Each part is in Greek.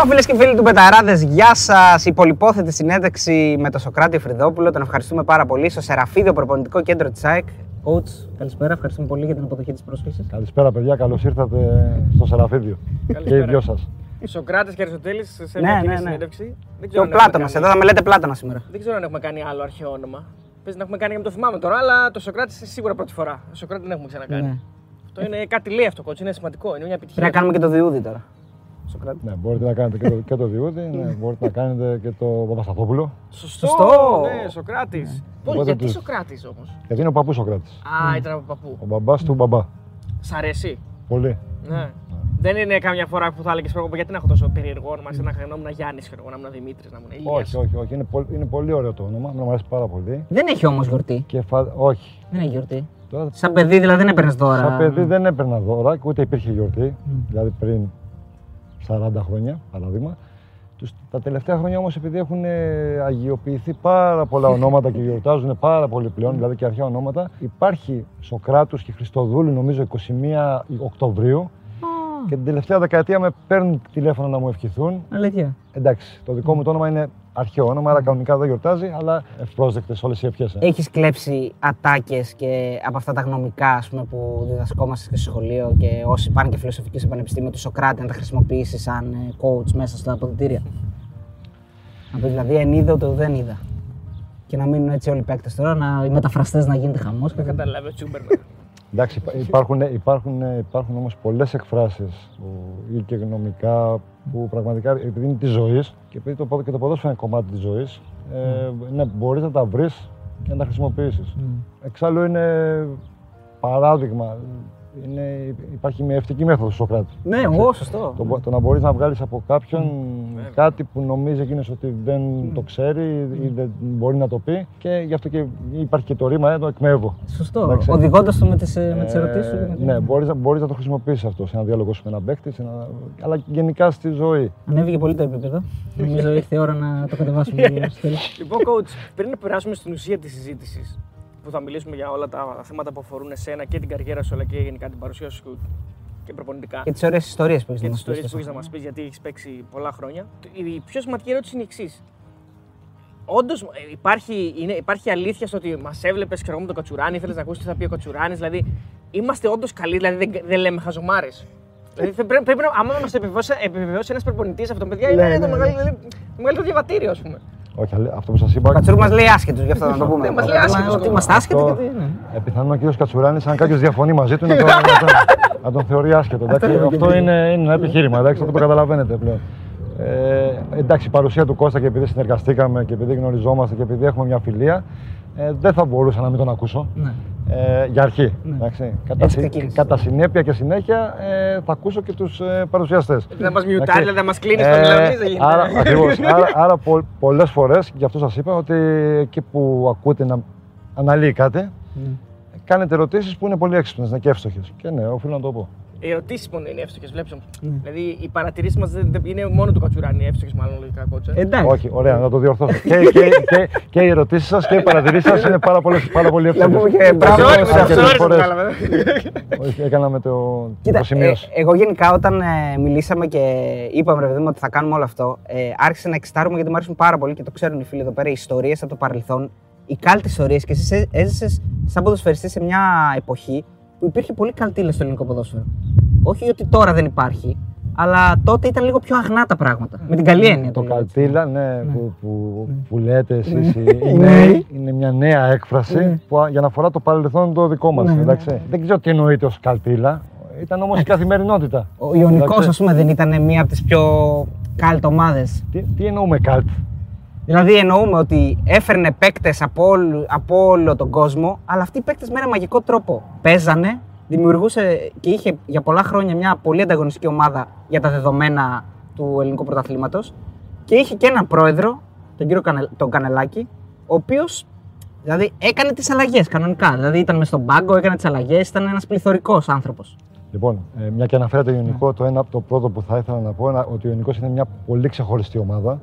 Λοιπόν, φίλες και φίλοι του Πεταράδες, γεια σας. Η πολυπόθετη συνέντευξη με τον Σοκράτη Φρυδόπουλο. Τον ευχαριστούμε πάρα πολύ στο Σεραφίδιο Προπονητικό Κέντρο της ΑΕΚ. Coach, καλησπέρα. Ευχαριστούμε πολύ για την αποδοχή της πρόσκλησης. Καλησπέρα, παιδιά. Καλώς ήρθατε στο Σεραφίδιο. και οι δυο σας. Σοκράτη και Αριστοτέλης σε Ναι, μια ναι, κοινή ναι. συνέντευξη. Δεν Και ο αν έχουμε Πλάτονα, κάνει- εδώ θα με λέτε Πλάτονα σήμερα. Δεν ξέρω αν έχουμε κάνει άλλο αρχαίο όνομα. Παίζει να έχουμε κάνει και με το θυμάμαι τώρα, αλλά το Σοκράτη είναι σίγουρα πρώτη φορά. Το Σοκράτη δεν έχουμε ξανακάνει. Ναι. Αυτό είναι κάτι λέει αυτό, κότσι, είναι σημαντικό, είναι μια επιτυχία. Πρέπει να κάνουμε και το διούδι τώρα. Σοκράτη. Ναι, μπορείτε να κάνετε και το, και το Διούδη, ναι, μπορείτε να κάνετε και το Παπασταθόπουλο. Σωστό, Σωστό. ναι, Σοκράτης. Οπότε γιατί τους- Σοκράτης όμως; Γιατί είναι ο παππούς Σοκράτης. Α, ήταν από παππού. Ο μπαμπάς του μπαμπά. Σ' αρέσει; Πολύ. Ναι. Δεν είναι καμιά φορά που θα έλεγες πρώτα γιατί να έχω τόσο περίεργο όνομα, σε να ήμουν Γιάννης, να ήμουν Δημήτρης, να ήμουν Ηλίας. Όχι, όχι, όχι. Είναι, πολύ, είναι πολύ ωραίο το όνομα. Μου αρέσει πάρα πολύ. Δεν έχει όμως γιορτή. Και φα... Όχι. Δεν έχει γιορτή. Τώρα, Σαν παιδί δηλαδή δεν έπαιρνες δώρα. σαν παιδί δεν έπαιρνα δώρα και ούτε υπήρχε γιορτή. Δηλαδή πριν 40 χρόνια, παράδειγμα. Τους, τα τελευταία χρόνια όμως επειδή έχουν ε, αγιοποιηθεί πάρα πολλά ονόματα και γιορτάζουν πάρα πολύ πλέον, δηλαδή και αρχαία ονόματα, υπάρχει Σοκράτους και Χριστοδούλου νομίζω 21 Οκτωβρίου και την τελευταία δεκαετία με παίρνουν τηλέφωνο να μου ευχηθούν. Αλήθεια. Εντάξει, το δικό μου το όνομα είναι αρχαίο όνομα, άρα κανονικά δεν γιορτάζει, αλλά ευπρόσδεκτες όλες οι ευχές. Έχεις κλέψει ατάκες και από αυτά τα γνωμικά ας πούμε, που διδασκόμαστε και στο σχολείο και όσοι πάνε και φιλοσοφική στο πανεπιστήμιο του Σοκράτη να τα χρησιμοποιήσεις σαν ε, coach μέσα στα αποδητήρια; Να πεις δηλαδή εν είδα το δεν είδα. Και να μείνουν έτσι όλοι οι παίκτες τώρα, να, οι μεταφραστές να γίνεται χαμός. Δεν καταλάβει ο Τσούμπερ. Εντάξει, υπά- υπάρχουν, υπάρχουν, υπάρχουν όμως πολλές εκφράσεις που- ή και γνωμικά που πραγματικά επειδή είναι της ζωής και επειδή το, ποδ- και το ποδόσφαιρο είναι κομμάτι της ζωής, ε, ναι, μπορείς να τα βρεις και να τα χρησιμοποιήσεις. Εξάλλου είναι παράδειγμα, είναι, υπάρχει μια ευτική μέθοδος στο Σοκράτη. Ναι, εγώ σωστό. Το, μπο- το να μπορείς να βγάλεις από κάποιον κάτι που νομίζεις εκείνος ότι δεν το ξέρει ή δεν μπορεί να το πει και γι' αυτό και υπάρχει και το ρήμα, ε, το εκμεύω. Σωστό. Εντάξει. Οδηγώντας το με τις με τις ερωτήσεις σου. και με την- Ναι, μπορείς, να- μπορείς να το χρησιμοποιήσεις αυτό σε ένα διάλογο σου με έναν παίκτη, σε ένα... αλλά και γενικά στη ζωή. Ανέβηκε πολύ το επίπεδο. Νομίζω ήρθε η ώρα να το κατεβάσουμε λίγο στο τέλος. Λοιπόν, coach, πριν να περάσουμε στην ουσία της συζήτησης, που θα μιλήσουμε για όλα τα θέματα που αφορούν εσένα και την καριέρα σου, αλλά και γενικά την παρουσία σου και προπονητικά. Και τις ωραίες ιστορίες που έχεις και να τις μας ιστορίες πει. που έχεις να μας πεις, γιατί έχεις παίξει πολλά χρόνια. Η πιο σημαντική ερώτηση είναι η εξής. Όντως υπάρχει, είναι, υπάρχει αλήθεια στο ότι μας έβλεπες και εγώ με τον Κατσουράνη, ήθελε να ακούσεις τι θα πει ο Κατσουράνης. Δηλαδή, είμαστε όντως καλοί, δηλαδή δεν, δεν λέμε χαζομάρες. δηλαδή, θα πρέπει, πρέπει να, άμα μας επιβεβαιώσει, επιβεβαιώσει ένας προπονητής αυτό, παιδιά, είναι Ναι, το, ναι, μεγαλύτερο, δηλαδή, το μεγαλύτερο διαβατήριο, ας πούμε. Όχι, αλλά αυτό που σας είπα... Ο Κατσούρ μας λέει άσχετου, γι' αυτό να το πούμε. Δεν μας λέει Ότι- άσχετους, Ότι κόμμα. είμαστε άσχετοι. Αυτό, γιατί, ναι. ε, πιθανόν ο κύριος Κατσουράνης, αν κάποιος διαφωνεί μαζί του, να τον, να τον, να τον θεωρεί άσχετο. Εντάξει, αυτό είναι, είναι ένα επιχείρημα, εντάξει, αυτό το καταλαβαίνετε πλέον. Ε, εντάξει, η παρουσία του Κώστα και επειδή συνεργαστήκαμε και επειδή γνωριζόμαστε και επειδή έχουμε μια φιλία, ε, δεν θα μπορούσα να μην τον ακούσω. Ναι. Ε, για αρχή. Εντάξει. Κατά, Έτσι συ- ξεκίνησε. κατά συνέπεια και συνέχεια ε, θα ακούσω και τους ε, παρουσιαστές. Να μας μιουτάρει, Εντάξει. δηλαδή να μας κλείνει το Ε, μιλάμε, δεν γίνεται. Άρα, ακριβώς, άρα, άρα πο, πολλές φορές, γι' αυτό σας είπα, ότι εκεί που ακούτε να αναλύει κάτι, κάνετε ερωτήσεις που είναι πολύ έξυπνες ναι, και εύστοχες. Και ναι, οφείλω να το πω. Οι ερωτήσει μόνο είναι εύστοχες, βλέπεις όμως. Δηλαδή οι παρατηρήσεις μας είναι μόνο του Κατσουράνη εύστοχες, μάλλον λογικά κότσα. Εντάξει. Όχι, ωραία, να το διορθώσω. και, και, και, και οι ερωτήσεις σας και οι παρατηρήσεις σας είναι πάρα, πολλές, πάρα πολύ εύστοχες. πούμε και μπράβο Sorry, σε sorry, αρκετές sorry, φορές. κατάλαβα. Όχι, έκανα με το, Κοίτα, το σημείωση. ε, εγώ γενικά όταν ε, μιλήσαμε και είπαμε ρε παιδί μου ότι θα κάνουμε όλο αυτό, ε, άρχισα να εξετάρουμε γιατί μου αρέσουν πάρα πολύ και το ξέρουν οι φίλοι εδώ πέρα, οι ιστορίες από το παρελθόν, οι κάλτες ιστορίες και εσύ έζησες σαν ποδοσφαιριστής σε μια εποχή που υπήρχε πολύ καλτήλα στο ελληνικό ποδόσφαιρο. Όχι ότι τώρα δεν υπάρχει, αλλά τότε ήταν λίγο πιο αγνά τα πράγματα. Με την καλή έννοια. Το λέω, έτσι. καλτήλα, ναι, που, που, που λέτε εσείς, Οι είναι, νέοι. είναι μια νέα έκφραση που, α- για να αφορά το παρελθόν το δικό μας. Ναι, εντάξει. Δεν ξέρω τι εννοείται ως καλτήλα, ήταν όμως η καθημερινότητα. Ο Ιωνικός, Εντάξει. ας πούμε, δεν ήταν μία από τις πιο κάλτ ομάδες. Τι, τι εννοούμε καλτ. Δηλαδή εννοούμε ότι έφερνε παίκτες από, όλου- από όλο τον κόσμο, αλλά αυτοί οι παίκτες με ένα μαγικό τρόπο. Παίζανε, δημιουργούσε και είχε για πολλά χρόνια μια πολύ ανταγωνιστική ομάδα για τα δεδομένα του ελληνικού πρωταθλήματος. Και είχε και έναν πρόεδρο, τον κύριο Κανε, τον Κανελάκη, ο οποίος δηλαδή έκανε τις αλλαγές κανονικά. Δηλαδή ήταν μες στον πάγκο, έκανε τις αλλαγές, ήταν ένας πληθωρικός άνθρωπος. Λοιπόν, ε, μια και αναφέρατε Ιωνικό, το ένα από το πρώτο που θα ήθελα να πω είναι ότι ο Ιωνικός είναι μια πολύ ξεχωριστή ομάδα,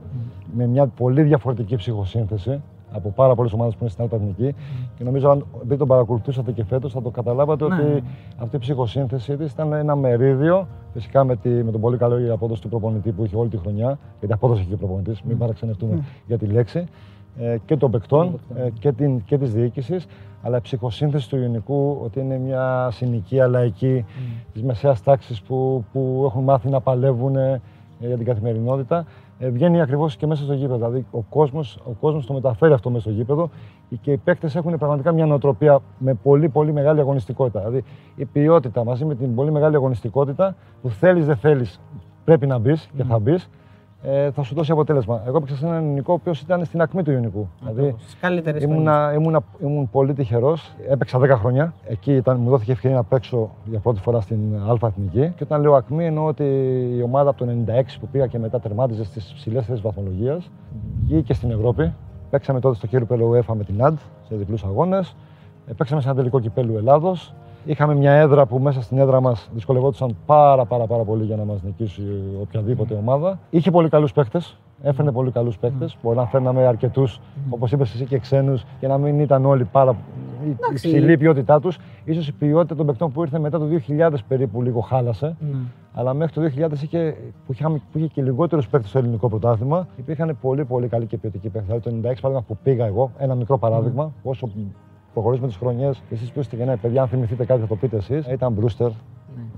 με μια πολύ διαφορετική ψυχοσύνθεση από πάρα πολλές ομάδες που είναι στην Αλφα Εθνική. Και νομίζω, αν επειδή τον παρακολουθούσατε και φέτος, θα το καταλάβατε Ναι, ότι ναι. αυτή η ψυχοσύνθεση της ήταν ένα μερίδιο. Φυσικά με, τη, με τον πολύ καλό η απόδοση του προπονητή που είχε όλη τη χρονιά. Γιατί απόδοση είχε ο προπονητής, Ναι. μην παραξενευτούμε για τη λέξη. Ε, και των παικτών ε, και, την, και της διοίκησης αλλά η ψυχοσύνθεση του Ιωνικού ότι είναι μια συνοικία λαϊκή της μεσαίας τάξης που, που έχουν μάθει να παλεύουν ε, για την καθημερινότητα ε, βγαίνει ακριβώς και μέσα στο γήπεδο. Δηλαδή ο κόσμος, ο κόσμος το μεταφέρει αυτό μέσα στο γήπεδο και οι παίκτες έχουν πραγματικά μια νοοτροπία με πολύ πολύ μεγάλη αγωνιστικότητα. Δηλαδή η ποιότητα μαζί με την πολύ μεγάλη αγωνιστικότητα που θέλεις δεν θέλεις πρέπει να μπεις και θα μπεις. Ε, θα σου δώσει αποτέλεσμα. Εγώ έπαιξα σε έναν Ιωνικό ο οποίος ήταν στην ακμή του Ιωνικού. Δηλαδή, Στις καλύτερες Ήμουνα, ήμουνα, ήμουν πολύ τυχερός. Έπαιξα 10 χρόνια. Εκεί ήταν, μου δόθηκε ευκαιρία να παίξω για πρώτη φορά στην Α Εθνική. Και όταν λέω ακμή, εννοώ ότι η ομάδα από το 96 που πήγα και μετά τερμάτιζε στις ψηλές θέσεις βαθμολογίας. Βγήκε στην Ευρώπη. Παίξαμε τότε στο χέρι UEFA με την ΑΝΤ σε διπλούς αγώνες. Παίξαμε σε ένα τελικό κυπέλου Ελλάδος. Είχαμε μια έδρα που μέσα στην έδρα μας δυσκολευόντουσαν πάρα, πάρα, πάρα πολύ για να μας νικήσει οποιαδήποτε ομάδα. Είχε πολύ καλούς παίχτε. Έφερνε πολύ καλούς παίχτε. Μπορεί να φέρναμε αρκετούς, όπως είπες εσύ, και ξένους και να μην ήταν όλοι πάρα Εντάξει. υψηλή η ποιότητά τους. σω η ποιότητα των παιχτών που ήρθε μετά το 2000 περίπου λίγο χάλασε. Ναι. Αλλά μέχρι το 2000 είχε, που, είχαμε, που είχε και λιγότερους παίχτες στο ελληνικό πρωτάθλημα, υπήρχαν πολύ πολύ καλοί και ποιοτικοί παίχτες. Δηλαδή το 96 παράδειγμα που πήγα εγώ, ένα μικρό παράδειγμα, όσο προχωρήσουμε τις χρονιές, εσείς που είστε γενναίοι παιδιά, αν θυμηθείτε κάτι θα το πείτε εσείς. Ήταν Μπρούστερ,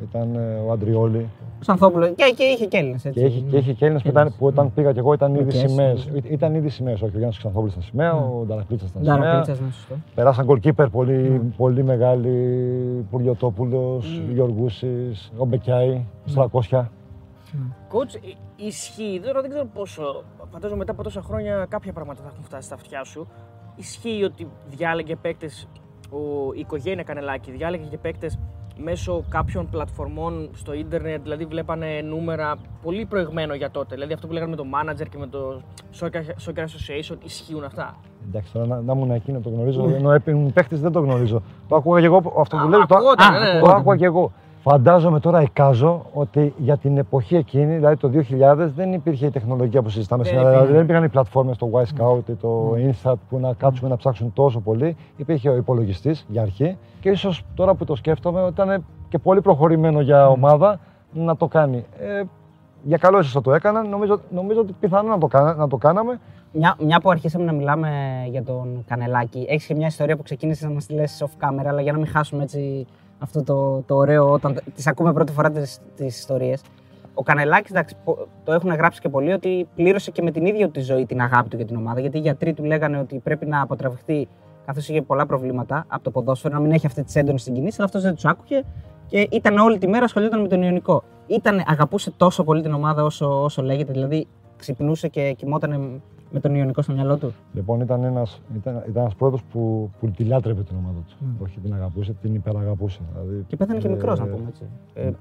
ήταν ε, ο Αντριόλη. Ο Ξανθόπουλος. Και, και είχε και Έλληνες. Και είχε, και είχε και Έλληνες που, ήταν, που όταν πήγα και εγώ ήταν ήδη Οκ, σημαίες. Ήταν ήδη σημαίες. Όχι, ο Γιάννης Ξανθόπουλος ήταν σημαία, ο Νταρακλίτσας ήταν Ντάρα σημαία. Πίτσα, ναι, σωστό. Περάσαν γκολκίπερ πολύ, πολύ μεγάλοι. Πουλιοτόπουλος, Γιωργούσης, ο Μπεκιάη, ο Στρακόσια. Coach, ε, ισχύει, τώρα δεν ξέρω πόσο. Φαντάζομαι μετά από τόσα χρόνια κάποια πράγματα θα έχουν φτάσει στα αυτιά σου. Ισχύει ότι διάλεγε παίκτες, η οικογένεια Κανελάκη διάλεγε και παίκτες μέσω κάποιων πλατφορμών στο ίντερνετ, δηλαδή βλέπανε νούμερα πολύ προηγμένο για τότε. Δηλαδή αυτό που λέγανε με το manager και με το Soccer Soccer Association, ισχύουν αυτά. Εντάξει, τώρα να, να ήμουν εκεί να το γνωρίζω, ενώ ήμουν παίχτης δεν το γνωρίζω. Το άκουγα και εγώ, αυτό που Α, λέω, το, ακουγόταν, Α, ναι, ναι. το άκουγα και εγώ. Φαντάζομαι τώρα εικάζω ότι για την εποχή εκείνη, δηλαδή το 2000, δεν υπήρχε η τεχνολογία που συζητάμε Δεν σήμερα. υπήρχε. Δηλαδή δεν υπήρχαν οι πλατφόρμες, το Y-Scout ή το Instat που να κάτσουμε να ψάξουν τόσο πολύ. Υπήρχε ο υπολογιστής για αρχή και ίσως τώρα που το σκέφτομαι ότι ήταν και πολύ προχωρημένο για ομάδα να το κάνει. Ε, για καλό ίσως το έκαναν. Νομίζω, νομίζω ότι πιθανό να το, κάνα- να το κάναμε. Μια, μια που αρχίσαμε να μιλάμε για τον Κανελάκη, έχεις και μια ιστορία που ξεκίνησες να μας τη λες off camera, αλλά για να μην χάσουμε έτσι αυτό το, το ωραίο όταν τις ακούμε πρώτη φορά τις ιστορίες. Ο Κανελάκης, εντάξει, πο- το έχουν γράψει και πολλοί ότι πλήρωσε και με την ίδια του τη ζωή την αγάπη του για την ομάδα. Γιατί οι γιατροί του λέγανε ότι πρέπει να αποτραβηχτεί, καθώς είχε πολλά προβλήματα από το ποδόσφαιρο, να μην έχει αυτή τι έντονε συγκινήσει, αλλά αυτός δεν τους άκουγε και ήταν όλη τη μέρα ασχολιόταν με τον Ιωνικό. Ήταν, αγαπούσε τόσο πολύ την ομάδα όσο, όσο λέγεται, δηλαδή ξυπνούσε και κοιμόταν με τον Ιωνικό στο μυαλό του. Λοιπόν, ήταν ένας, ήταν, ήταν ένας πρόεδρος που, που τη λάτρευε την ομάδα του. Όχι την αγαπούσε, την υπεραγαπούσε. Δηλαδή, Και πέθανε και ε, μικρός, να πούμε έτσι. Ε,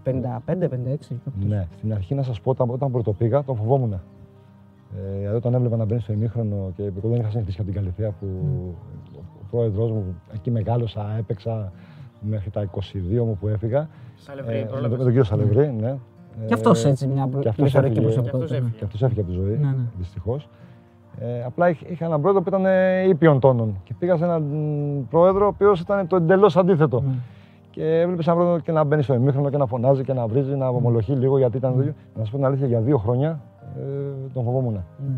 55-56. Ναι, στην αρχή να σας πω, όταν, όταν πρωτοπήγα, τον φοβόμουν. Ε, δηλαδή, όταν έβλεπα να μπαίνει στο ημίχρονο και εγώ δεν είχα συνηθίσει από την Καλυθέα που ο πρόεδρος μου, εκεί μεγάλωσα, έπαιξα μέχρι τα 22 μου που έφυγα. Σαλευρή, Ε, με, πρόλαβες. τον- με τον κύριο Σαλευρή, ναι. Και αυτός έτσι μια και αυτός πληθωρική έφυγε. προσωπικότητα. Και αυτός ναι. Και αυτός έφυγε από τη ζωή, Ναι, ναι. δυστυχώς. Ε, απλά είχ- είχα έναν πρόεδρο που ήταν ε, ήπιον τόνων. Και πήγα σε έναν μ, πρόεδρο ο οποίος ήταν το εντελώς αντίθετο. Ναι. Και έβλεπες έναν πρόεδρο και να μπαίνει στο ημίχρονο και να φωνάζει και να βρίζει, να ομολογεί λίγο γιατί ήταν. τέτοιο. Να σου πω την αλήθεια, για δύο χρόνια ε, τον φοβόμουν. Ναι.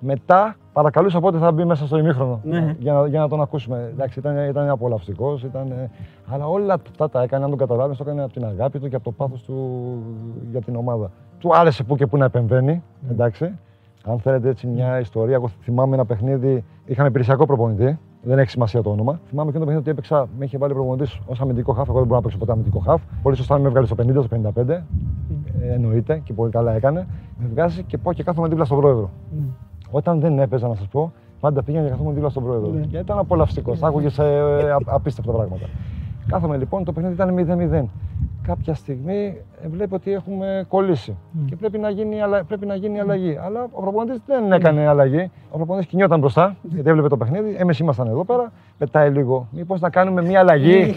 Μετά παρακαλούσα πότε θα μπει μέσα στο ημίχρονο Ναι. για, να, για να τον ακούσουμε. Εντάξει, ήταν, ήταν απολαυστικός, ήταν, ε, αλλά όλα αυτά τα έκανε, αν τον καταλάβεις, το έκανε από την αγάπη του και από το πάθος του για την ομάδα. Του άρεσε που και που να επεμβαίνει. Εντάξει. Αν θέλετε έτσι μια ιστορία, εγώ θυμάμαι ένα παιχνίδι. Είχαμε υπηρεσιακό προπονητή, δεν έχει σημασία το όνομα. Θυμάμαι εκείνο το παιχνίδι ότι έπαιξα, με είχε βάλει προπονητής ως αμυντικό χάφ. Εγώ δεν μπορώ να παίξω ποτέ αμυντικό χάφ. Πολύ σωστά με έβγαλε στο 50, στο 55. Ε, εννοείται και πολύ καλά έκανε. Με βγάζει και πάω και κάθομαι δίπλα στον πρόεδρο. Ναι. Όταν δεν έπαιζα, να σας πω, πάντα πήγαινε και καθόμουν δίπλα στον πρόεδρο. Ναι. Και ήταν απολαυστικός. Άκουγες ε, α- απίστευτα πράγματα. Κάθομαι λοιπόν, το παιχνίδι ήταν 0-0. Κάποια στιγμή ε, βλέπω ότι έχουμε κολλήσει και πρέπει να γίνει, αλλα- πρέπει να γίνει αλλαγή. Αλλά ο προπονητής δεν έκανε αλλαγή. Ο προπονητής κινιόταν μπροστά, γιατί έβλεπε το παιχνίδι. Εμείς ήμασταν εδώ πέρα. Πετάει λίγο. Μήπως να κάνουμε μια αλλαγή;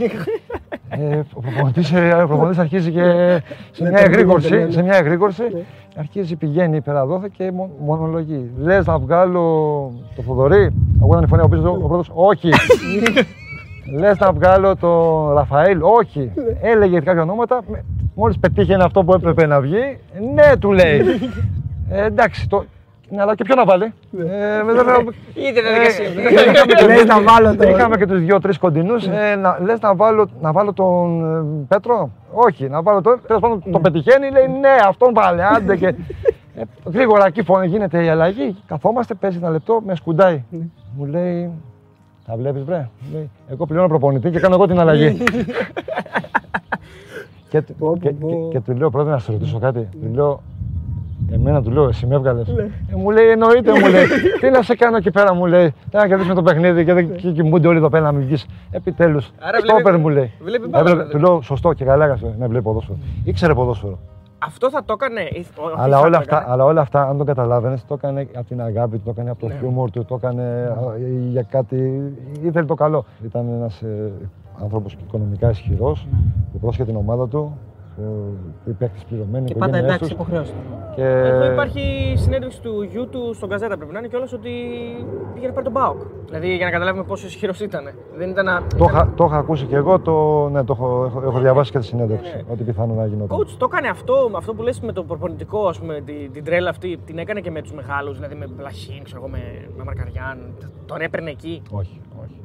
Ε, ο προπονητής, ε, ο προπονητής αρχίζει και σε μια εγρήγορση, σε μια εγρήγορση αρχίζει, πηγαίνει υπεραδόθε και μο- μονολογεί. Λες να βγάλω το Θοδωρή, ακούγονταν η φωνή από πίσω, ο πρώτος, όχι. Λες να βγάλω τον Ραφαήλ, όχι. Έλεγε κάποια ονόματα, με- μόλις πετύχαινε αυτό που έπρεπε να βγει, ναι του λέει. Ε, εντάξει, το... Ναι, αλλά και ποιο να βάλει; Ε, με- με- Ήδη διαδικασία. ε, είχαμε και Λες τους- να βάλω το- Είχαμε και τους δύο-τρει κοντινούς. Ε, να, λες να βάλω, να βάλω τον ε, Πέτρο; Όχι, να βάλω τον. Τέλος πάντων τον πετυχαίνει, λέει ναι, αυτόν βάλε. Άντε και. Ε, γρήγορα εκεί φωνή γίνεται η αλλαγή. Καθόμαστε, παίζει ένα λεπτό, με σκουντάει. Μου λέει, τα βλέπεις, βρε; Μου Λέει, εγώ πληρώνω προπονητή και κάνω εγώ την αλλαγή. και, του- Πω, πω, και, πω. και, και του λέω, πρώτα να σε ρωτήσω κάτι. Του λέω, Εμένα του λέω, εσύ με έβγαλες. Ε, μου λέει, εννοείται, μου λέει. Τι να σε κάνω εκεί πέρα, μου λέει. Να κερδίσουμε το παιχνίδι και δεν και κοιμούνται όλοι εδώ πέρα να μην βγεις. Επιτέλους. Άρα Στόπερ βλέπει- μου λέει. βλέπεις μπάλα, Έβλεπε- δηλαδή. Του λέω, σωστό και καλά έκασε. Ναι, βλέπει ποδόσφαιρο. Ήξερε ποδόσφαιρο. Αυτό θα το έκανε. ή- ο- όχι Αλλά θα όλα, το αυτά, έκανε. αλλά όλα αυτά, αν το καταλάβαινες, το έκανε από την αγάπη του, το έκανε από το Ναι. χιούμορ του, το έκανε ε, για κάτι. ήθελε το καλό. Ήταν ένας ε, άνθρωπος οικονομικά ισχυρός που πρόσχε την ομάδα του. Ε, οι παίκτες πληρωμένοι, Και οι πάντα οικογένειές εντάξει, τους. υποχρεώσει. Και... Εδώ υπάρχει συνέντευξη του γιού του στον Καζέτα πρέπει να είναι κιόλας ότι πήγε να πάρει τον Μπάουκ. Δηλαδή για να καταλάβουμε πόσο ισχυρός ήταν. Δεν ήταν. να- Το, ήταν- είχα, το είχα ακούσει και εγώ, το, ναι, το έχω, έχω, έχω διαβάσει και τη συνέντευξη, Ναι. ότι πιθανόν να γινόταν. Coach, το έκανε αυτό, αυτό που λες με το προπονητικό, ας πούμε, την, την τρέλα αυτή, την έκανε και με τους μεγάλους, δηλαδή με Μπλαχίν, ξέρω εγώ, με, με Μαρκαριάν, τον έπαιρνε εκεί. Όχι, όχι.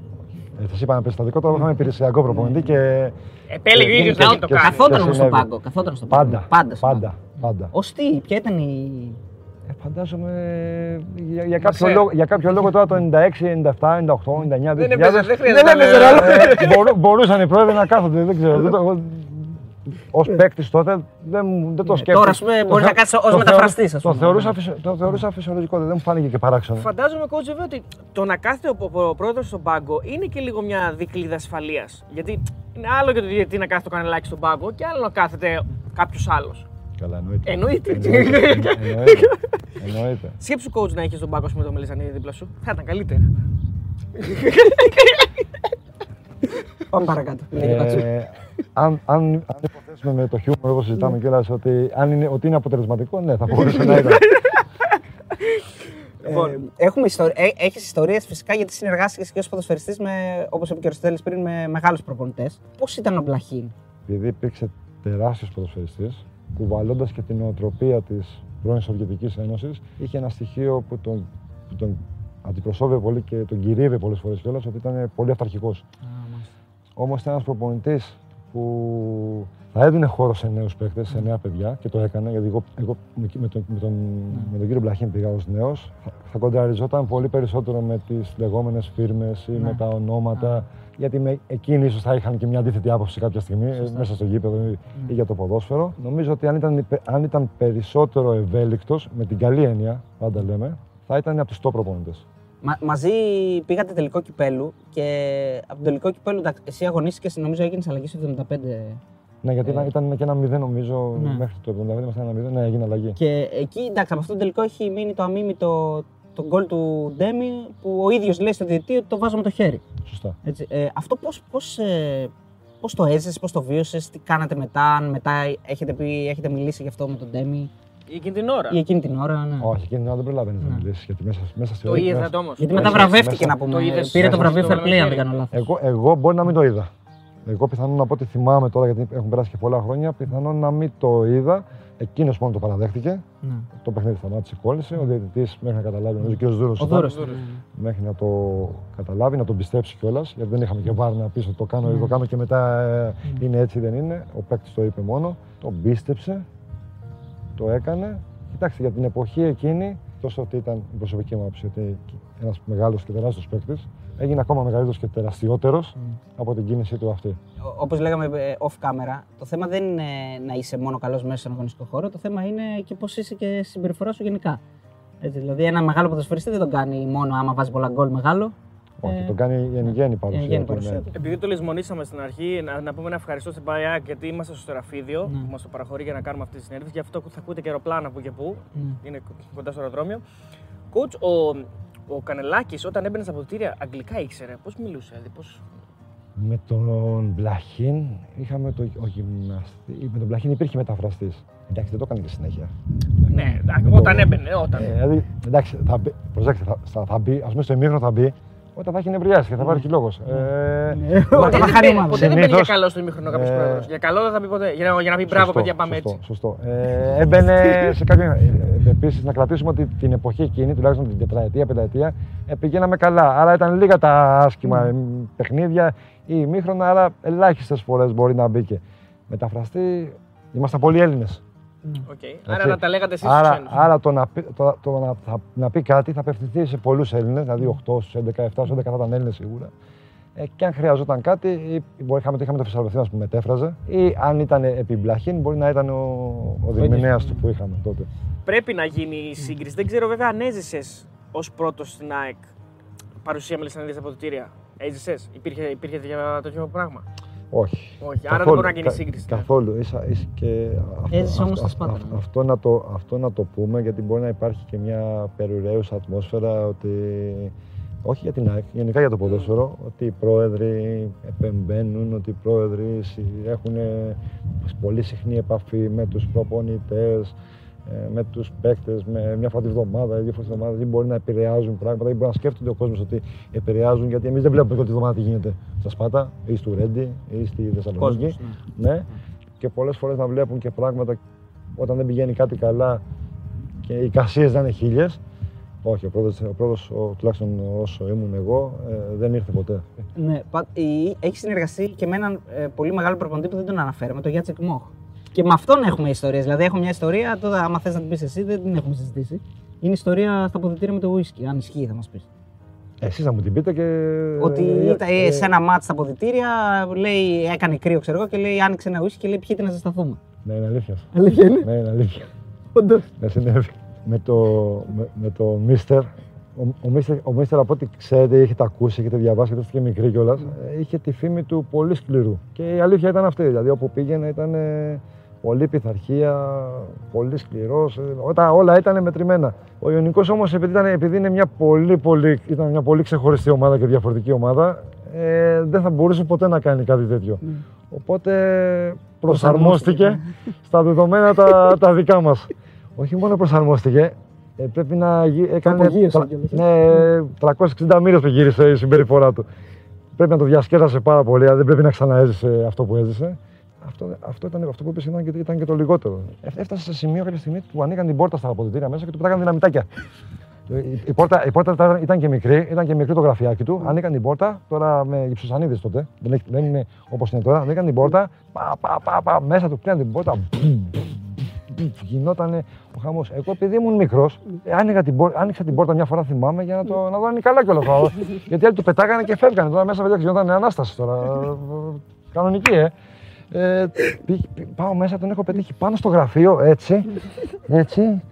Όχι. Ε, σας είπα ένα περιστατικό, τώρα είχαμε υπηρεσιακό προπονητή και Επέλεγε ο Ε, ίδιος και- να και- το και- κάνεις. Καθόταν και όμως στον συνέβη. πάγκο. Καθόταν στον πάγκο. πάντα, Πάντα. στον πάντα, πάγκο. πάντα. Ως τι, ποια ήταν η. Ε, φαντάζομαι για, για, Μας κάποιο ε. λόγο, για κάποιο λόγο τώρα το 96, 97, 98, 99, 2000. Δεν έπαιζε, δεν χρειάζεται δεν να έπαιζε, λέω. ρε. Ε, μπορού- μπορούσαν οι πρόεδροι να κάθονται, δεν ξέρω. Δεν το- Ω παίκτης τότε δεν, μου- δεν το Ναι, σκέφτηκα. τώρα, ας πούμε, Το μπορείς να θεω- κάτσεις ως το θεω- μεταφραστής, ας Το πούμε. θεωρούσα, φυσιο- το θεωρούσα φυσιολογικό, δεν μου φάνηκε και παράξενο. Φαντάζομαι, coach, βέβαια ότι το να κάθεται ο, ο, ο πρόεδρος στον πάγκο είναι και λίγο μια δικλίδα ασφαλείας. Γιατί είναι άλλο και το γιατί να κάθεται ο κανελάκι στον πάγκο και άλλο να κάθεται κάποιος άλλος. Καλά, εννοείται. Εννοείται. Εννοείται. Εννοείται. Εννοείται. Σκέψου coach να έχεις τον πάγκο με το Μελισανίδη δίπλα σου. Θα ήταν καλύτερα. Πάμε παρακάτω. Λέγε Πατσού. Ε, αν, αν, αν υποθέσουμε με το χιούμορ όπως συζητάμε κιόλας ότι, αν είναι, ότι είναι αποτελεσματικό, ναι, θα μπορούσε να ήταν. Λοιπόν. Ε, έχουμε ιστορ... ε, έχεις ιστορίες φυσικά γιατί συνεργάστηκες και ως ποδοσφαιριστής με, όπως είπε και ο Αριστοτέλης πριν, με μεγάλους προπονητές. Πώς ήταν ο Μπλαχίν; Επειδή υπήρξε τεράστιος ποδοσφαιριστής, κουβαλώντας και την νοοτροπία της πρώην Σοβιετικής Ένωσης, είχε ένα στοιχείο που τον, που τον αντιπροσώβευε πολύ και τον κυρίευε πολλές φορές κιόλας, ότι ήταν πολύ αυταρχικός. Όμως ήταν ένας προπονητής που θα έδινε χώρο σε νέους παίκτες, σε νέα παιδιά και το έκανε. Γιατί εγώ, εγώ με, με τον, με, τον, με τον κύριο Μπλαχίν πήγα ως νέος. Θα, θα κοντραριζόταν πολύ περισσότερο με τις λεγόμενες φίρμες ή με τα ονόματα. Γιατί με, εκείνοι ίσως θα είχαν και μια αντίθετη άποψη κάποια στιγμή ε, μέσα στο γήπεδο ή, ή για το ποδόσφαιρο. Νομίζω ότι αν ήταν, υπε- αν ήταν περισσότερο ευέλικτος, με την καλή έννοια, πάντα λέμε, θα ήταν από τους top προπονητές. Μα, μαζί πήγατε τελικό κυπέλου και από τον τελικό κυπέλου εντάξει, εσύ αγωνίστηκες, νομίζω έγινες αλλαγή στο 75. Ναι, γιατί ήταν, ήταν και ένα μηδέν νομίζω Ναι. μέχρι το 75 ήμασταν ένα μηδέν. Ναι, έγινε αλλαγή. Και εκεί, εντάξει, από αυτό το τελικό έχει μείνει το αμίμητο το γκολ του Ντέμι που ο ίδιος λέει στο διαιτητή ότι το βάζω με το χέρι. Σωστά. Έτσι, ε, αυτό πώς, πώς, ε, πώς το έζησες, πώς το βίωσες, τι κάνατε μετά, αν μετά έχετε, πει, έχετε μιλήσει γι' αυτό με τον Ντέμι; Ή εκείνη την ώρα. ή εκείνη την ώρα, ναι. Όχι, εκείνη την ώρα δεν προλαβαίνει να Ναι. μιλήσεις. Γιατί μέσα, μέσα στη Το ώρα- είδατε μέσα- όμω. Γιατί μετά μέσα- βραβεύτηκε μέσα- να πούμε. το είδες Πήρε το μέσα βραβείο στο Fair Play, αν δεν καλοκαίρι. κάνω λάθος. Εγώ, εγώ μπορεί να μην το είδα. Εγώ πιθανόν να πω ότι θυμάμαι τώρα, γιατί έχουν περάσει και πολλά χρόνια, πιθανόν να μην το είδα. Εκείνος μόνο το παραδέχτηκε. Ναι. Το παιχνίδι σταμάτησε, κόλλησε. Ο διαιτητής μέχρι να καταλάβει, νομίζω και ο Δούρο. Ο Δούρος. Μέχρι να το καταλάβει, να τον πιστέψει κιόλας. Γιατί δεν είχαμε και βάρ να πει ότι το κάνω, Ναι. το κάνω και μετά ε, είναι έτσι, δεν είναι. Ο παίκτης το είπε μόνο. Τον πίστεψε. Το έκανε. Κοιτάξτε, για την εποχή εκείνη, τόσο ότι ήταν η προσωπική μου άποψη, ότι ένας μεγάλος και τεράστιος παίκτης, έγινε ακόμα μεγαλύτερος και τεραστιότερος από την κίνησή του αυτή. Όπως λέγαμε ε, off camera, το θέμα δεν είναι να είσαι μόνο καλός μέσα στον αγωνιστικό χώρο. Το θέμα είναι και πώς είσαι και στη συμπεριφορά σου γενικά. Έτσι, δηλαδή, ένα μεγάλο ποδοσφαιριστή δεν τον κάνει μόνο άμα βάζει πολλά γκολ μεγάλο. Όχι, Ε, τον κάνει η εν γέννη παρουσία. εν γέννη του, παρουσία ναι. του. Επειδή το λησμονήσαμε στην αρχή, να, να πούμε ένα ευχαριστώ στην ΠΑΕΑΚ γιατί είμαστε στο Στεραφίδιο Ναι. που μας το παραχωρεί για να κάνουμε αυτή τη συνέντευξη. Γι' αυτό θα ακούτε και αεροπλάνα που και που. Ναι. Είναι κοντά στο αεροδρόμιο. Coach, ο, ο Κανελάκης όταν έμπαινε στα ποτήρια αγγλικά ήξερε. Πώς μιλούσε, δηλαδή, πώς... Με τον Μπλαχίν είχαμε το ο γυμναστή. Με τον Μπλαχίν υπήρχε μεταφραστής. Εντάξει, δεν το έκανε και συνέχεια. Ναι, εντάξει, Με το- όταν έμπαινε, όταν. Ε, δηλαδή, εντάξει, θα μπει, προσέξτε, θα, θα, θα μπει, ας πούμε στο ημίχρονο θα μπει, όταν θα έχει νευριάσει και θα υπάρχει λόγο. Ε, Ναι. Όταν Ποτέ θα δεν χάνει η μπαίνει- ομάδα. Ποτέ δεν μπαίνει για Συνήθως, καλό στο ημίχρονο κάποιος ε, πρόεδρος. Για καλό δεν θα πει ποτέ. Για να, για να πει μπράβο, σωστό, παιδιά, πάμε σωστό, έτσι. Σωστό. Ε, έμπαινε σε κάποια. Ε, Επίσης, να κρατήσουμε ότι την εποχή εκείνη, τουλάχιστον την τετραετία, πενταετία, ε, πηγαίναμε καλά. Άρα ήταν λίγα τα άσχημα ε, παιχνίδια ή ημίχρονα, άρα ελάχιστες φορές μπορεί να μπήκε. Μεταφραστή, ήμασταν πολλοί Έλληνες. Οκ. Άρα να τα λέγατε εσείς στους άρα, ξένους. άρα το, να, πει, το, το να, θα- να πει κάτι θα απευθυνθεί σε πολλούς Έλληνες, δηλαδή 8 στους 11, 7 στους 11 θα ήταν Έλληνες σίγουρα. Ε, και αν χρειαζόταν κάτι, ή μπορεί είχαμε, είχαμε το Φυσαρβευθύνα που μετέφραζε, ή αν ήταν επί Μπλαχίν, μπορεί να ήταν ο, ο διερμηνέας του που είχαμε τότε. Πρέπει να γίνει η σύγκριση. Δεν ξέρω βέβαια αν έζησες ως πρώτος στην ΑΕΚ παρουσία με λησανίδια στα αποδητήρια. Έζησες, υπήρχε, υπήρχε τέτοιο, τέτοιο πράγμα; Όχι. Όχι, άρα δεν μπορεί να γίνει σύγκριση. ναι. Καθόλου. Ίσα, ίσα και αυτό, Έζησε όμως αυτό- στα Σπάτα, αυτό- ναι. αυτό, να το, αυτό να το πούμε, γιατί μπορεί να υπάρχει και μια περιουραίουσα ατμόσφαιρα ότι. Όχι για την ΑΕΚ, γενικά για το ποδόσφαιρο, ότι οι πρόεδροι επεμβαίνουν, ότι οι πρόεδροι συ- έχουν πολύ συχνή επαφή με τους προπονητές, ε, με τους παίκτες, με μια φορά τη βδομάδα ή δύο φορές τη βδομάδα, δεν μπορεί να επηρεάζουν πράγματα, ή μπορεί να σκέφτονται ο κόσμος ότι επηρεάζουν, γιατί εμείς δεν βλέπουμε όλη τη βδομάδα τι γίνεται στα Σπάτα ή στο Ρέντι ή στη Θεσσαλονίκη. Κόσμος, Ναι. Και πολλές φορές να βλέπουν και πράγματα όταν δεν πηγαίνει κάτι καλά και οι κασίε να είναι χίλιες. Όχι, ο πρόεδρος, ο πρόεδρος, ο, τουλάχιστον όσο ήμουν εγώ, ε, δεν ήρθε ποτέ. Ναι, πα- η- έχει συνεργαστεί και με έναν ε, πολύ μεγάλο προπονητή που δεν τον αναφέραμε, τον Γιάτσεκ Μόχ. Και με αυτόν έχουμε ιστορίες. Δηλαδή, έχω μια ιστορία, τώρα, άμα θες να την πεις εσύ, δεν την έχουμε συζητήσει. Είναι ιστορία στα αποδητήρια με το whisky. Αν ισχύει, θα μας πεις. Εσείς να μου την πείτε και. Ότι ε, ήταν ε, σε ένα μάτι στα αποδητήρια, λέει, έκανε κρύο, ξέρω εγώ, και λέει, άνοιξε ένα whisky και λέει, πιείτε να ζεσταθούμε. Ναι, είναι αλήθεια. Αλήθεια είναι; Ναι, είναι αλήθεια. Όντως. Ναι, συνέβη. Με το, με, με το Μίστερ, ο, ο, Μίστερ, ο Μίστερ από ό,τι ξέρετε, έχετε ακούσει, έχετε διαβάσει, γιατί είστε και μικρή κιόλας, είχε τη φήμη του πολύ σκληρού. Και η αλήθεια ήταν αυτή. Δηλαδή, όπου πήγαινε ήταν ε, πολλή πειθαρχία, πολύ σκληρός. Όταν όλα ήταν μετρημένα. Ο Ιωνικός όμως, επειδή, ήταν- επειδή είναι μια πολύ, πολύ, ήταν μια πολύ ξεχωριστή ομάδα και διαφορετική ομάδα, ε, δεν θα μπορούσε ποτέ να κάνει κάτι τέτοιο. Οπότε προσαρμόστηκε στα δεδομένα τα, τα δικά μας. Όχι μόνο προσαρμόστηκε, ε, πρέπει να γι- έκανε απογείωσε τρα- κιόλας, ε. ναι, 360 μοίρες που γύρισε η συμπεριφορά του. Πρέπει να το διασκέδασε πάρα πολύ, αλλά δεν πρέπει να ξαναέζησε αυτό που έζησε. Αυτό, αυτό, ήταν, αυτό που είπες ήταν, και- ήταν και το λιγότερο. Ε, Έφτασε σε σημείο κάποια στιγμή που ανοίγαν την πόρτα στα αποδητήρια μέσα και του πετάγαν δυναμητάκια. Η, η, πόρτα, η πόρτα ήταν, ήταν και μικρή, ήταν και μικρή το γραφιάκι του. Ανοίγαν την πόρτα, τώρα με γυψοσανίδε τότε. Δεν, έχει- δεν είναι όπως είναι τώρα. Ανοίγαν την πόρτα, πα, πα, πα, πα, μέσα του κλείναν την πόρτα. μπούμ, μπούμ, Γινόταν ο χαμός. Εγώ επειδή ήμουν μικρός, άνοιγα την πόρτα, άνοιξα την πόρτα μια φορά θυμάμαι για να, το, να δω αν είναι καλά κιόλας. Γιατί άλλοι του πετάγανε και φεύγανε. Τώρα μέσα παιδιά γινόταν ανάσταση τώρα. Κανονική, ε. Ε, πή- πή- πάω μέσα, τον έχω πετύχει πάνω στο γραφείο, έτσι, έτσι,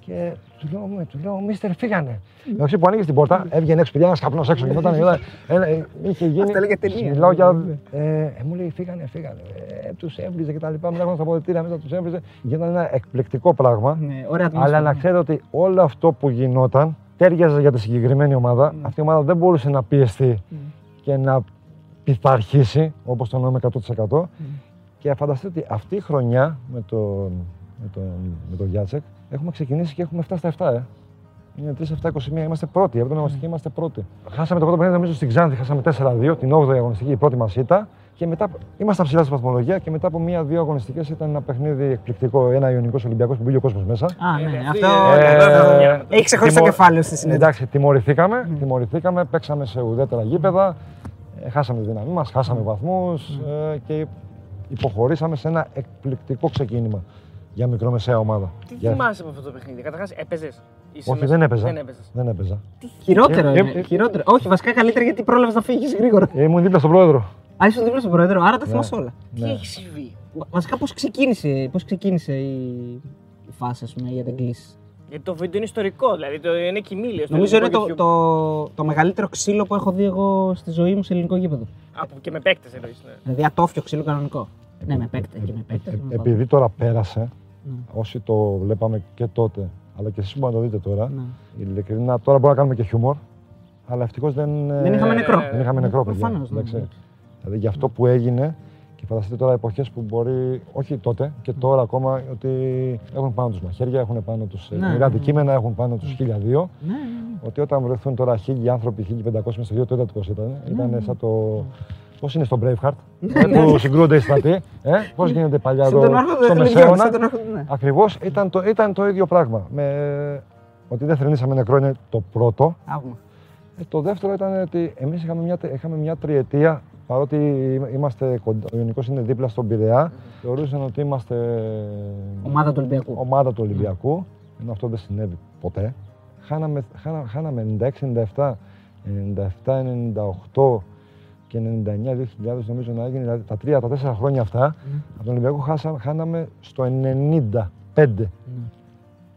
και του λέω, «Μ, του λέω, Μίστερ, φύγανε. Εντάξει που ανοίγεις την πόρτα, έβγαινε έξω, πήγε ένας καπνός έξω. Γινόταν, γινόταν, ένα, ε, είχε γίνει. Αυτά λέγε ταινία. Μιλάω για. Ε, ε, μου λέει, φύγανε, φύγανε. Ε, τους έβριζε κτλ. Μετά έρχονταν στα αποδητήρια, μετά τους έβριζε. Γινόταν ένα εκπληκτικό πράγμα. Ναι, ωραία ατμόσφαιρα. Αλλά να ξέρετε ότι όλο αυτό που γινόταν τέριαζε για τη συγκεκριμένη ομάδα. Αυτή η ομάδα δεν μπορούσε να πιεστεί και να πειθαρχήσει όπως το εννοούμε 100%. Και φανταστείτε ότι αυτή η χρονιά με τον, με τον, με τον Γιάτσεκ έχουμε ξεκινήσει και έχουμε φτάσει στα 7. Ε. Είναι 3-7-21, είμαστε πρώτοι. Η 7η αγωνιστική είμαστε πρώτοι. Χάσαμε το πρώτο παιχνίδι νομίζω στην Ξάνθη, χάσαμε 4-2, την 8η αγωνιστική, η πρώτη μας ήττα. Και μετά ήμασταν ψηλά στην βαθμολογία και μετά από μία-δύο αγωνιστικές ήταν ένα παιχνίδι εκπληκτικό. Ένα Ιωνικός Ολυμπιακός που μπήκε ο κόσμος μέσα. Α, ναι, Ε, αυτό. ε, ναι. Έχει ξεχωρίσει το τιμω- κεφάλαιο στη συνέντευξη. Εντάξει, τιμωρηθήκαμε, τιμωρηθήκαμε, παίξαμε σε ουδέτερα γήπεδα, ε, χάσαμε τη δύναμή μας, χάσαμε βαθμούς ε, και υποχωρήσαμε σε ένα εκπληκτικό ξεκίνημα για μικρομεσαία ομάδα. Τι Για- θυμάσαι από αυτό το παιχνίδι. Καταρχάς, έπαιζες; Όχι, δεν έπαιζα. Δεν έπαιζες. Δεν έπαιζα. Χειρότερο Ε, είναι. ε, ε, χειρότερο. Όχι, βασικά καλύτερα γιατί πρόλαβες να φύγεις γρήγορα. Ήμουν δίπλα στον πρόεδρο. Α, ήσουν δίπλα στον πρόεδρο, άρα τα θυμάσαι όλα. Τι Ναι. έχει συμβεί; Βα- Βασικά, πώς ξεκίνησε, πώς ξεκίνησε η, η φάση ας πούμε, για την κλίση; Γιατί το βίντεο είναι ιστορικό, δηλαδή το είναι κοιμήλιο. στο Νομίζω είναι ελληνικό το, YouTube. το, το μεγαλύτερο ξύλο που έχω δει εγώ στη ζωή μου σε ελληνικό γήπεδο. Από και με παίκτες εννοείς. Ναι. Δηλαδή ατόφιο ξύλο κανονικό. Ναι, με παίκτε και με παίκτες. Ε, επειδή τώρα πέρασε, Ναι. όσοι το βλέπαμε και τότε, αλλά και εσείς που να το δείτε τώρα, Ναι. ειλικρινά τώρα μπορούμε να κάνουμε και χιούμορ, αλλά ευτυχώς δεν, ε, Δεν είχαμε νεκρό. δεν είχαμε νεκρό, παιδιά. Προφανώς, ναι. εντάξει. Δηλαδή για αυτό που έγινε και φανταστείτε τώρα εποχές που μπορεί, όχι τότε και τώρα ακόμα, ότι έχουν πάνω τους μαχαίρια, έχουν πάνω τους Ναι, ναι, ναι, ναι. αντικείμενα, έχουν πάνω τους 1002. Ναι, ναι, ναι. Ότι όταν βρεθούν τώρα χίλιοι άνθρωποι, 1500 μέσα στο δύο, το είδατε πώ ήταν. Ναι, Ήταν σαν το. Πώς είναι στο Braveheart, ε, που συγκρούνται οι στρατοί. Ε, Πώς γίνεται παλιά Στον εδώ τον Άρχοντα στο των Λεγιών, Μεσαίωνα. στον τον Άρχοντα, ναι. Ακριβώς ήταν, το, ήταν το ίδιο πράγμα. Με, ότι δεν θρυνήσαμε νεκρό είναι το πρώτο. Θαύμα. Ε, το δεύτερο ήταν ότι εμείς είχαμε μια, τε- είχαμε μια τριετία, παρότι είμαστε κοντά, ο Ιωνικός είναι δίπλα στον Πειραιά, θεωρούσαν ότι είμαστε Ομάδα του Ολυμπιακού. ομάδα του Ολυμπιακού, ενώ αυτό δεν συνέβη ποτέ. Χάναμε, χάνα, χάναμε 96-97, 97-98 και 99-2000 νομίζω να έγινε, δηλαδή τα τρία, τα τέσσερα χρόνια αυτά, από τον Ολυμπιακό χάσα, χάναμε στο 95. Ναι.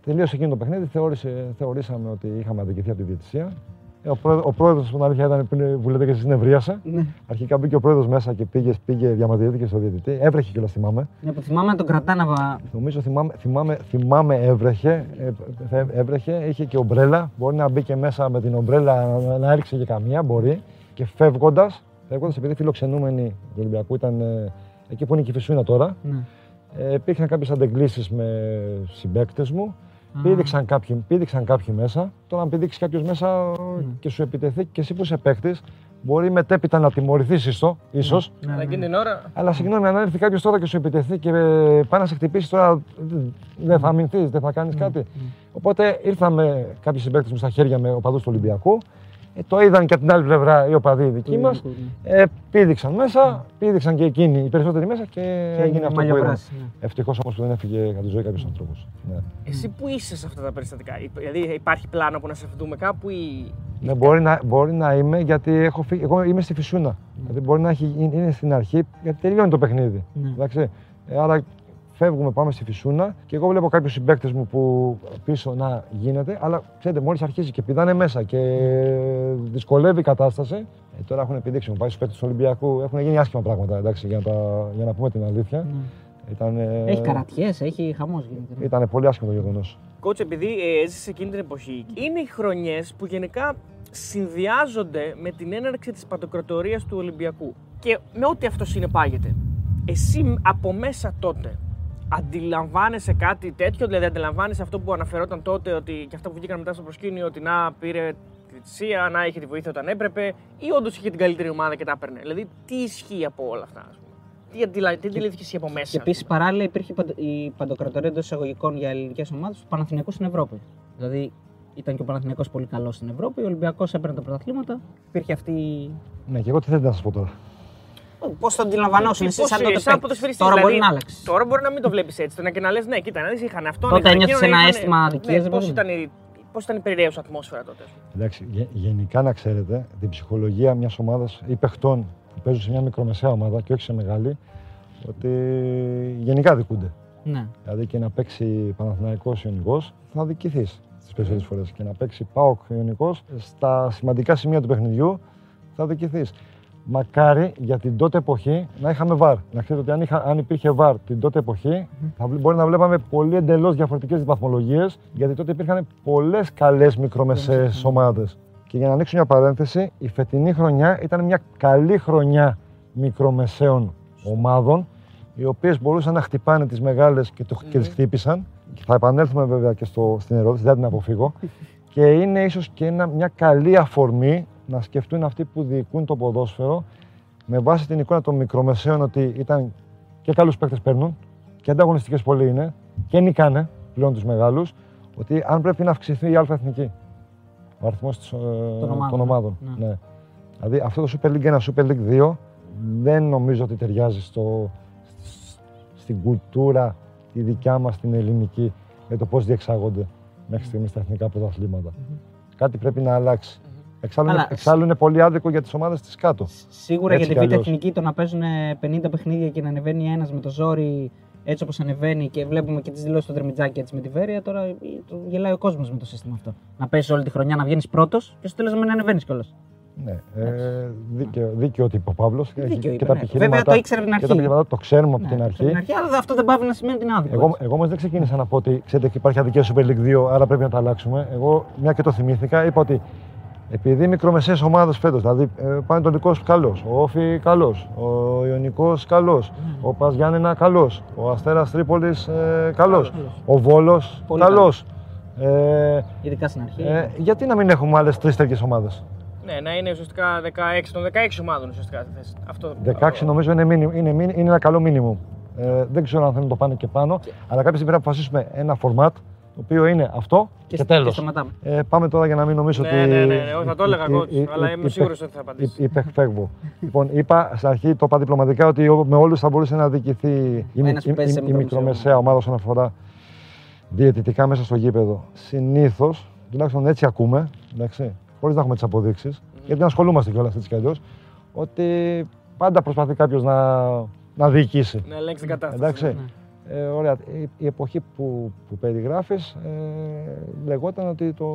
Τελείωσε εκείνο το παιχνίδι, θεώρησε, θεωρήσαμε ότι είχαμε αδικηθεί από τη διαιτησία. Ε, ο, πρόεδρο, ο πρόεδρος, που την αλήθεια ήταν πριν που λέτε και εσείς νευρίασε. Ναι. Αρχικά μπήκε ο πρόεδρος μέσα και πήγε, πήγε διαμαρτυρήθηκε στο διαιτητή. Έβρεχε κιόλας θυμάμαι. Ναι, που θυμάμαι να τον κρατάνε από. Νομίζω θυμάμαι, θυμάμαι, θυμάμαι έβρεχε, ε, ε, έβρεχε, είχε και ομπρέλα. Μπορεί να μπήκε μέσα με την ομπρέλα να, να έριξε και καμία, μπορεί. Και φεύγοντα, φεύγοντας, επειδή φιλοξενούμενοι του Ολυμπιακού ήταν ε, εκεί που είναι και η Φυσούνα τώρα, Ναι. ε, υπήρχαν κάποιες αντεγκλήσεις με συμπαίκτες μου. Α. Πήδηξαν κάποιοι, πήδηξαν κάποιοι μέσα. Τώρα, αν πήδηξει κάποιος μέσα Ναι. και σου επιτεθεί και εσύ που είσαι παίκτης, μπορεί μετέπειτα να τιμωρηθείς ίσως. Ίσως. Ναι, Αλλά ναι. εκείνη την ώρα. Αλλά συγγνώμη, αν έρθει κάποιος τώρα και σου επιτεθεί και ε, πάει να σε χτυπήσει τώρα, δεν θα αμυνθείς, δεν θα κάνεις κάτι. Οπότε ήρθαμε κάποιοι συμπαίκτες μου στα χέρια με οπαδού του Ολυμπιακού. Ε, το είδαν και από την άλλη πλευρά οι οπαδοί δικοί μας. Ε, πήδηξαν μέσα, πήδηξαν και εκείνοι οι περισσότεροι μέσα και, έγινε αυτό που είδαμε. μαλλιοβράση, ναι. Ευτυχώς όμως που δεν έφυγε από τη ζωή κάποιος άνθρωπος. Ναι. Εσύ που είσαι σε αυτά τα περιστατικά, Υπ- δηλαδή υπάρχει πλάνο που να σε δούμε κάπου ή. Ναι, μπορεί, να, μπορεί να είμαι γιατί έχω φύγει, εγώ είμαι στη Φυσούνα. Δηλαδή μπορεί να έχει, είναι είναι στην αρχή γιατί τελειώνει το παιχνίδι. Ναι. Εντάξει. Ε, άρα φεύγουμε, πάμε στη Φυσούνα και εγώ βλέπω κάποιους συμπαίκτες μου που πίσω να γίνεται. Αλλά ξέρετε, μόλις αρχίζει και πηδάνε μέσα και δυσκολεύει η κατάσταση. Ε, τώρα έχουν επιδείξει, μου πάει στους παίκτες του Ολυμπιακού. Έχουν γίνει άσχημα πράγματα εντάξει, για, να τα, για να πούμε την αλήθεια. Ναι. Ήταν, ε, Έχει καρατιές, έχει χαμός γίνεται. Ήταν πολύ άσχημο το γεγονός. Κότς, επειδή ε, έζησε εκείνη την εποχή, είναι οι χρονιές που γενικά συνδυάζονται με την έναρξη της παντοκρατορίας του Ολυμπιακού. Και με ό,τι αυτό συνεπάγεται. Εσύ από μέσα τότε αντιλαμβάνεσαι κάτι τέτοιο, δηλαδή αντιλαμβάνεσαι αυτό που αναφερόταν τότε ότι και αυτά που βγήκαν μετά στο προσκήνιο ότι να πήρε τη θυσία, να είχε τη βοήθεια όταν έπρεπε ή όντως είχε την καλύτερη ομάδα και τα έπαιρνε. Δηλαδή τι ισχύει από όλα αυτά, ας πούμε. Τι, αντιλα... τι αντιλήφθηκες εσύ από μέσα; Και επίσης παράλληλα υπήρχε η παντο- η παντοκρατορία εντός εισαγωγικών για ελληνικές ομάδες του Παναθηναϊκού στην Ευρώπη. Δηλαδή ήταν και ο Παναθηναϊκός πολύ καλός στην Ευρώπη, ο Ολυμπιακός έπαιρνε τα πρωταθλήματα. Υπήρχε αυτή. Ναι, και εγώ τι θέλετε να σας πω τώρα. Πώς το αντιλαμβανόσουν εσύ, Πώς, σαν ε, τότε. σαν παίκτης. ποδοσφαιριστής, Τώρα μπορεί δηλαδή, να άλλαξει. Τώρα μπορεί να μην το βλέπεις έτσι. Το να και να λες, ναι, κοίτα, να δεις, είχαν αυτόν. Τότε είχαν ένιωθες εκείνον, ένα είχαν- αίσθημα αδικίας, Ναι, ρε πώς παιδί μου. ήταν, η- πώς ήταν η περιραίουσα ατμόσφαιρα τότε. ας πούμε. Εντάξει, γε- γενικά να ξέρετε την ψυχολογία μιας ομάδας ή παιχτών που παίζουν σε μια μικρομεσαία ομάδα και όχι σε μεγάλη, ότι γενικά δικούνται. Ναι. Δηλαδή και να παίξει Παναθηναϊκός Ιωνικός θα δικηθείς τις περισσότερες φορές. Και να παίξει ΠΑΟΚ Ιωνικός στα σημαντικά σημεία του παιχνιδιού θα δικηθείς. Μακάρι για την τότε εποχή να είχαμε βαρ. Να ξέρετε ότι αν, είχα, αν υπήρχε βαρ την τότε εποχή, θα, βλέ- μπορεί να βλέπαμε πολύ εντελώς διαφορετικές βαθμολογίες, γιατί τότε υπήρχαν πολλές καλές μικρομεσαίες ομάδες. Και για να ανοίξω μια παρένθεση, η φετινή χρονιά ήταν μια καλή χρονιά μικρομεσαίων ομάδων, οι οποίες μπορούσαν να χτυπάνε τις μεγάλες και, το, και τις χτύπησαν. Και θα επανέλθουμε βέβαια και στο, στην ερώτηση, δεν την αποφύγω. και είναι ίσως και ένα, μια καλή αφορμή να σκεφτούν αυτοί που διοικούν το ποδόσφαιρο με βάση την εικόνα των μικρομεσαίων ότι ήταν και καλούς παίκτες παίρνουν και ανταγωνιστικές πολλοί είναι και νικάνε πλέον τους μεγάλους, ότι αν πρέπει να αυξηθεί η αλφα εθνική. Ο αριθμός των, ομάδων. των ομάδων. Ναι. Ναι. Δηλαδή αυτό το Super League 1, Super League 2 δεν νομίζω ότι ταιριάζει στο, στην κουλτούρα τη δικιά μας την ελληνική για το πώς διεξάγονται μέχρι στιγμής τα εθνικά πρωταθλήματα. Κάτι πρέπει να αλλάξει. Εξάλλου, είναι, Αλλά- εξάλλου είναι πολύ άδικο για τις ομάδες της κάτω. Σίγουρα Έτσι για τη κι Β' αλλιώς. Εθνική το να παίζουν 50 παιχνίδια και να ανεβαίνει ένας με το ζόρι έτσι όπως ανεβαίνει και βλέπουμε και τις δηλώσεις του Δερμιτζάκη έτσι με τη Βέρεια. Τώρα ε, το γελάει ο κόσμος με το σύστημα αυτό. Να παίζεις όλη τη χρονιά να βγαίνεις πρώτος και στο τέλος να μην ανεβαίνεις κιόλας. Ναι, ε, δίκαιο, δίκαιο ότι είπε ο Παύλος και, Δίκαιο και είπε, τα ναι. επιχειρήματα, Βέβαια, το ήξερε από την και τα αρχή. επιχειρήματα το ξέρουμε από Ναι, την από αρχή. την αρχή, αλλά αυτό δεν πάβει να σημαίνει ότι είναι άδικο. Εγώ, έτσι. εγώ όμως δεν ξεκίνησα να πω ότι ξέρετε, υπάρχει αδικία Super League 2, άρα πρέπει να τα αλλάξουμε. Εγώ, μια και το θυμήθηκα, είπα ότι επειδή οι μικρομεσαίες ομάδες φέτος, δηλαδή ε, Πανετολικός καλός, ο Όφη καλός, ο Ιωνικός καλός, ο Πας Γιάννενα καλός, ο Αστέρας Τρίπολης ε, καλός, ο Βόλος Πολύ καλός. Ε, Ειδικά στην αρχή. ε, γιατί να μην έχουμε άλλες τρεις τέτοιες ομάδες; Ναι, να είναι ουσιαστικά 16 των 16 ομάδων ουσιαστικά στη θέση. Αυτό, 16 νομίζω είναι, μίνι- είναι, μίνι- είναι ένα καλό μήνυμο. Ε, δεν ξέρω αν θέλουν να το πάνε και πάνω, αλλά κάποια στιγμή πρέπει να αποφασίσουμε ένα format το οποίο είναι αυτό και, και, τέλος. και σταματάμε. Ε, πάμε τώρα για να μην νομίζω Ναι, ότι. ναι, ναι, ναι, όχι, θα το έλεγα υ- εγώ, υ- αλλά υ- είμαι υ- σίγουρος υ- ότι θα απαντήσεις. υ- Υπεκφεύγω. λοιπόν, είπα στην αρχή, το είπα διπλωματικά, ότι ο- με όλου θα μπορούσε να διοικηθεί η, μι- ένας που η- παίζει σε η- η μικρομεσαία μικρομεσαία ομάδα όσον αφορά διαιτητικά μέσα στο γήπεδο. Συνήθω, τουλάχιστον έτσι ακούμε, εντάξει, χωρί να έχουμε τι αποδείξει, γιατί ασχολούμαστε κιόλα έτσι κι αλλιώ, ότι πάντα προσπαθεί κάποιο να, να διοικήσει. Να ελέγξει την κατάσταση. Εντάξει. Ε, ωραία. Η, η εποχή που, που περιγράφεις ε, λεγόταν ότι, το,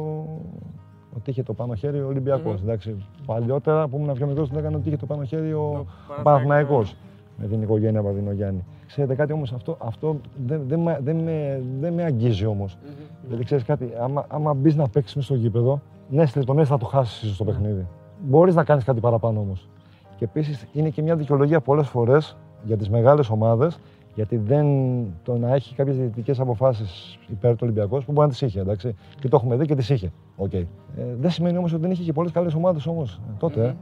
ότι είχε το πάνω χέρι ο Ολυμπιακός. εντάξει. Παλιότερα που ήμουν πιο μικρός λέγανε ότι είχε το πάνω χέρι ο, ο Παναθηναϊκός. Παναθηναϊκός με την οικογένεια Παπαδινογιάννη. Ξέρετε κάτι όμως αυτό, αυτό δεν, δεν, με- δεν, με, δεν με αγγίζει όμως. Μμμ. Γιατί ξέρεις κάτι, άμα, άμα μπεις να παίξεις μες στο γήπεδο, ναι, στις λεπτομέρειες θα το χάσεις ίσως το παιχνίδι. Μπορείς να κάνεις κάτι παραπάνω όμως. Και επίσης είναι και μια δικαιολογία πολλές φορές για τις μεγάλες ομάδες, γιατί δεν το να έχει κάποιες διαιτητικές αποφάσεις υπέρ του Ολυμπιακού που μπορεί να τις είχε. Εντάξει. Και το έχουμε δει και τις είχε. Okay. Ε, δεν σημαίνει όμως ότι δεν είχε και πολλές καλές ομάδες όμως τότε. Ε.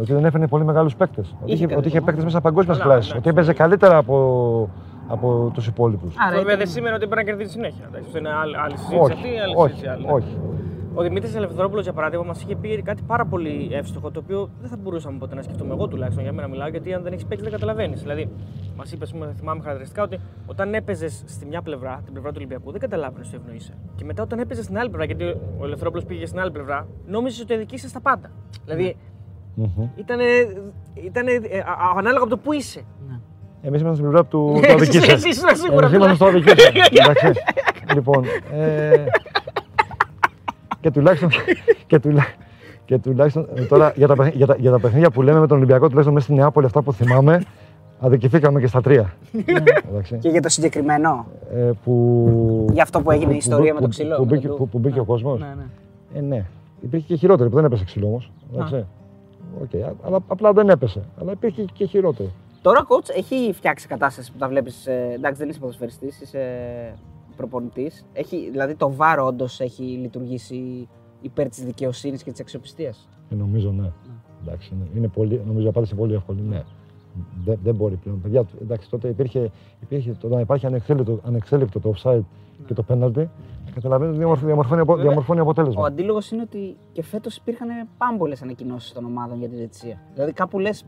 Ότι δεν έφερνε πολύ μεγάλους παίκτες. Ότι είχε, καλές ότι είχε παίκτες μέσα παγκόσμιας Καλά, κλάσει. εντάξει. Ότι έπαιζε καλύτερα από, από τους υπόλοιπους. Άρα Αυτό βέβαια ήταν- δεν σημαίνει ότι πρέπει να κερδίσει συνέχεια. εντάξει. Αυτό είναι άλλη, άλλη συζήτηση Όχι, αυτή, άλλη όχι, συζήτηση άλλη. όχι. Ο Δημήτρης Ελευθερόπουλο, για παράδειγμα, μας είχε πει κάτι πάρα πολύ εύστοχο, το οποίο δεν θα μπορούσαμε ποτέ να σκεφτούμε εγώ τουλάχιστον για μένα μιλάω, γιατί αν δεν έχεις παίξει δεν καταλαβαίνεις. Δηλαδή, μας είπες, ας πούμε, θυμάμαι χαρακτηριστικά, ότι όταν έπαιζες στη μια πλευρά, την πλευρά του Ολυμπιακού, δεν καταλάβαινες τι ευνοείσαι. Και μετά όταν έπαιζες στην άλλη πλευρά, γιατί ο Ελευθερόπουλο πήγε στην άλλη πλευρά, νόμιζες ότι αδικήσει τα πάντα. Δηλαδή, Μμμ. ήταν, ήτανε, ε, α- α- ανάλογα από το που είσαι. Εμείς ήμασταν στην πλευρά του Ναι, του αδικήσεων. εσείς- εσείς ήσασταν σίγουρα Εμείς ήμασταν στο αδικήσεων. Εντάξει. Λοιπόν, ε, και τουλάχιστον, και, τουλά, και τουλάχιστον ε, τώρα για τα, παιχνίδια- για, τα, για τα παιχνίδια που λέμε με τον Ολυμπιακό, τουλάχιστον μέσα στη Νεάπολη, αυτά που θυμάμαι, αδικηθήκαμε και στα τρία. Εντάξει. Και για το συγκεκριμένο. Ε, που, Για αυτό που έγινε η ιστορία με το ξύλο, Που, με μπήκε, το- που, που μπήκε ο κόσμος. Ναι, ναι. Ε, ναι. Υπήρχε και χειρότερη που δεν έπεσε ξύλο όμως. Οκ, αλλά απλά δεν έπεσε. Αλλά υπήρχε και χειρότερη. Τώρα ο coach έχει φτιάξει κατάσταση που τα βλέπεις. εντάξει, δεν είσαι ποδοσφαιριστής, είσαι προπονητής. Δηλαδή το VAR όντως έχει λειτουργήσει υπέρ της δικαιοσύνης και της αξιοπιστίας. Ε, νομίζω ναι. Εντάξει, είναι, είναι πολύ, νομίζω η απάντηση είναι πολύ εύκολη. Ναι. Δεν, δεν μπορεί πλέον. Παιδιά, εντάξει, τότε υπήρχε, υπήρχε το να υπάρχει ανεξέλεγκτο, ανεξέλεγκτο το offside και το penalty. Καταλαβαίνετε ότι διαμορφ- διαμορφώνει, απο- Βέβαια, διαμορφώνει αποτέλεσμα. Ο αντίλογος είναι ότι και φέτος υπήρχαν πάμπολλες ανακοινώσεις των ομάδων για τη διαιτησία. Δηλαδή κάπου λες.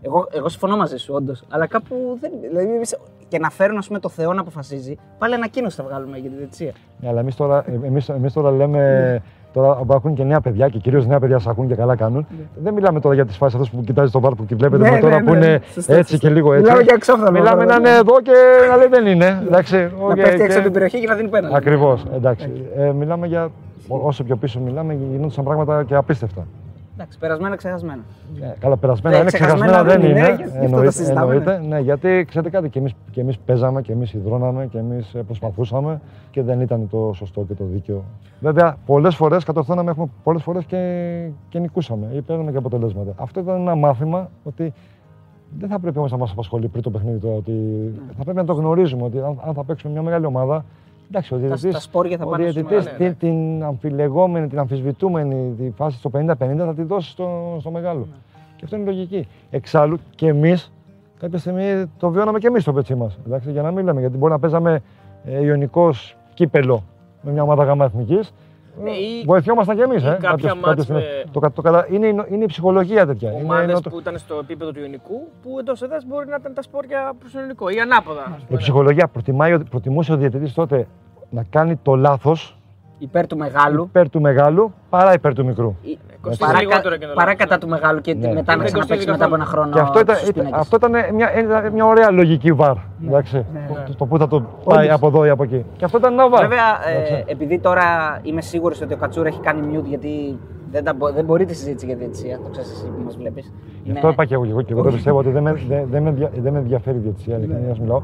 Εγώ, εγώ συμφωνώ μαζί σου, όντως. Αλλά κάπου δεν. Δηλαδή, εμείς- και να φέρουν ας πούμε, το Θεό να αποφασίζει, πάλι ανακοίνωση θα βγάλουμε για τη διαιτησία. Ναι, αλλά εμείς τώρα, εμείς, εμείς τώρα λέμε. Τώρα που ακούν και νέα παιδιά και κυρίως νέα παιδιά σας ακούν και καλά κάνουν. Δεν μιλάμε τώρα για τις φάσεις αυτές που κοιτάζεις το VAR που βλέπετε Ναι, με τώρα ναι, που ναι. είναι Σωστά, έτσι σωστά. και λίγο έτσι. Μιλάμε για εξόφθαλμο, Μιλάμε να βέβαια. είναι εδώ και να λέει δεν είναι. Εντάξει, να οκ, πέφτει και- έξω από την περιοχή και να δίνει πέναλτι. Ακριβώς. Εντάξει. Ε, μιλάμε για. ό- Όσο πιο πίσω μιλάμε, γινόντουσαν πράγματα και απίστευτα. Εντάξει, περασμένα, ξεχασμένα. Ναι, καλά, περασμένα Ναι, είναι, ξεχασμένα ξεχασμένα δεν δεν είναι. είναι, γι' αυτό το εννοείται, συζητάμε, εννοείται. Ναι, γιατί ξέρετε κάτι, και εμείς, και εμείς παίζαμε και εμείς υδρώναμε και εμείς ε, προσπαθούσαμε και δεν ήταν το σωστό και το δίκαιο. Βέβαια, πολλές φορές κατορθώναμε, έχουμε πολλές φορές και, και νικούσαμε ή παίρνουμε και αποτελέσματα. Αυτό ήταν ένα μάθημα ότι δεν θα πρέπει όμως να μας απασχολεί πριν το παιχνίδι τώρα, ότι θα πρέπει να το γνωρίζουμε ότι αν, αν θα παίξουμε μια μεγάλη ομάδα, εντάξει, ο Τα, διαιτητής, τα σπόρια θα ο πάνε στους διαιτητής μεγάλους. την, την αμφιλεγόμενη, την αμφισβητούμενη τη φάση στο 50-50 θα τη δώσει στο, στο μεγάλο. Και αυτό είναι λογική. Εξάλλου και εμείς κάποια στιγμή το βιώναμε και εμείς στο πετσί μας. Για να μην λέμε, γιατί μπορεί να παίζαμε ε, ιονικό κύπελο με μια ομάδα γάμα εθνικής. Ναι, ή- Βοηθιόμασταν κι εμείς. ή Ε, κάποια κάποιες- μάτς κάποιες στιγμές. με- το, κα- το, κατα- είναι, η- είναι η ψυχολογία τέτοια. Είναι- Ομάδε είναι το- που ήταν στο επίπεδο του Ιωνικού, που εντός έδρα μπορεί να ήταν τα σπόρια προς τον Ιωνικό ή ανάποδα. ας Η πούμε. ψυχολογία προτιμάει, ο- προτιμούσε ο διαιτητής τότε να κάνει το λάθος Υπέρ του μεγάλου. υπέρ του μεγάλου παρά υπέρ του μικρού. Ή- κοστίζει Παρά, λιγότερο και το παρά λάθος, κατά ναι. του μεγάλου και Ναι. μετά Δεν να κοστίζει ξαναπέξει μετά από καθόλου. ένα χρόνο. Και αυτό ήταν, στους ήταν- πίνακες. αυτό ήταν μια, ένα- μια ωραία λογική βαρ. εντάξει, το, το πού θα το πάει από εδώ ή από εκεί. Και αυτό ήταν ένα βαρ. Βέβαια, ε, εντάξει. επειδή τώρα είμαι σίγουρος ότι ο Κατσούρα έχει κάνει mute γιατί δεν, τα, μπο- δεν μπορεί τη συζήτηση για τη διαιτησία. Το ξέρεις εσύ που μας βλέπεις. Γι' αυτό είπα και εγώ, και εγώ, και εγώ το πιστεύω ότι δεν με, δεν, δεν με, ενδια- δεν με ενδιαφέρει η διαιτησία, ειλικρινά να σου μιλάω.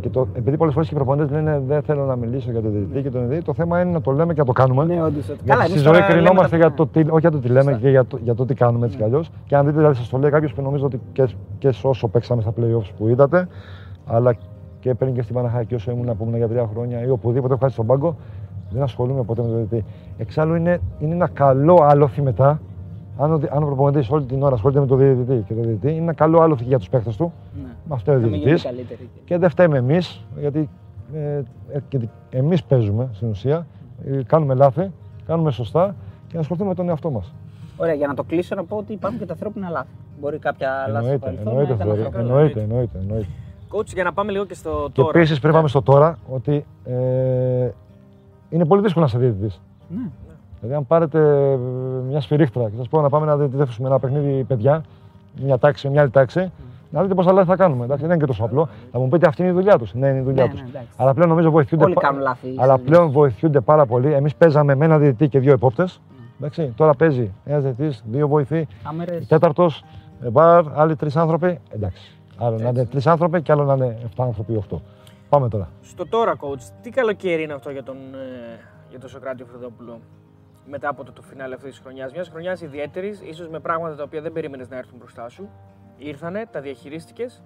Και το, επειδή πολλές φορές οι προπονητές λένε δεν θέλω να μιλήσω για το διαιτητή και τον διαιτητή, το θέμα είναι να το λέμε και να το κάνουμε. Ναι, όντως. Γιατί Καλά, στη εμείς ζωή τώρα λέμε κρινόμαστε τα- για το τι, όχι για το τι λέμε, Σωστά. και για το, για το τι κάνουμε έτσι κι αλλιώς. Και αν δείτε, δηλαδή, σας το λέει κάποιος που νομίζω ότι και, και σε όσο παίξαμε στα playoffs που είδατε, αλλά και πριν και στην Παναχαϊκή όσο ήμουν που ήμουν για τρία χρόνια ή οπουδήποτε έχω χάσει στον πάγκο, δεν ασχολούμαι ποτέ με το διαιτητή. Εξάλλου είναι, είναι ένα καλό άλοθη μετά. Αν ο, δι- αν ο προπονητής όλη την ώρα ασχολείται με το διαιτητή και το διαιτητή, είναι ένα καλό άλοθη για τους παίχτε του. Ναι. Με αυτό είναι ο Να μην διαιτητής. γίνει καλύτερη. Και δεν φταίμε εμείς, γιατί ε, ε, εμείς παίζουμε στην ουσία. Ε, κάνουμε λάθη, κάνουμε σωστά και να ασχοληθούμε με τον εαυτό μας. Ωραία, για να το κλείσω να πω ότι υπάρχουν και τα ανθρώπινα λάθη. Μπορεί κάποια λάθη στο Εννοείται, παρελθόν να εννοείται, ήταν Θοδωρή, ανθρώπινα. εννοείται, εννοείται, εννοείται. Coach, για να πάμε λίγο και στο Και τώρα. επίσης πρέπει να πάμε στο τώρα ότι ε, είναι πολύ δύσκολο να είσαι διαιτητής. Ναι. Δηλαδή, αν πάρετε ε, μια σφυρίχτρα και σας πω να πάμε να διαιτητεύσουμε ένα παιχνίδι παιδιά, μια τάξη, μια άλλη τάξη, να δείτε πόσα λάθη θα κάνουμε. Εντάξει, δεν είναι και τόσο απλό. Θα μου πείτε αυτή είναι η δουλειά τους. Ναι, είναι η δουλειά Ναι, τους. ναι, εντάξει. Αλλά πλέον νομίζω βοηθούνται. Όλοι πα- κάνουν λάθη. Αλλά στη πλέον βοηθούνται πάρα πολύ. Εμείς παίζαμε με ένα διαιτητή και δύο επόπτες. Εντάξει, τώρα παίζει ένας διαιτητής, δύο βοηθοί, Κάμερες. τέταρτος, μπαρ, άλλοι τρεις άνθρωποι. Εντάξει. Άλλο να είναι τρεις άνθρωποι και άλλο να είναι 7 άνθρωποι ή 8. Πάμε τώρα. Στο τώρα, coach, τι καλοκαίρι είναι αυτό για τον, ε, για τον Σοκράτη Φρυδόπουλο μετά από το, το φινάλε αυτής της χρονιάς. Μιας χρονιάς ιδιαίτερης, ίσως με πράγματα τα οποία δεν περίμενες να έρθουν μπροστά σου. Ήρθανε, τα διαχειρίστηκες.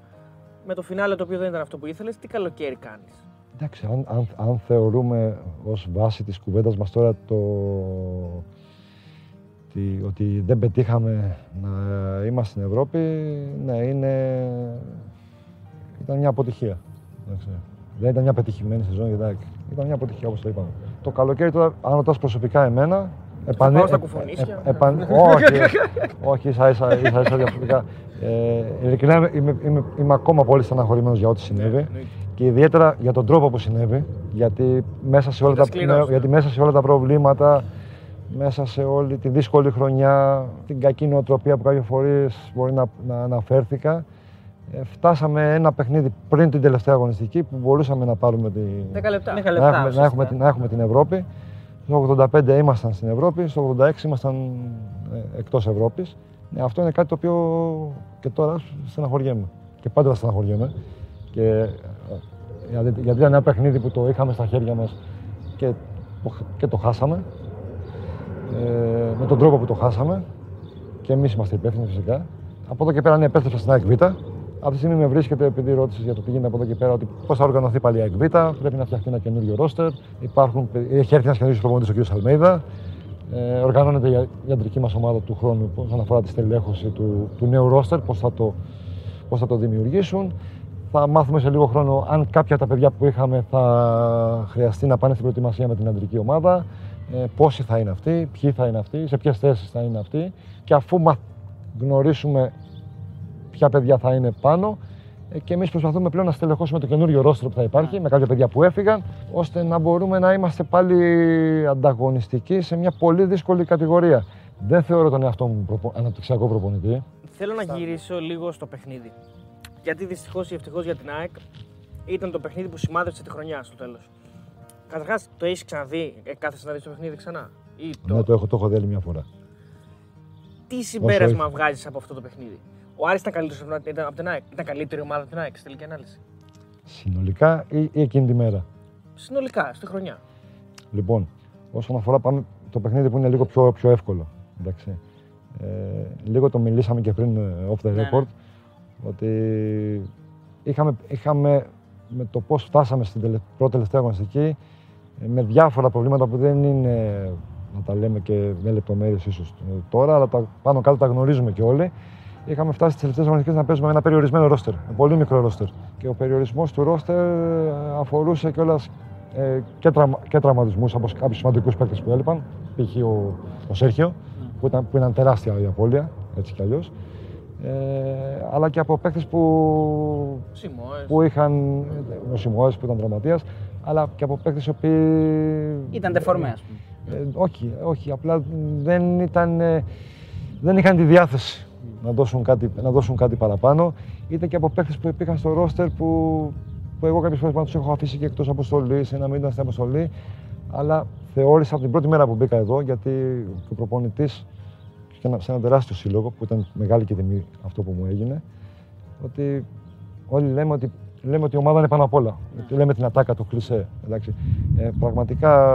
Με το φινάλε το οποίο δεν ήταν αυτό που ήθελες, τι καλοκαίρι κάνεις; Εντάξει, αν, αν, αν θεωρούμε ως βάση της κουβέντας μας τώρα το, ότι, ότι δεν πετύχαμε να είμαστε στην Ευρώπη, ναι, είναι, ήταν μια αποτυχία. Εντάξει. Δεν ήταν μια πετυχημένη σεζόν, γιατί ήταν μια αποτυχία όπως το είπαμε. Το καλοκαίρι τώρα, αν ρωτάς προσωπικά εμένα, επανε- πάω στα ε- κουφονίσια. ε- επαν- όχι, όχι, ίσα ίσα, ίσα, ίσα διαφορετικά. Ε, ειλικρινά είμαι, είμαι, είμαι, είμαι ακόμα πολύ στεναχωρημένος για ό,τι συνέβη. Και ιδιαίτερα για τον τρόπο που συνέβη, γιατί μέσα σε όλα, Ήταν τα, σκληρός, ναι, γιατί μέσα σε όλα τα προβλήματα, μέσα σε όλη τη δύσκολη χρονιά, την κακή νοοτροπία που κάποιες φορές μπορεί να, να αναφέρθηκα, ε, φτάσαμε ένα παιχνίδι πριν την τελευταία αγωνιστική που μπορούσαμε να πάρουμε τη, 10 λεπτά. Δέκα να, λεπτά, έχουμε, να, ουσιαστικά. έχουμε την, να έχουμε την Ευρώπη. Στο 85 ήμασταν στην Ευρώπη, στο 86 ήμασταν ε, εκτός Ευρώπης. Ναι, αυτό είναι κάτι το οποίο και τώρα στεναχωριέμαι. Και πάντα θα στεναχωριέμαι. Και, ε, γιατί, γιατί ήταν ένα παιχνίδι που το είχαμε στα χέρια μας και, το- και το χάσαμε. Ε, με τον τρόπο που το χάσαμε. Και εμείς είμαστε υπεύθυνοι φυσικά. Από εδώ και πέρα, ναι, επέστρεψα στην ΑΕΚ Β. Αυτή τη στιγμή με βρίσκεται, επειδή ρώτησες για το τι γίνεται από εδώ και πέρα, ότι πώς θα οργανωθεί πάλι η ΑΕΚ Β. Πρέπει να φτιαχτεί ένα καινούριο ρόστερ. Υπάρχουν, έχει έρθει ένας καινούριο προπονητής, ο κ. Αλμέιδα. Ε, οργανώνεται η ιατρική μας ομάδα του χρόνου όσον αφορά τη στελέχωση του, του νέου ρόστερ, πώς θα, το, πώς θα το δημιουργήσουν. Θα μάθουμε σε λίγο χρόνο αν κάποια από τα παιδιά που είχαμε θα χρειαστεί να πάνε στην προετοιμασία με την αντρική ομάδα, ε, πόσοι θα είναι αυτοί, ποιοι θα είναι αυτοί, σε ποιες θέσεις θα είναι αυτοί. Και αφού μα γνωρίσουμε ποια παιδιά θα είναι πάνω, ε, και εμείς προσπαθούμε πλέον να στελεχώσουμε το καινούριο ρόστρο που θα υπάρχει με κάποια παιδιά που έφυγαν, ώστε να μπορούμε να είμαστε πάλι ανταγωνιστικοί σε μια πολύ δύσκολη κατηγορία. Δεν θεωρώ τον εαυτό μου προπο... αναπτυξιακό προπονητή. Θέλω να γυρίσω λίγο στο παιχνίδι. Γιατί δυστυχώς ή ευτυχώς για την ΑΕΚ ήταν το παιχνίδι που σημάδεψε τη χρονιά στο τέλος. Καταρχάς, το έχεις ξαναδεί, ε, κάθεσαι να δει το παιχνίδι ξανά; Ή το... Ναι, το έχω, το έχω δει άλλη μια φορά. Τι συμπέρασμα όχι. βγάζεις από αυτό το παιχνίδι; Ο Άρης ήταν καλύτερος από την ΑΕΚ. Ήταν καλύτερη ομάδα από την ΑΕΚ στη τελική ανάλυση. Συνολικά ή, ή εκείνη τη μέρα; Συνολικά, στη χρονιά. Λοιπόν, όσον αφορά πάμε το παιχνίδι που είναι λίγο πιο, πιο εύκολο. Εντάξει. Ε, λίγο το μιλήσαμε και πριν ε, off the Ναι, ναι. record ότι είχαμε, είχαμε με το πώς φτάσαμε στην τελε, πρώτη τελευταία αγωνιστική ε, με διάφορα προβλήματα που δεν είναι να τα λέμε και με λεπτομέρειες ίσως ε, τώρα, αλλά τα, πάνω κάτω τα γνωρίζουμε και όλοι. Είχαμε φτάσει στις τελευταίες αγωνιστικές να παίζουμε με ένα περιορισμένο ρόστερ, με πολύ μικρό ρόστερ. Και ο περιορισμός του ρόστερ ε, αφορούσε κιόλας ε, και, τραυμα, και τραυματισμούς από κάποιους σημαντικούς παίκτες που έλειπαν, π.χ. ο, ο Σέρχιο, που ήταν, που ήταν τεράστια η απώλεια, έτσι κι αλλιώς. Ε, αλλά και από παίκτες που, Σιμόε. που είχαν, ο Σιμώες που ήταν τραυματίας, αλλά και από παίκτες οι οποίοι... Ήταν τεφορμέ, ας πούμε. Ε, όχι, όχι, απλά δεν, ήταν, ε, δεν είχαν τη διάθεση να δώσουν κάτι, να δώσουν κάτι παραπάνω. Είτε και από παίκτες που υπήρχαν στο ρόστερ που, που εγώ κάποιες φορές τους έχω αφήσει και εκτός αποστολής ή να μην ήταν στην αποστολή. Αλλά θεώρησα από την πρώτη μέρα που μπήκα εδώ, γιατί ο προπονητής σε ένα, σε ένα τεράστιο σύλλογο, που ήταν μεγάλη και τιμή αυτό που μου έγινε, ότι όλοι λέμε ότι λέμε ότι η ομάδα είναι πάνω απ' όλα. Ναι. Λέμε την ατάκα, το κλισέ. Εντάξει. Ε, πραγματικά,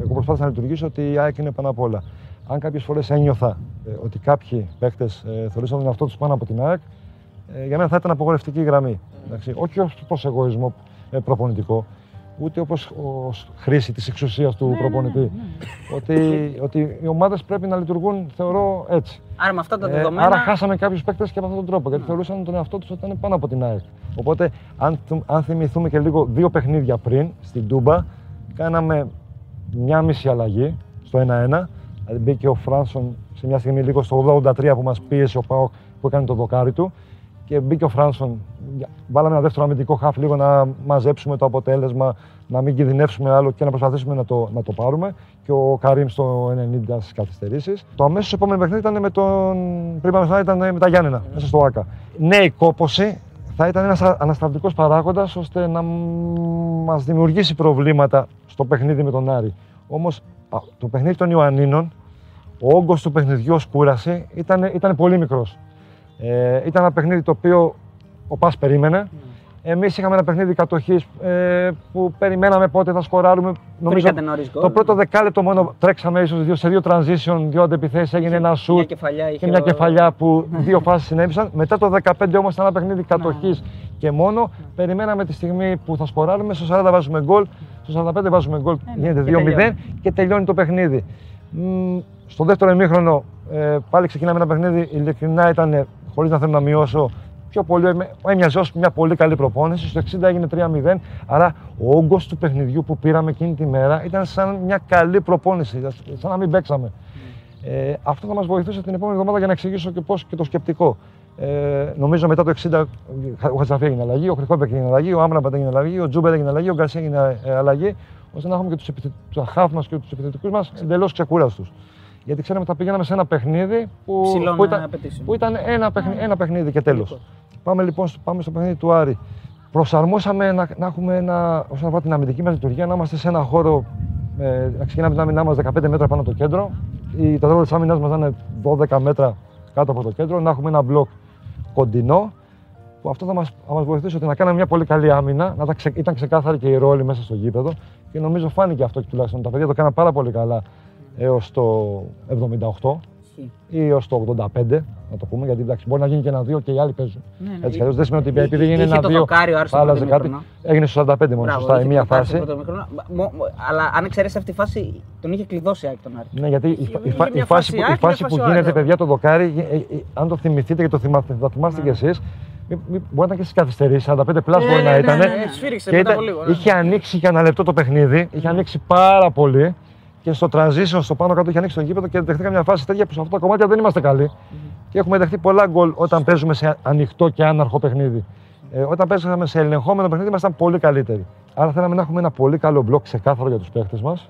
εγώ προσπάθησα να λειτουργήσω ότι η ΑΕΚ είναι πάνω απ' όλα. Αν κάποιες φορές ένιωθα ε, ότι κάποιοι παίκτες ε, θεωρούσαν τον εαυτό τους πάνω από την ΑΕΚ, ε, για μένα θα ήταν απογορευτική γραμμή. Εντάξει. Όχι ως προς εγωισμό ε, προπονητικό, ούτε όπως ως χρήση της εξουσίας του ναι, ναι, προπονητή. Ναι, ναι, ότι, ότι οι ομάδες πρέπει να λειτουργούν, θεωρώ έτσι. Άρα με αυτά τα δεδομένα. Ε, άρα χάσαμε κάποιους παίκτες και από αυτόν τον τρόπο, γιατί θεωρούσαν τον εαυτό τους ότι ήταν πάνω από την ΑΕΚ. Οπότε, αν, αν θυμηθούμε και λίγο δύο παιχνίδια πριν στην Τούμπα, κάναμε μια μισή αλλαγή στο 1-1. Δηλαδή μπήκε ο Φράνσον σε μια στιγμή λίγο στο 83 που μας πίεσε ο Πάοκ που έκανε το δοκάρι του και μπήκε ο Φράνσον. Βάλαμε ένα δεύτερο αμυντικό χάφ λίγο να μαζέψουμε το αποτέλεσμα, να μην κινδυνεύσουμε άλλο και να προσπαθήσουμε να το, να το πάρουμε. Και ο Καρύμ στο 90 στις καθυστερήσεις. Το αμέσως επόμενο παιχνίδι ήταν με τον. Πριν πάμε ήταν με τα Γιάννενα, μέσα στο ΑΚΑ. Νέη κόποση θα ήταν ένας ανασταλτικός παράγοντας ώστε να μας δημιουργήσει προβλήματα στο παιχνίδι με τον Άρη. Όμως το παιχνίδι των Ιωαννίνων, ο όγκος του παιχνιδιού ως κούραση ήταν, ήταν πολύ μικρός. Ε, ήταν ένα παιχνίδι το οποίο ο Πας περίμενε. Mm. Εμείς είχαμε ένα παιχνίδι κατοχής ε, που περιμέναμε πότε θα σκοράρουμε. Νομίζω το πρώτο δεκάλεπτο μόνο τρέξαμε ίσως σε δύο transition, δύο αντεπιθέσεις, έγινε ένα σουτ και μια κεφαλιά που δύο φάσεις συνέβησαν. Μετά το 15 όμως ήταν ένα παιχνίδι κατοχής και μόνο. Περιμέναμε τη στιγμή που θα σκοράρουμε, στο 40 βάζουμε γκολ, στο 45 βάζουμε γκολ, ε, ναι, γίνεται 2-0 και τελειώνει το παιχνίδι. Στο δεύτερο ημίχρονο ε, πάλι ξεκινάμε ένα παιχνίδι, ειλικρινά ήταν χωρίς να θέλω να μειώσω, πιο πολύ έμοιαζε ως μια πολύ καλή προπόνηση. Στο 60 έγινε 3-0. Άρα ο όγκος του παιχνιδιού που πήραμε εκείνη τη μέρα ήταν σαν μια καλή προπόνηση, σαν να μην παίξαμε. Ε, αυτό θα μας βοηθούσε την επόμενη εβδομάδα για να εξηγήσω και πώς και το σκεπτικό. Ε, νομίζω μετά το 60 ο Χατζαφή έγινε αλλαγή, ο Χρυκόπεκ έγινε αλλαγή, ο Άμραμπατ έγινε αλλαγή, ο Τζούμπερ έγινε αλλαγή, ο Γκαρσία έγινε ε, αλλαγή, ώστε να έχουμε και τους χαφ μας και τους επιθετικούς μας εντελώς ξεκούραστους. Γιατί ξέραμε ότι θα πηγαίναμε σε ένα παιχνίδι που, που, ήταν, που ήταν, ένα, παιχνίδι, ένα παιχνίδι και τέλος. Πάμε λοιπόν πάμε στο παιχνίδι του Άρη. Προσαρμόσαμε να, να έχουμε ένα, όσον αφορά την αμυντική μας λειτουργία, να είμαστε σε ένα χώρο ε, να ξεκινάμε την άμυνά μας 15 μέτρα πάνω από το κέντρο. Η τετράδα της άμυνά μας να είναι 12 μέτρα κάτω από το κέντρο. Να έχουμε ένα μπλοκ κοντινό. Που αυτό θα μα μας βοηθήσει ότι να κάνουμε μια πολύ καλή άμυνα. Να τα ξε, ήταν ξεκάθαρη και η ρόλη μέσα στο γήπεδο. Και νομίζω φάνηκε αυτό τουλάχιστον. Τα παιδιά το κάναν πάρα πολύ καλά έως το 78 ή έως το 85, να το πούμε, γιατί εντάξει, μπορεί να γίνει και ένα δύο και οι άλλοι παίζουν. Ναι, ναι, Έτσι, δεν σημαίνει ότι επειδή γίνει ένα δύο, άλλαζε κάτι. Έγινε στο 45 μόνο, σωστά, η μία φάση. Αλλά αν εξαιρέσει αυτή τη φάση, τον είχε κλειδώσει η τον Άρη. Ναι, γιατί η, φάση, που, η φάση που γίνεται, παιδιά, το δοκάρι, ε, ε, αν το θυμηθείτε και το θυμάστε, θα θυμάστε κι εσείς, Μπορεί να ήταν και στι καθυστερήσει, 45 πλάσ μπορεί να ήταν. Και είχε ανοίξει για ένα λεπτό το παιχνίδι, είχε ανοίξει πάρα πολύ και στο transition στο πάνω κάτω είχε ανοίξει το γήπεδο και δεχτήκαμε μια φάση τέτοια που σε αυτά τα κομμάτια δεν είμαστε καλοί. Mm-hmm. Και έχουμε δεχτεί πολλά γκολ όταν παίζουμε σε ανοιχτό και άναρχο παιχνίδι. Ε, όταν παίζαμε σε ελεγχόμενο παιχνίδι ήμασταν πολύ καλύτεροι. Άρα θέλαμε να έχουμε ένα πολύ καλό μπλοκ ξεκάθαρο για τους παίχτες μας.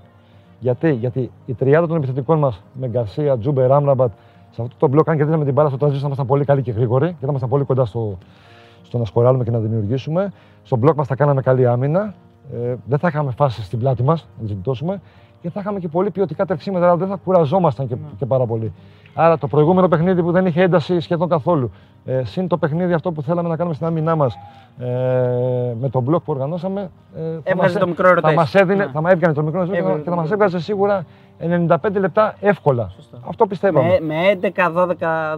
Γιατί; Γιατί η τριάδα των επιθετικών μας με Γκαρσία, Τζούμπερ, Αμραμπάτ, σε αυτό το μπλοκ, αν κερδίσαμε την μπάλα στο transition, ήμασταν πολύ καλοί και γρήγοροι και ήμασταν πολύ κοντά στο, στο να σκοράρουμε και να δημιουργήσουμε. Στο μπλοκ μας θα κάναμε καλή άμυνα. Ε, δεν θα είχαμε φάσεις στην πλάτη μας, να ζητώσουμε και θα είχαμε και πολύ ποιοτικά τρεξίματα, αλλά δεν θα κουραζόμασταν και, και πάρα πολύ. Άρα το προηγούμενο παιχνίδι που δεν είχε ένταση σχεδόν καθόλου, ε, συν το παιχνίδι αυτό που θέλαμε να κάνουμε στην άμυνά μας ε, με τον μπλοκ που οργανώσαμε. Ε, θα μας, το μικρό θα μας έδινε, ναι. θα μας έβγανε το μικρό ρωτήριο και θα μας έβγαζε σίγουρα 95 λεπτά εύκολα. Σωστό. Αυτό πιστεύαμε. Με, με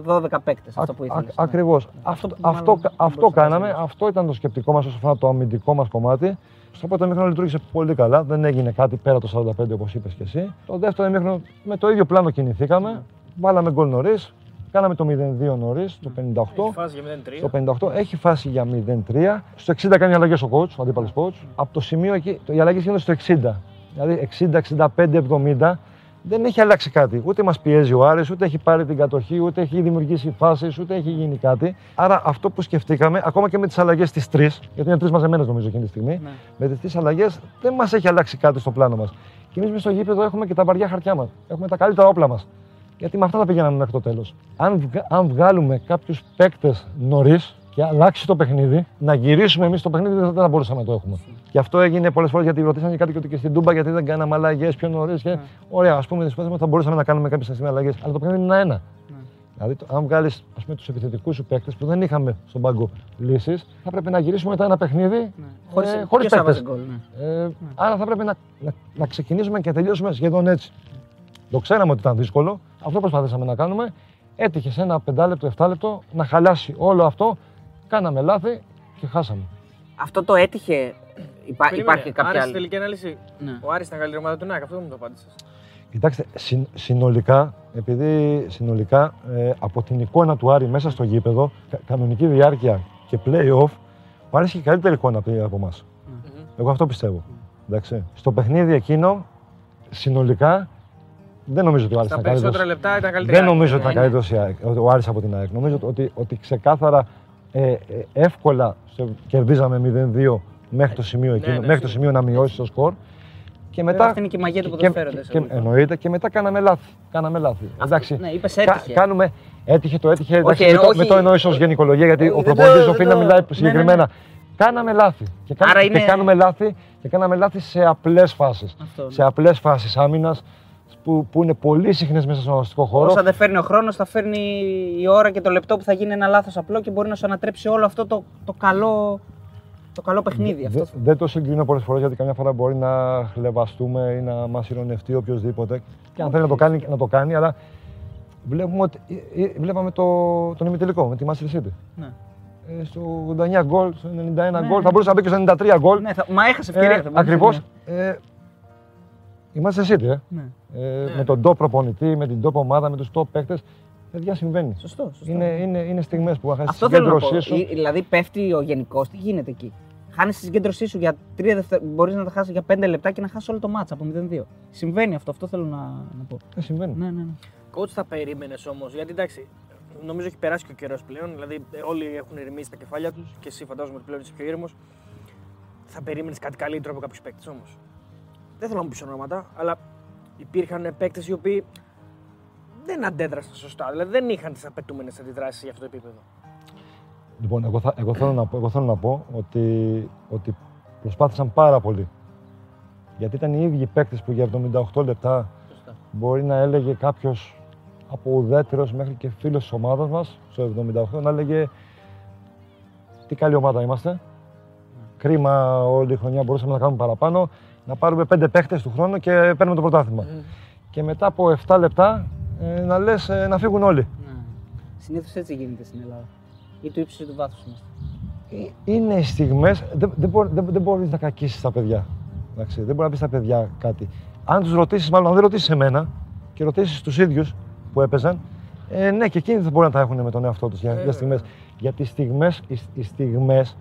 11-12 παίκτες. Αυτό που ήθελες. Ακριβώς. Αυτό, αυτό, αυτό κάναμε. Αυτό ήταν το σκεπτικό μας όσον αφορά το αμυντικό μας κομμάτι. Στο πρώτο ημίχρονο λειτουργήσε πολύ καλά. Δεν έγινε κάτι πέρα το 45 όπως είπες και εσύ. Το δεύτερο ημίχρονο με το ίδιο πλάνο κινηθήκαμε. Βάλαμε γκολ νωρίς. Κάναμε το 0-2 νωρίς, το 58. Έχει φάση για 0-3. Το 58 έχει φάση για 0-3. Στο 60 κάνει αλλαγές ο coach, ο αντίπαλος coach. Από το σημείο εκεί, οι αλλαγέ γίνονται στο 60. Δηλαδή 60, 65, 70 δεν έχει αλλάξει κάτι. Ούτε μας πιέζει ο Άρης, ούτε έχει πάρει την κατοχή, ούτε έχει δημιουργήσει φάσεις, ούτε έχει γίνει κάτι. Άρα αυτό που σκεφτήκαμε, ακόμα και με τις αλλαγές της τρεις, γιατί είναι τρεις μαζεμένες νομίζω εκείνη τη στιγμή, ναι. με τις τρεις αλλαγές δεν μας έχει αλλάξει κάτι στο πλάνο μας. Και εμείς στο γήπεδο έχουμε και τα βαριά χαρτιά μας. Έχουμε τα καλύτερα όπλα μας. Γιατί με αυτά θα πηγαίναμε μέχρι το τέλος. Αν, αν βγάλουμε κάποιους παίκτες νωρίς, και αλλάξει το παιχνίδι, να γυρίσουμε εμείς το παιχνίδι δεν θα μπορούσαμε να το έχουμε. Και αυτό έγινε πολλές φορές γιατί ρωτήσαν και κάτι και στην Τούμπα γιατί δεν κάναμε αλλαγές πιο νωρίς. Και... Ναι. Ωραία, ας πούμε, θα μπορούσαμε να κάνουμε κάποιε αλλαγές, αλλά το παιχνίδι είναι ένα. Ναι. Δηλαδή, το- αν βγάλεις τους επιθετικούς σου παίκτες που δεν είχαμε στον πάγκο λύσει, θα πρέπει να γυρίσουμε μετά ένα παιχνίδι Ναι. Χωρίς, ε, χωρίς ποιος θα παίκτες. βάζει γκολ, ναι. Ε, Άρα θα πρέπει να, να, να ξεκινήσουμε και τελειώσουμε σχεδόν έτσι. Το ξέραμε ότι ήταν δύσκολο, αυτό προσπαθήσαμε να κάνουμε. Έτυχε σε ένα πεντάλεπτο, εφτάλεπτο να χαλάσει όλο αυτό. Κάναμε λάθη και χάσαμε. Αυτό το έτυχε. Υπά, Περίμενε, υπάρχει κάποια Άρης, άλλη. τελική ανάλυση; Ναι. Ο Άρης ήταν καλύτερη ομάδα του ΝΑΚ, αυτό δεν μου το απάντησες. Κοιτάξτε, συν- συνολικά, επειδή συνολικά ε, από την εικόνα του Άρη μέσα στο γήπεδο, κα- κανονική διάρκεια και play-off, ο Άρης έχει καλύτερη εικόνα από, από εμάς. Εγώ αυτό πιστεύω. Εντάξει. Στο παιχνίδι εκείνο, συνολικά, δεν νομίζω ότι ο Άρης Στα ήταν καλύτερος. περισσότερα λεπτά ήταν καλύτερη. Δεν νομίζω ότι Ναι, ήταν ναι. καλύτερος η ΑΕΚ, ο Άρης από την ΑΕΚ. Νομίζω ότι, ότι ξεκάθαρα ε, ε, εύκολα σε- κερδίζαμε 0-2 μέχρι το σημείο εκείνο, ναι, μέχρι το σίγουρα. σημείο να μειώσει το σκορ. Και Βέβαια, μετά, αυτή είναι και η μαγεία του και- ποδοσφαίρου. και- και- εννοείται και μετά κάναμε λάθη. Κάναμε λάθη. Εντάξει. Ναι, είπες Κα- έτυχε. κάνουμε, έτυχε το έτυχε. Εντάξει, Όχι, μην, το, όχι. μην το εννοείς ως γενικολογία γιατί Όχι, ο δεν το- προπονητής δεν οφείλει να το- μιλάει ναι, ναι, συγκεκριμένα. ναι. Κάναμε λάθη. Και, κα- Άρα και είναι- κάναμε λάθη και κάναμε λάθη σε απλές φάσεις. Αυτό, ναι. Σε απλές φάσεις άμυνας που, που είναι πολύ συχνές μέσα στον αγωνιστικό χώρο. Όσα δεν φέρνει ο χρόνος, θα φέρνει η ώρα και το λεπτό που θα γίνει ένα λάθος απλό και μπορεί να σου ανατρέψει όλο αυτό το, το, καλό, το καλό παιχνίδι. Αυτό. Δε- δεν το συγκρίνω πολλές φορές γιατί καμιά φορά μπορεί να χλεβαστούμε ή να μας ηρωνευτεί οποιοδήποτε. Και αν θέλει να το κάνει, να το κάνει, αλλά βλέπουμε ότι, ε, ε, βλέπαμε το, τον ημιτελικό με τη Manchester City. Ναι. Ε, στο 89 γκολ, στο 91 γκολ, ναι. θα μπορούσε να μπει και στο 93 γκολ. Ναι, θα, μα έχασε ευκαιρία. θα μπορούσε Ακριβώς. να- Ε, η Manchester City, ε. Ναι. Ε, με τον top προπονητή, με την top ομάδα, με τους top παίκτες. Παιδιά συμβαίνει. Σωστό. σωστό. Είναι, είναι, είναι στιγμές που θα χάσει τη Αυτό θέλω να πω. συγκέντρωσή σου. Ε, Δηλαδή πέφτει ο γενικός, τι γίνεται εκεί; Χάνεις τη συγκέντρωσή σου για τρία δευτερόλεπτα. Μπορείς να τα χάσεις για πέντε λεπτά και να χάσεις όλο το μάτσα από 0-2. Συμβαίνει αυτό, αυτό θέλω να, να πω. Ε, συμβαίνει. Ναι, ναι, ναι. Coach θα περίμενες όμως, γιατί εντάξει, νομίζω έχει περάσει και ο καιρός πλέον. Δηλαδή, ε, όλοι έχουν ηρεμήσει τα κεφάλια τους και εσύ φαντάζομαι ότι πλέον είσαι πιο ήρεμος. Θα περίμενες κάτι καλύτερο από κάποιους παίκτες όμως; Δεν θέλω να μου πεις ονόματα, αλλά υπήρχαν παίκτες οι οποίοι δεν αντέδρασαν σωστά. Δηλαδή, δεν είχαν τις απαιτούμενες αντιδράσεις για αυτό το επίπεδο. Λοιπόν, εγώ, θα, εγώ, θέλω να πω, εγώ θέλω να πω ότι, ότι προσπάθησαν πάρα πολύ. Γιατί ήταν οι ίδιοι παίκτες που για 78 λεπτά Σωστά. μπορεί να έλεγε κάποιος από ουδέτερος μέχρι και φίλος της ομάδας μας, στο 78, να έλεγε τι καλή ομάδα είμαστε. Κρίμα όλη η χρονιά μπορούσαμε να κάνουμε παραπάνω. Να πάρουμε πέντε παίχτε του χρόνου και παίρνουμε το πρωτάθλημα. Και μετά από 7 λεπτά ε, να λες ε, να φύγουν όλοι. Ναι. Συνήθως έτσι γίνεται στην Ελλάδα. Ή του ύψους ή του βάθους είμαστε. Ε, Είναι οι στιγμές, δεν, δεν, μπορεί, δεν, δεν μπορείς να κακίσεις τα παιδιά. Εντάξει, δεν μπορεί να πεις στα παιδιά κάτι. Αν τους ρωτήσεις, μάλλον αν δεν ρωτήσεις εμένα και ρωτήσεις τους ίδιους που έπαιζαν, ε, ναι, και εκείνοι δεν μπορεί να τα έχουν με τον εαυτό τους για, για στιγμές. Γιατί οι στιγμές, οι, οι στιγμές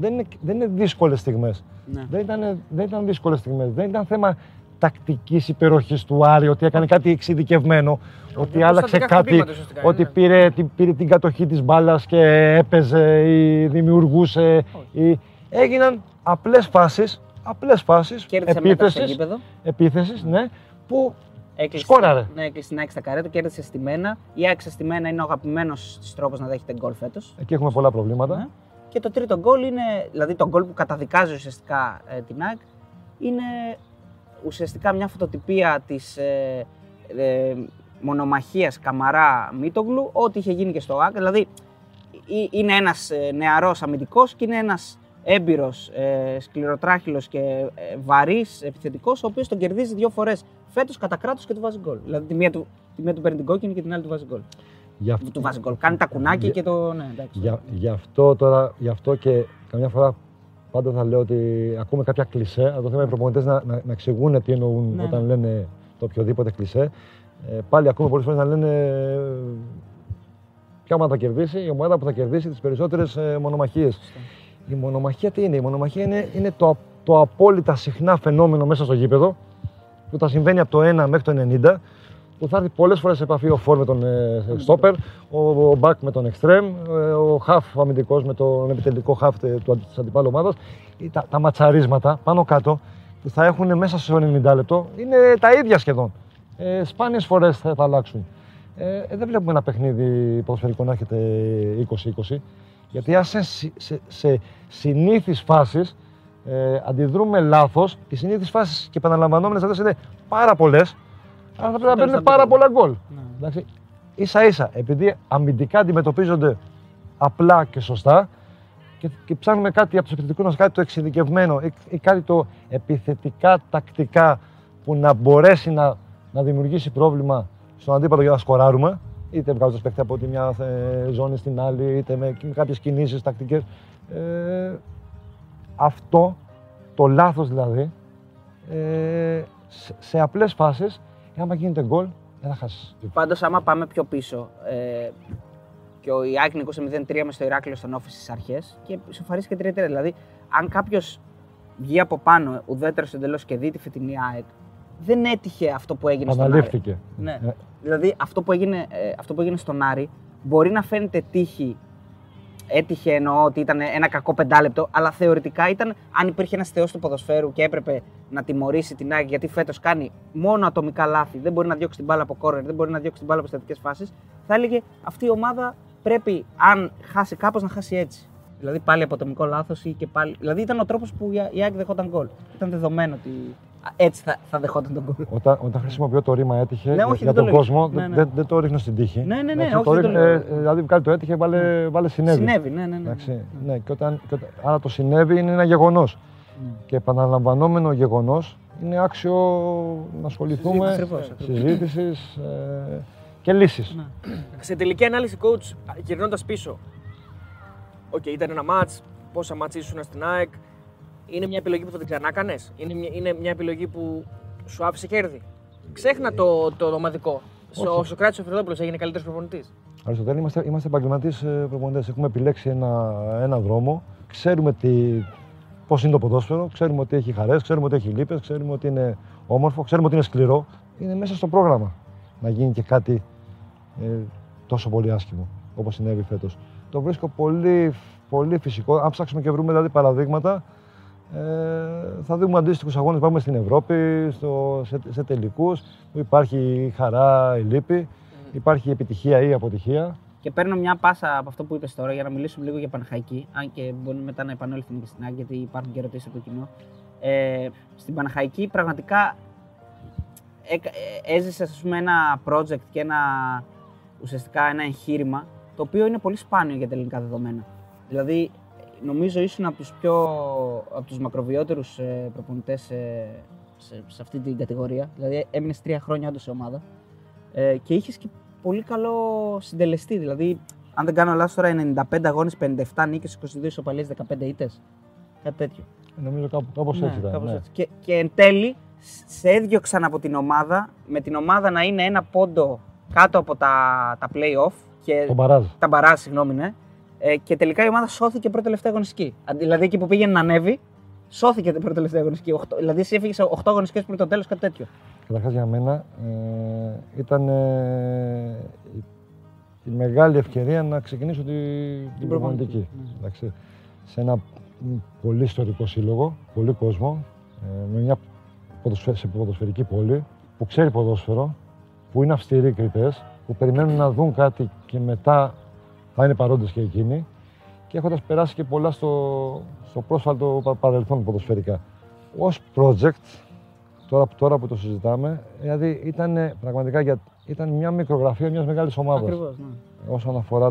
δεν, είναι, δεν είναι δύσκολες στιγμές. Ναι. Δεν ήταν, δεν ήταν δύσκολες στιγμές. Δεν ήταν θέμα τακτικής υπεροχής του Άρη, ότι έκανε κάτι εξειδικευμένο, ότι απλώς άλλαξε στατικά κάτι, χτυπήματα ουσιαστικά, ότι ναι. πήρε, την- πήρε την κατοχή της μπάλας και έπαιζε ή δημιουργούσε. Ή... Έγιναν απλές φάσεις, απλές φάσεις Κέρδισε μετά στο επίθεσης, γήπεδο. επίθεσης, ναι, που Έκλεισε, Σκόραρε. Ναι, έκλεισε την ΑΕΚ στα καρέτα, κέρδισε στη Μένα. Η ΑΕΚ στη Μένα είναι ο αγαπημένος τη τρόπο να δέχεται γκολ φέτος. εκεί έχουμε πολλά προβλήματα. Ναι. Και το τρίτο γκολ είναι, δηλαδή το γκολ που καταδικάζει ουσιαστικά ε, την ΑΕΚ, είναι ουσιαστικά μια φωτοτυπία της ε, ε, μονομαχίας Καμαρά Μίτογλου, ό,τι είχε γίνει και στο ΑΕΚ. Δηλαδή ε, είναι ένας ε, νεαρός αμυντικός και είναι ένας έμπειρος, ε, σκληροτράχυλος και ε, βαρύς επιθετικός, ο οποίος τον κερδίζει δύο φορές φέτος κατά κράτος και του βάζει γκολ. Δηλαδή τη μία του, τη μία του παίρνει την κόκκινη και την άλλη του βάζει γκολ. Γι' αυτό- Του βάζει γκολ. Κάνει τα κουνάκια Για- και το. Ναι, εντάξει. Για, γι' αυτό τώρα, γι' αυτό και καμιά φορά πάντα θα λέω ότι ακούμε κάποια κλισέ, αλλά το θέμα οι προπονητές να, να, να εξηγούν τι εννοούν Ναι, όταν ναι. λένε το οποιοδήποτε κλισέ. Ε, πάλι ακούμε πολλές φορές να λένε ε, ποια ομάδα θα κερδίσει, η ομάδα που θα κερδίσει τις περισσότερες ε, μονομαχίες. Η μονομαχία τι είναι, η μονομαχία είναι, είναι το, το απόλυτα συχνά φαινόμενο μέσα στο γήπεδο που θα συμβαίνει από το 1 μέχρι το 90 που θα έρθει πολλές φορές σε επαφή ο Φορ με τον ε, στόπερ, ο, ο Μπακ με τον Εκστρέμ, ε, ο Χαφ ο αμυντικός με τον επιτελικό Χαφ τε- του, της αντιπάλου ομάδας. Ή Τα, τα ματσαρίσματα πάνω κάτω που θα έχουν μέσα στο 90 λεπτό είναι τα ίδια σχεδόν. Ε, σπάνιες φορές θα, θα αλλάξουν. Ε, ε, δεν βλέπουμε ένα παιχνίδι ποδοσφαιρικό να έχετε 20-20. Γιατί αν σε, σε, σε, σε συνήθεις φάσεις ε, αντιδρούμε λάθος, οι συνήθεις φάσεις και επαναλαμβανόμενες αυτές είναι πάρα πολλές, άρα θα πρέπει να τέλος παίρνουν θα μπει πάρα γκολ. πολλά γκολ. Ναι. Εντάξει. ίσα ίσα, επειδή αμυντικά αντιμετωπίζονται απλά και σωστά και, και ψάχνουμε κάτι από τους επιθετικούς μας, κάτι το εξειδικευμένο ή, ή κάτι το επιθετικά τακτικά που να μπορέσει να, να δημιουργήσει πρόβλημα στον αντίπαλο για να σκοράρουμε. Είτε βγάζοντας παίχτη από τη μια ε, ζώνη στην άλλη, είτε με, με κάποιες κινήσεις τακτικές. Ε, αυτό το λάθος δηλαδή ε, σε, σε απλές φάσει, άμα γίνεται γκολ, δεν θα χάσεις. Πάντως, άμα πάμε πιο πίσω, ε, και ο Ιάκη νικούσε 0-3 μες στο Ηράκλειο στον Όφη στις αρχές και σοφαρίσει και 3-3. Δηλαδή, αν κάποιος βγει από πάνω, ουδέτερος εντελώς και δει τη φετινή ΑΕΚ, δεν έτυχε αυτό που έγινε στον Άρη. Αναλήφθηκε. Ναι. Ε, Δηλαδή, αυτό που, έγινε, ε, αυτό που έγινε στον Άρη μπορεί να φαίνεται τύχη. Έτυχε εννοώ ότι ήταν ένα κακό πεντάλεπτο, αλλά θεωρητικά ήταν αν υπήρχε ένας θεός του ποδοσφαίρου και έπρεπε να τιμωρήσει την ΑΕΚ γιατί φέτος κάνει μόνο ατομικά λάθη, δεν μπορεί να διώξει την μπάλα από κόρνερ, δεν μπορεί να διώξει την μπάλα από στατικές φάσεις, θα έλεγε αυτή η ομάδα πρέπει, αν χάσει κάπως, να χάσει έτσι. Δηλαδή πάλι από ατομικό λάθος ή και πάλι. Δηλαδή ήταν ο τρόπος που η ΑΕΚ δεχόταν γκολ. Ήταν δεδομένο ότι έτσι θα, θα δεχόταν τον γκολ. Όταν, όταν χρησιμοποιώ το ρήμα έτυχε Ναι, για- όχι, για δεν το τον λέω. κόσμο, Ναι, δεν- ναι. Δεν, δεν το ρίχνω στην τύχη. Ναι, ναι, ναι, Εντάξει, όχι, το δεν το ρίχνω- λέω. ε, ε, δηλαδή κάτι το έτυχε, βάλε, βάλε συνέβη. Συνέβη, ναι, ναι. ναι. Εντάξει, ναι, και όταν, και όταν, άρα το συνέβη είναι ένα γεγονός. Ναι. Και επαναλαμβανόμενο γεγονός είναι άξιο να ασχοληθούμε Ακριβώς, ακριβώς. συζήτησης ε, και λύσεις. Ναι. Σε τελική ανάλυση, coach, γυρνώντας πίσω. Οκ, ήταν ένα ματς. Πόσα ματς ήσουν στην ΑΕΚ. Είναι μια επιλογή που θα την ξανάκανες. Είναι, μια- είναι μια επιλογή που σου άφησε κέρδη; Ξέχνα το, το ομαδικό. Ο Όχι. Σωκράτης Οφρυδόπουλος έγινε καλύτερος προπονητής. Αριστοτέλη, είμαστε, είμαστε επαγγελματίες προπονητές. Έχουμε επιλέξει ένα, ένα δρόμο. Ξέρουμε τι, πώς είναι το ποδόσφαιρο, ξέρουμε ότι έχει χαρές, ξέρουμε ότι έχει λύπες, ξέρουμε ότι είναι όμορφο, ξέρουμε ότι είναι σκληρό. Είναι μέσα στο πρόγραμμα να γίνει και κάτι ε, τόσο πολύ άσχημο όπως συνέβη φέτος. Το βρίσκω πολύ, πολύ φυσικό. Αν ψάξουμε και βρούμε δηλαδή παραδείγματα, ε, θα δούμε αντίστοιχους αγώνες. Πάμε στην Ευρώπη, στο, σε, σε τελικούς, που υπάρχει η χαρά, η λύπη, υπάρχει η επιτυχία ή η αποτυχία. Και παίρνω μια πάσα από αυτό που είπες τώρα για να μιλήσουμε λίγο για Παναχαϊκή. Αν και μπορεί μετά να επανέλθουμε και στην ΑΕΚ, γιατί υπάρχουν και ερωτήσεις από το κοινό. Ε, στην Παναχαϊκή πραγματικά έκα- ε, έζησες ας πούμε, ένα project και ένα, ουσιαστικά ένα εγχείρημα το οποίο είναι πολύ σπάνιο για τα ελληνικά δεδομένα. Δηλαδή, νομίζω ήσουν από τους πιο από τους μακροβιότερους ε, προπονητές ε, σε, σε αυτή την κατηγορία. Δηλαδή, έμεινες τρία χρόνια όντως σε ομάδα ε, και είχες και πολύ καλό συντελεστή. Δηλαδή, αν δεν κάνω λάθος τώρα, 95 αγώνες, 57 νίκες, 22 ισοπαλίες, 15 ήττες. Κάτι τέτοιο. Ε, Νομίζω κάπου, κάπως έτσι ήταν. κάπως ναι. έτσι. Και, και εν τέλει, σ- σε έδιωξαν από την ομάδα, με την ομάδα να είναι ένα πόντο κάτω από τα, τα play-off. Και, Το μπαράζ. τα μπαράζ, συγγνώμη, ναι. Ε, και τελικά η ομάδα σώθηκε πρώτη τελευταία αγωνιστική. Αντί- Δηλαδή εκεί που πήγαινε να ανέβει, σώθηκε την πρώτη τελευταία αγωνιστική. Οχτώ- δηλαδή εσύ έφυγες 8 αγωνιστικές πριν το τέλος, κάτι τέτοιο. Καταρχάς για μένα ε, ήταν ε, η, η μεγάλη ευκαιρία να ξεκινήσω τη, την προπονητική. Ναι. Εντάξει, σε ένα μ, πολύ ιστορικό σύλλογο, πολύ κόσμο, ε, με μια ποδοσφαι- σε ποδοσφαιρική πόλη που ξέρει ποδόσφαιρο, που είναι αυστηροί κριτές, που περιμένουν να δουν κάτι και μετά θα είναι παρόντες και εκείνοι και έχοντας περάσει και πολλά στο, στο πρόσφατο πα- παρελθόν ποδοσφαιρικά. Ως project, τώρα, τώρα που το συζητάμε, δηλαδή ήταν πραγματικά για, ήταν μια μικρογραφία μιας μεγάλης ομάδας Ακριβώς, ναι. όσον αφορά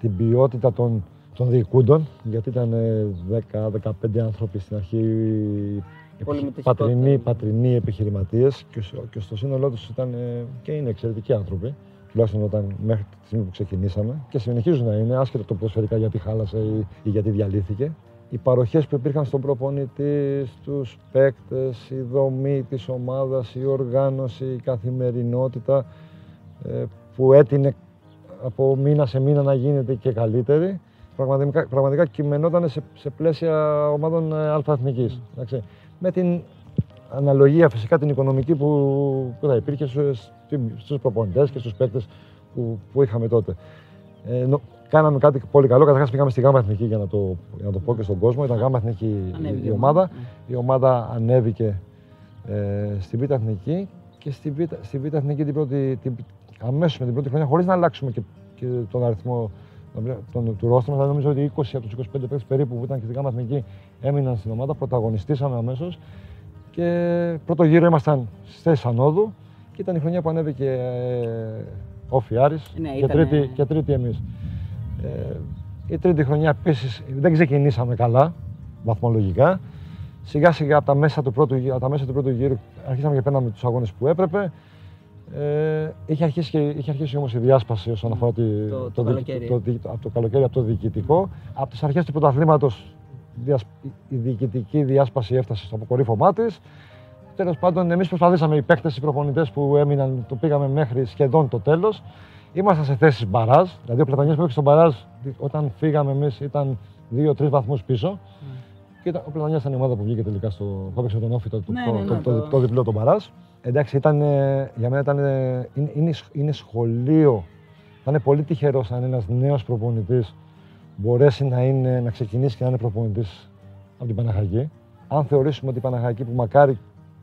την ποιότητα των, των διοικούντων, γιατί ήταν ε, 10-15 άνθρωποι στην αρχή Πολύ επιχει- μετοχικότητα. πατρινοί, πατρινοί επιχειρηματίες και, στο- και στο σύνολό τους ήταν ε, και είναι εξαιρετικοί άνθρωποι, τουλάχιστον όταν μέχρι τη στιγμή που ξεκινήσαμε και συνεχίζουν να είναι, άσχετα το ποδοσφαιρικά γιατί χάλασε ή, ή γιατί διαλύθηκε. Οι παροχές που υπήρχαν στον προπονητή, στους παίκτες, η δομή της ομάδας, η οργάνωση, η καθημερινότητα ε, που έτεινε από μήνα σε μήνα να γίνεται και καλύτερη, πραγματικά, πραγματικά κειμενόταν σε, σε πλαίσια ομάδων ε, αλφα-εθνικής. εντάξει. Με την αναλογία φυσικά την οικονομική που, που θα υπήρχε στους, στους προπονητές και στους παίκτες που, που είχαμε τότε. Ε, νο- κάναμε κάτι πολύ καλό. Καταρχάς πήγαμε στη ΓΑΜΑ Εθνική για να το, για να το πω και στον κόσμο. Ήταν ΓΑΜΑ Εθνική η- Ανέβηκε η, η ομάδα. ομάδα, Η ομάδα ανέβηκε ε, στη Β' Εθνική και στη Β' στη Β' Εθνική την πρώτη, την, αμέσως με την πρώτη χρονιά, χωρίς να αλλάξουμε και, και τον αριθμό τον, του ρόστρα μας, δηλαδή νομίζω ότι 20 από τους 25 παίκτες περίπου που ήταν και στη ΓΑΜΑ Εθνική έμειναν στην ομάδα, πρωταγωνιστήσαμε αμέσως και πρώτο γύρο ήμασταν στις θέσεις ανόδου και ήταν η χρονιά που ανέβηκε ε, Όφι Άρης Ναι, και, ήτανε- τρίτη, και τρίτη εμείς. Ε, η τρίτη χρονιά επίσης δεν ξεκινήσαμε καλά βαθμολογικά. Σιγά σιγά από τα μέσα του πρώτου, γύ- από τα μέσα του πρώτου γύρου αρχίσαμε και παίρναμε τους αγώνες που έπρεπε. Ε, είχε αρχίσει, και, είχε αρχίσει όμως η διάσπαση όσον αφορά τη, Το- το δι- καλοκαίρι. το, δι- από το καλοκαίρι, από το διοικητικό. Από τις αρχές του πρωταθλήματος διασ- η διοικητική διάσπαση έφτασε στο αποκορύφωμά της. Τέλος πάντων, εμείς προσπαθήσαμε οι παίκτες, οι προπονητές που έμειναν, το πήγαμε μέχρι σχεδόν το τέλος. Ήμασταν σε θέσει μπαράζ. Δηλαδή, ο Πλατανιό που έχει στον μπαράζ, όταν φύγαμε εμείς, ήταν 2-3 βαθμούς πίσω. Και ήταν, ο Πλατανιό ήταν η ομάδα που βγήκε τελικά στο. που έπαιξε με τον Όφη το, το, Ναι, το, ναι, ναι, το, το, το- το διπλό τον μπαράζ. Εντάξει, ήταν, ε, για μένα ήταν, ε, είναι, είναι, σχ- είναι σχολείο. Θα είναι πολύ τυχερός αν ένας νέος προπονητής μπορέσει να, είναι, να ξεκινήσει και να είναι προπονητής από την Παναχαϊκή. Αν θεωρήσουμε ότι η Παναχαϊκή που μακάρι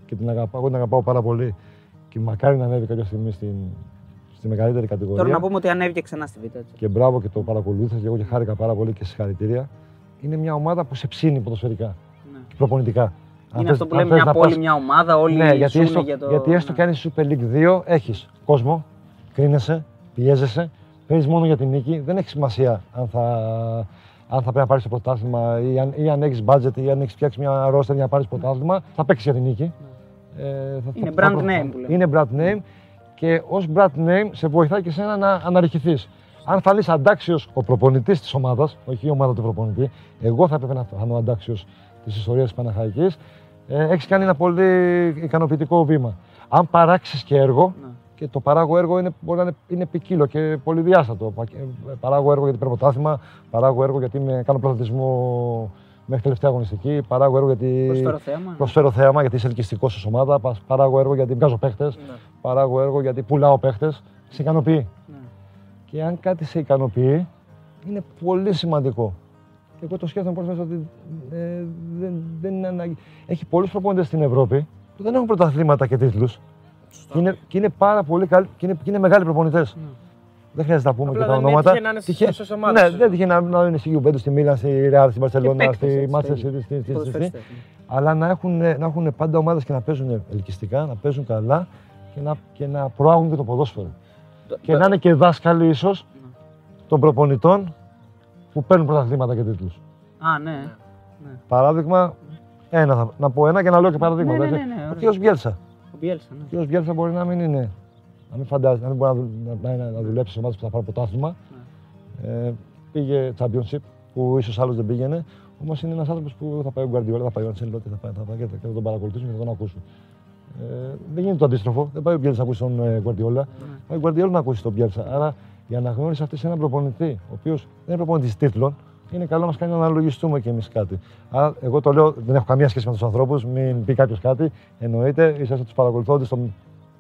και την αγαπάω, εγώ την αγαπάω πάρα πολύ και μακάρι να ανέβει κάποια στιγμή στην, στη μεγαλύτερη κατηγορία. Τώρα να πούμε ότι ανέβηκε ξανά στη Β' έτσι. Και μπράβο και το παρακολούθησα και εγώ και χάρηκα πάρα πολύ και συγχαρητήρια. Είναι μια ομάδα που σε ψήνει ποδοσφαιρικά Ναι. και προπονητικά. Αν Είναι θες- αυτό που αν λέμε θες μια να πόλη, πας- μια ομάδα, όλοι ναι, γιατί ζουνε έστω, για το... γιατί έστω ναι. και αν είσαι Super League 2, έχεις κόσμο, κρίνεσαι, πιέζεσαι, παίζεις μόνο για την νίκη. Δεν έχει σημασία αν θα, αν θα πρέπει να πάρεις το πρωτάθλημα ή αν, ή αν έχεις budget ή αν έχεις φτιάξει μια ρόστερ για να πάρεις πρωτάθλημα. Θα παίξεις για την νίκη. Ε, θα- Είναι θα- brand θα- name που λέμε. Είναι brand name και ως brand name σε βοηθάει και σένα να αναρριχηθείς. Αν θα είσαι αντάξιος ο προπονητής της ομάδας, όχι η ομάδα του προπονητή, εγώ θα έπρεπε να είμαι ο αντάξιος της ιστορίας της Παναχαϊκής, ε, έχεις κάνει ένα πολύ ικανοποιητικό βήμα. Αν παράξεις και έργο, Ναι. και το παράγω έργο είναι, μπορεί να είναι, είναι ποικίλο και πολυδιάστατο. Πα- ε, Παράγω έργο γιατί παίρνω πρωτάθλημα, παράγω έργο γιατί με, κάνω πρωταθλητισμό μέχρι τελευταία αγωνιστική, παράγω έργο γιατί Προσφέρω θέαμα. προσφέρω θέαμα γιατί είσαι ελκυστικός ως ομάδα, πα- παράγω έργο γιατί βγάζω παίχτες, Ναι. παράγω έργο γιατί πουλάω παίχτες. Σε ικανοποιεί. Ναι. Και αν κάτι σε ικανοποιεί, είναι πολύ σημαντικό. Και εγώ το σκέφτομαι πολλέ φορέ ότι ε, δεν, δεν είναι ανάγκη. Έχει πολλούς προπονητές στην Ευρώπη που δεν έχουν πρωταθλήματα και τίτλους. Και είναι, και είναι πάρα πολύ καλοί και είναι, και είναι μεγάλοι προπονητές. Δεν χρειάζεται να πούμε Απλά και τα δεν ονόματα. έτυχε να είναι στις Τυχε- σωστές ομάδες. Ναι, δεν τυχε να, να είναι στη Juventus, στη Μίλαν, στη Real, στην Barcelona, παίκτες, στη έτσι, Manchester τα City, ίδια. στη- στη- στη- Ποδοσφαιριστές, ναι. αλλά να έχουν, να έχουν πάντα ομάδες και να παίζουν ελκυστικά, να παίζουν καλά και να, και να προάγουν και το ποδόσφαιρο. Το- Και το- να είναι και δάσκαλοι ίσως των προπονητών που παίρνουν πρωταθλήματα και τίτλους. Α, ναι. ναι. Παράδειγμα, ένα, θα- να πω ένα και να λέω και παραδείγματα. Ναι, ναι, έτσι. ναι, ναι, ο ωραία. κ. Μπιέλσα. Ο Μπιέλσα, ναι. Ο κ. Μπιέλσα μπορεί να μην είναι. Να μην φαντάζεται, να μην μπορεί να, δου- να, να, να δουλέψει σε ομάδες που θα πάρουν πρωτάθλημα. Ναι. Ε, πήγε championship που ίσως άλλος δεν πήγαινε. Όμως είναι ένας άνθρωπος που θα πάει ο Guardiola, θα πάει ο Αντσελότι, θα πάει, θα πάει και θα, και θα τον παρακολουθήσουν και θα τον ακούσουν. Ε, δεν γίνεται το αντίστροφο. Δεν πάει ο Μπιέλσα να ακούσει τον ε, Guardiola. Πάει ο Guardiola να ακούσει τον Μπιέλσα. Άρα η αναγνώριση αυτή σε έναν προπονητή, ο οποίος δεν είναι προπονητής τίτλων, είναι καλό να μας κάνει να αναλογιστούμε κι εμείς κάτι. Άρα, εγώ το λέω, δεν έχω καμία σχέση με τους ανθρώπους, μην πει κάποιος κάτι. Εννοείται, ίσα τους παρακολουθώντε στο,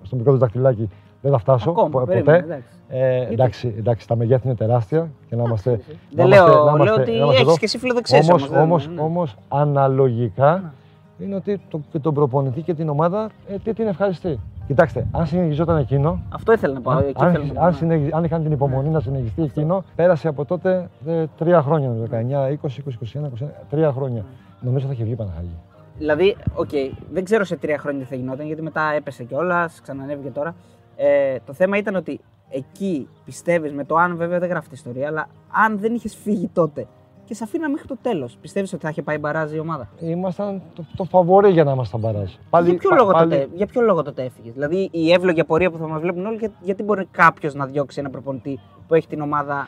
στο μικρό τους δακτυλάκι δεν θα φτάσω Ακόμα, πο- περίμενε, ποτέ. εντάξει. Ε, εντάξει, εντάξει, τα μεγέθη είναι τεράστια και να είμαστε. Δεν να λέω, είμαστε- να λέω είμαστε- ότι να είμαστε έχεις εδώ. και εσύ φιλοδοξίες Όμως, όμως. όμως, όμως, αναλογικά είναι ότι το, και τον προπονητή και την ομάδα ε, τι την ευχαριστεί. Κοιτάξτε, αν συνεχιζόταν εκείνο, Αυτό ήθελα να πω. αν, εκεί αν, θέλω να πω, αν, ναι. συνεχι- αν είχαν την υπομονή να συνεχιστεί εκείνο, πέρασε από τότε ε, τρία χρόνια, 19, 20, 20, 21, 21, τρία χρόνια. Νομίζω θα είχε βγει η Παναχαϊκή. Δηλαδή, οκ, δεν ξέρω σε τρία χρόνια τι θα γινόταν, γιατί μετά έπεσε κιόλας, ξανανέβηκε τώρα. Ε, το θέμα ήταν ότι εκεί πιστεύεις με το αν βέβαια δεν γράφει την ιστορία, αλλά αν δεν είχες φύγει τότε και σε αφήναν μέχρι το τέλος, πιστεύεις ότι θα είχε πάει μπαράζ η ομάδα; Ήμασταν το, το φαβορή για να ήμασταν μπαράζ. για, ποιο λόγο τότε, για ποιο λόγο τότε έφυγες; Δηλαδή, η εύλογη απορία που θα μας βλέπουν όλοι, για, γιατί μπορεί κάποιος να διώξει ένα προπονητή που έχει την ομάδα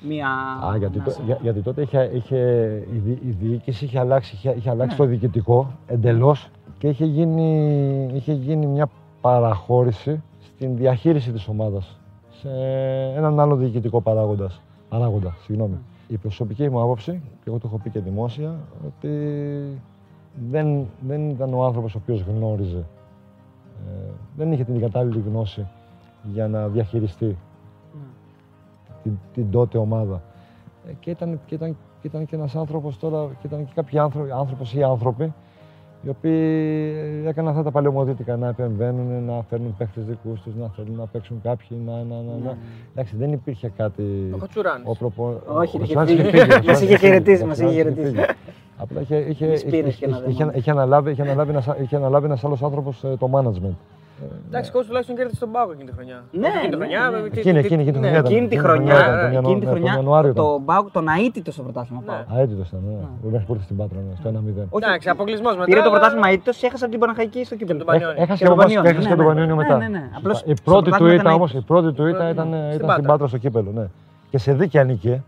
μία. Α, γιατί, το, ανάσα. για, γιατί τότε είχε, είχε, η, δι- η διοίκηση είχε αλλάξει, είχε, είχε αλλάξει Ναι. το διοικητικό εντελώς και είχε γίνει, είχε γίνει μια παραχώρηση στην διαχείριση της ομάδας σε έναν άλλο διοικητικό παράγοντας, παράγοντα. Συγγνώμη. Η προσωπική μου άποψη, και εγώ το έχω πει και δημόσια, ότι δεν, δεν ήταν ο άνθρωπος ο οποίος γνώριζε. Ε, δεν είχε την κατάλληλη γνώση για να διαχειριστεί Ναι. την, την τότε ομάδα. Ε, και, ήταν, και, ήταν, και ήταν και ένας άνθρωπος τώρα, και ήταν και κάποιοι άνθρωποι, άνθρωπος ή άνθρωποι, οι οποίοι ε, έκαναν αυτά τα παλαιομοδίτικα, να επεμβαίνουν, να φέρνουν παίχτες δικούς τους, να θέλουν να παίξουν κάποιοι, να, να, να, Ναι. να. Εντάξει, δεν υπήρχε κάτι... Ο Κοτσουράνης. Ο προπο... Όχι, ο είχε Κοτσουράνης φύγει. είχε φύγει, ο Μας είχε Κοτσουράνης χαιρετήσει, ο μας είχε Κοτσουράνης χαιρετήσει. φύγει. Απλά είχε, είχε, Τις είχε, πήρες είχε, και ένα είχε, δαίμονα. είχε αναλάβει, είχε αναλάβει ένας, είχε αναλάβει ένας άλλος άνθρωπος ε, το management. Εντάξει, coach τουλάχιστον κέρδισε τον Πάο εκείνη τη χρονιά. Ναι, Όχι εκείνη τη ναι, χρονιά. ναι. βέβαια, τι- Εκείνη, τι- εκείνη, εκείνη τη ναι, χρονιά ήταν. Εκείνη τη Εκείνη χρονιά, ήταν, τον Ιανου- εκείνη τη ναι, τον χρονιά Ιανουάριο ήταν. το Μπάουκ τον αίτητο στο πρωτάθλημα. Ναι. Πάο. Αίτητος ήταν, ναι. Μέχρι που ήρθε στην Πάτρα, ναι, στο 1-0. Όχι, Εντάξει, αποκλεισμός μετά. Πήρε το αλλά- πρωτάθλημα αίτητος και έχασε από την Παναχαϊκή στο κύπελο. τον Πανιόνιο. Έχασε Και και τον τον Πανιόνιο, έχασε ναι, και τον ναι. Πανιόνιο Ναι, μετά. ναι, ναι. Απλώς Η στο πρώτη του πρωτάθλημα ήταν ήταν όμω, η πρώτη του ήταν, Στην ήταν, ήταν Πάτρα. στην Πάτρα στο κύπελο, ναι. Και σε δίκαια νίκη.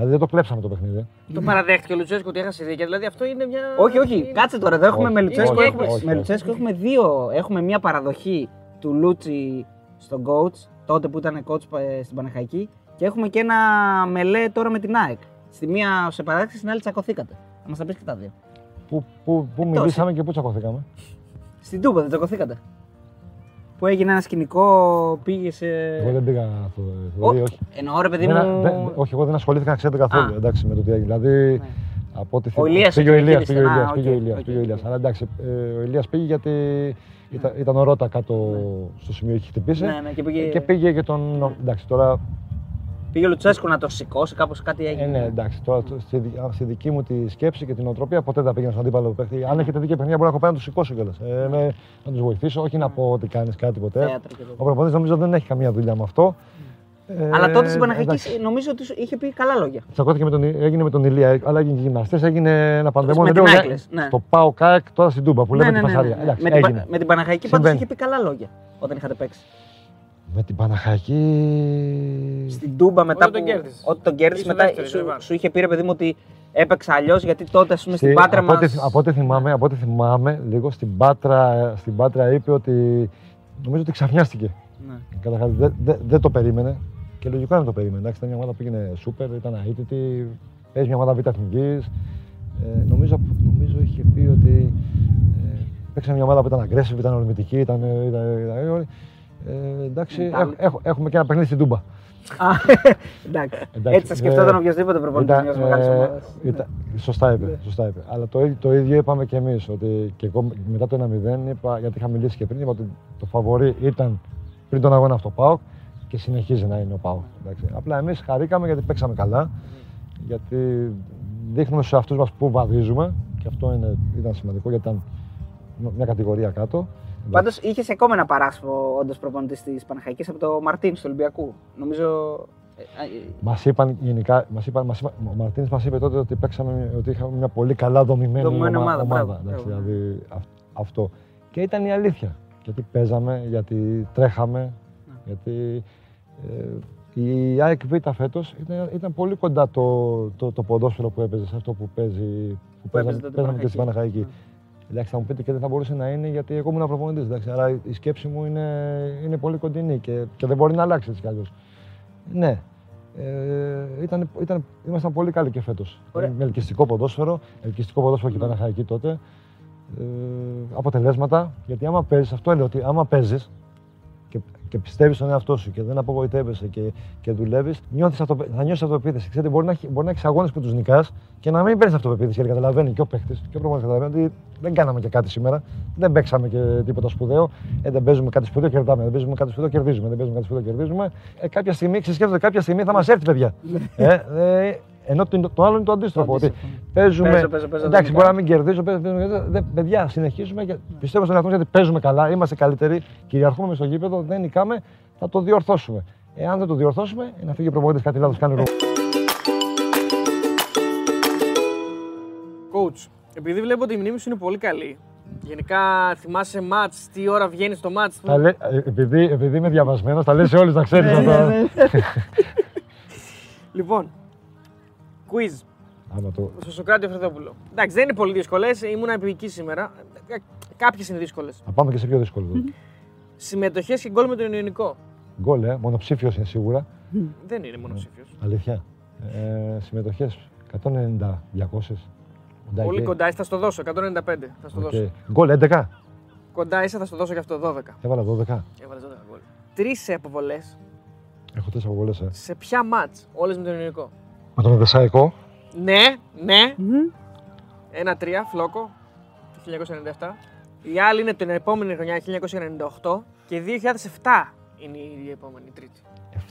Ε. Δηλαδή δεν το κλέψαμε το παιχνίδι. Το παραδέχτηκε ο Λουτσέσκο ότι έχασε δίκαια. Δηλαδή αυτό είναι μια. Όχι, όχι, είναι- κάτσε τώρα. Εδώ έχουμε Όχι, με Λουτσέσκο. όχι, έχουμε- όχι, Με όχι. Λουτσέσκο έχουμε δύο. Έχουμε μια παραδοχή του Λούτσι στον coach, τότε που ήταν coach ε, στην Παναχαϊκή. Και έχουμε και ένα μελέ τώρα με την ΑΕΚ. Στη μία σε παράδειξη, στην άλλη τσακωθήκατε. Θα μας τα πεις και τα δύο. Πού, πού, πού Εκτός, μιλήσαμε και πού τσακωθήκαμε; Στην Τούμπα δεν τσακωθήκατε. Που έγινε ένα σκηνικό, πήγες σε. Εγώ δεν πήγα αυτό. Ε. Ω, δηλαδή, όχι. Εννοώ ρε παιδί Δεν- μου. δεν- όχι, εγώ δεν ασχολήθηκα ξέρετε καθόλου Α. εντάξει, με το τι έγινε. Δηλαδή, Ναι. από ό,τι Ο θυμάμαι- Ηλίας πήγε ο εκεί Ηλίας, γύρισε. πήγε ο Α, Ηλίας, οκ, πήγε ο Ηλίας, οκ, πήγε ο Ηλίας. οκ. Αλλά εντάξει, ε, ο Ηλίας πήγε γιατί ήταν, ήταν ο Ρότα κάτω στο σημείο που είχε χτυπήσει. Ναι, ναι, και πήγε, Και πήγε και τον. Εντάξει, τώρα. Πήγε ο Λουτσέσκο να τον σηκώσει, κάπως κάτι έγινε. Ε, ναι, εντάξει, τώρα το- στη, δι- στη δική μου τη σκέψη και τη νοοτροπία ποτέ δεν πήγαινα στον αντίπαλο παίχτη. Αν έχετε δει και παιχνίδια, μπορεί να έχω πάει να τους σηκώσω κιόλας. Ε, με- να τους βοηθήσω, όχι να πω ότι κάνεις κάτι ποτέ. Θέατρο και τέτοια. Ο προπονητής νομίζω δεν έχει καμία δουλειά με αυτό. Ε, Αλλά τότε στην Παναχαϊκή εντάξει. νομίζω ότι σου είχε πει καλά λόγια. Τσακώθηκε με τον, έγινε με τον Ηλία, αλλά έγινε και γυμναστής. Έγινε ένα Με πανδεμόνιο. την λέω, Άικλες, ναι. Στο Πάο ΚΑΕΚ τώρα στην Τούμπα που λέμε την Πασαρία. Εντάξει, Με, την, έγινε. Πα- με την Παναχαϊκή πάντως Συμβαίνει. είχε πει καλά λόγια όταν είχατε παίξει. Με την Παναχαϊκή. Στην Τούμπα μετά Όταν που. τον κέρδισες. Όταν τον κέρδισε Ήσουν μετά δεύτερη, σου, δεν σου είχε πει ρε παιδί μου ότι έπαιξα αλλιώς γιατί τότε ας πούμε, στην Στη- Πάτρα από, μα. ό,τι, από, ό,τι θυμάμαι, από ό,τι θυμάμαι, λίγο στην Πάτρα, στην Πάτρα είπε ότι. Νομίζω ότι ξαφνιάστηκε. Ναι. Καταρχάς δεν δεν- δεν το περίμενε. Και λογικό να το περίμενε. Εντάξει, ήταν μια ομάδα που πήγαινε σούπερ, ήταν αίτητη, παίζει μια ομάδα β' εθνικής. Ε, νομίζω, νομίζω είχε πει ότι ε, παίξαμε μια ομάδα που ήταν aggressive, ήταν ορμητική, ήταν. ήταν, ήταν ε, εντάξει, Mental. έχ- έχ- έχουμε και ένα παιχνίδι στην Τούμπα. Α, εντάξει. Εντάξει, Έτσι θα σκεφτόταν ε, οποιοδήποτε προπονητής Ήταν, μιας μεγάλης ε, ομάδας. ήταν- σωστά είπε. Σωστά είπε. Αλλά το, ίδιο- το ίδιο είπαμε και εμείς. Ότι και εγώ μετά το 1-0 είπα, γιατί είχα μιλήσει και πριν, είπα ότι το φαβορή ήταν πριν τον αγώνα αυτό ο Πάοκ και συνεχίζει να είναι ο Πάοκ. εντάξει. Απλά εμείς χαρήκαμε γιατί παίξαμε καλά. Γιατί δείχνουμε στους εαυτούς μας πού βαδίζουμε και αυτό είναι, ήταν σημαντικό γιατί ήταν μια κατηγορία κάτω. Πάντως είχες ακόμα ένα παράσπο όντως προπονητής της Παναχαϊκής από το Μαρτίν του Ολυμπιακού. Νομίζω. ε, ε, Μας είπαν γενικά, μας είπαν, μας είπαν, ο Μαρτίνη μας είπε τότε ότι παίξαμε, ότι είχαμε μια πολύ καλά δομημένη Δομημένη ομα- ομάδα, μπράβο, εντάξει, μπράβο. δηλαδή αυ- αυτό. Και ήταν η αλήθεια. Γιατί παίζαμε, γιατί τρέχαμε, Ναι. γιατί ε, η ΑΕΚ Β φέτος ήταν, ήταν πολύ κοντά το, το, το ποδόσφαιρο που έπαιζε σε αυτό που παίζει που παίζαμε, έπαιζε τότε παίζαμε και στην Παναχαϊκή. Παναχαϊκή. Εντάξει, θα μου πείτε και δεν θα μπορούσε να είναι γιατί εγώ ήμουν προπονητής, εντάξει, άρα η σκέψη μου είναι, είναι πολύ κοντινή και, και δεν μπορεί να αλλάξει έτσι κι αλλιώς. Ναι. Ε, ήταν, ήταν, ήμασταν πολύ καλοί και φέτος. Ωραία. Με ελκυστικό ποδόσφαιρο, ελκυστικό ποδόσφαιρο και Ναι. Παναχαϊκή τότε. Ε, αποτελέσματα. Γιατί άμα παίζεις, αυτό έλεγα ότι άμα παίζεις και, και πιστεύεις στον εαυτό σου και δεν απογοητεύεσαι και, και δουλεύεις, θα νιώσεις αυτοπεποίθηση. Ξέρετε, μπορεί να, έχει- μπορεί να έχεις αγώνες που τους νικάς και να μην παίρνεις αυτοπεποίθηση. Γιατί καταλαβαίνει και ο παίχτη και ο προπονητής καταλαβαίνει ότι δεν κάναμε και κάτι σήμερα. Δεν παίξαμε και τίποτα σπουδαίο. Ε, δεν παίζουμε κάτι σπουδαίο, κερδάμε. Δεν παίζουμε κάτι σπουδαίο, κερδίζουμε. Δεν παίζουμε κάτι σπουδαίο, κερδίζουμε. Ε, κάποια στιγμή, ξεσκέφτονται, κάποια στιγμή θα μας έρθει, παιδιά. ε, ε, ενώ το, το άλλο είναι το αντίστροφο. Ότι παίζουμε. Παίζω, παίζω, παίζω, εντάξει, δεν μπορεί να μην κερδίζω. Παίζω, παίζω, παίζω, δεν- παιδιά, συνεχίζουμε και πιστεύω στον εαυτό μας γιατί παίζουμε καλά, είμαστε καλύτεροι, κυριαρχούμε μες στο γήπεδο, δεν νικάμε, θα το διορθώσουμε. Εάν δεν το διορθώσουμε, ε, να φύγει ο προπονητής κάτι λάθος κάνει ρου. Coach, επειδή βλέπω ότι η μνήμη σου είναι πολύ καλή. Γενικά θυμάσαι μάτς, τι ώρα βγαίνει στο μάτς. Τα λέ- ε, επειδή, επειδή είμαι διαβασμένος, τα λέει σε όλους να ξέρεις. Ναι, να το- Λοιπόν, quiz Άμα το... στο Σοκράτη Φρεδόπουλο. Εντάξει, δεν είναι πολύ δύσκολες, ήμουν επική σήμερα. Κάποιες είναι δύσκολες. Θα πάμε και σε πιο δύσκολο. τώρα. Συμμετοχές και γκολ με τον Ιωνικό. Γκολ, ε, μονοψήφιος είναι σίγουρα. Δεν είναι μόνο ψήφιο. Αλήθεια. Ε, συμμετοχές 190-200. Πολύ κοντά είσαι, θα στο δώσω. 195 θα στο δώσω. Γκολ 11. Κοντά είσαι, θα στο δώσω και αυτό 12. Έβαλα 12. Έβαλες 12 γκολ. Τρεις αποβολές Έχω τέσσερα αποβολές, ε. σε ποια μάτς, όλες με τον Ιωνικό. Με τον Εδεσαϊκό. Ναι, ναι. Ένα-τρία, φλόκο, το 1997. Η άλλη είναι την επόμενη χρονιά, 1998. Και 2007 είναι η επόμενη, η τρίτη.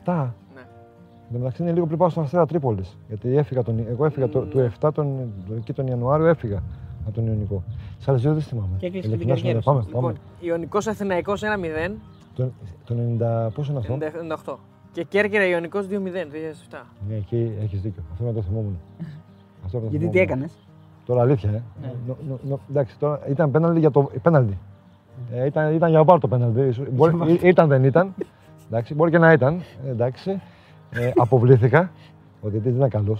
7. Ναι. Εν τω μεταξύ είναι λίγο πριν πάω στον Αστέρα Τρίπολης. Γιατί έφυγα τον, εγώ έφυγα το, Mm. του 7 τον, εκεί τον Ιανουάριο έφυγα από τον Ιωνικό. Σε άλλες δύο δεν θυμάμαι. Και έκλεισε την Ειλικρινά σου καριέρα λέω, Πάμε, σου. πάμε. Λοιπόν, Ιωνικός Αθηναϊκός 1-0, Το, το 90, πόσο είναι αυτό; 98. Και Κέρκυρα Ιωνικός 2-0, 2007. Ναι, εκεί έχεις δίκιο. Αυτό να το θυμόμουν. Αυτό να το Γιατί τι θυμόμουν. έκανες; Τώρα αλήθεια, ε. Ναι. Νο- νο- νο- εντάξει, τώρα ήταν πέναλτι για το πέναλτι. Ε, ήταν, ήταν για πάρ το πέναλτι. Ίσως- Μπορεί, ή- ήταν, δεν ήταν. Εντάξει, μπορεί και να ήταν. Ε, εντάξει. Ε, αποβλήθηκα. Ο διαιτητής δεν ήταν καλό.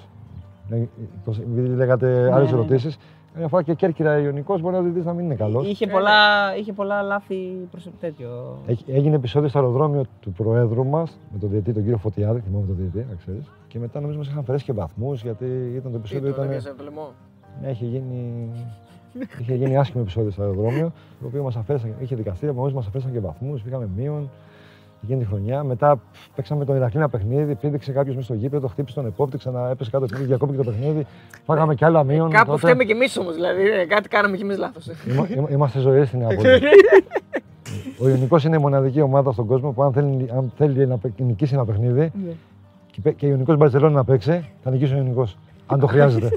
Επειδή λέγατε άλλες ναι, ναι. ερωτήσεις. Μια φορά και Κέρκυρα Ιωνικός μπορεί ο διαιτητής να μην είναι καλός. Είχε, Ε, πολλά, είχε πολλά λάθη προς τέτοιο. Έγινε επεισόδιο στο αεροδρόμιο του Προέδρου μας με τον διαιτητή, τον κύριο Φωτιάδη, θυμάμαι τον διαιτητή, να ξέρεις. Και μετά νομίζω μας είχαν περάσει και βαθμούς γιατί ήταν το Τι επεισόδιο. το Ήταν, έπιασε από το λαιμό. ναι, είχε γίνει, είχε γίνει άσχημο επεισόδιο στο αεροδρόμιο, το οποίο μας αφαίρεσαν, είχε δικαστήρια, όμω μας αφαίρεσαν και βαθμούς, πήγαμε μείον. Εκείνη τη χρονιά. Μετά παίξαμε τον Ηρακλή ένα παιχνίδι, πήδηξε κάποιος μέσα στο γήπεδο, χτύπησε τον επόπτη, ξανά έπεσε κάτω, πήγε διακόπηκε το παιχνίδι. Φάγαμε κι άλλα μείον. Κάπου τότε. φταίμε κι εμείς όμως, δηλαδή. ε, Κάτι κάναμε κι εμείς λάθος. Είμα- είμα- Είμαστε ζωέ στην Νεάπολη. Ο Ιωνικός είναι η μοναδική ομάδα στον κόσμο που αν θέλει, αν θέλει να παί- νικήσει ένα παιχνίδι Ναι. και, παί- και ο Ιωνικός Μπαρσελόνα να παίξει, θα νικήσει ο Ιωνικός. Αν το χρειάζεται.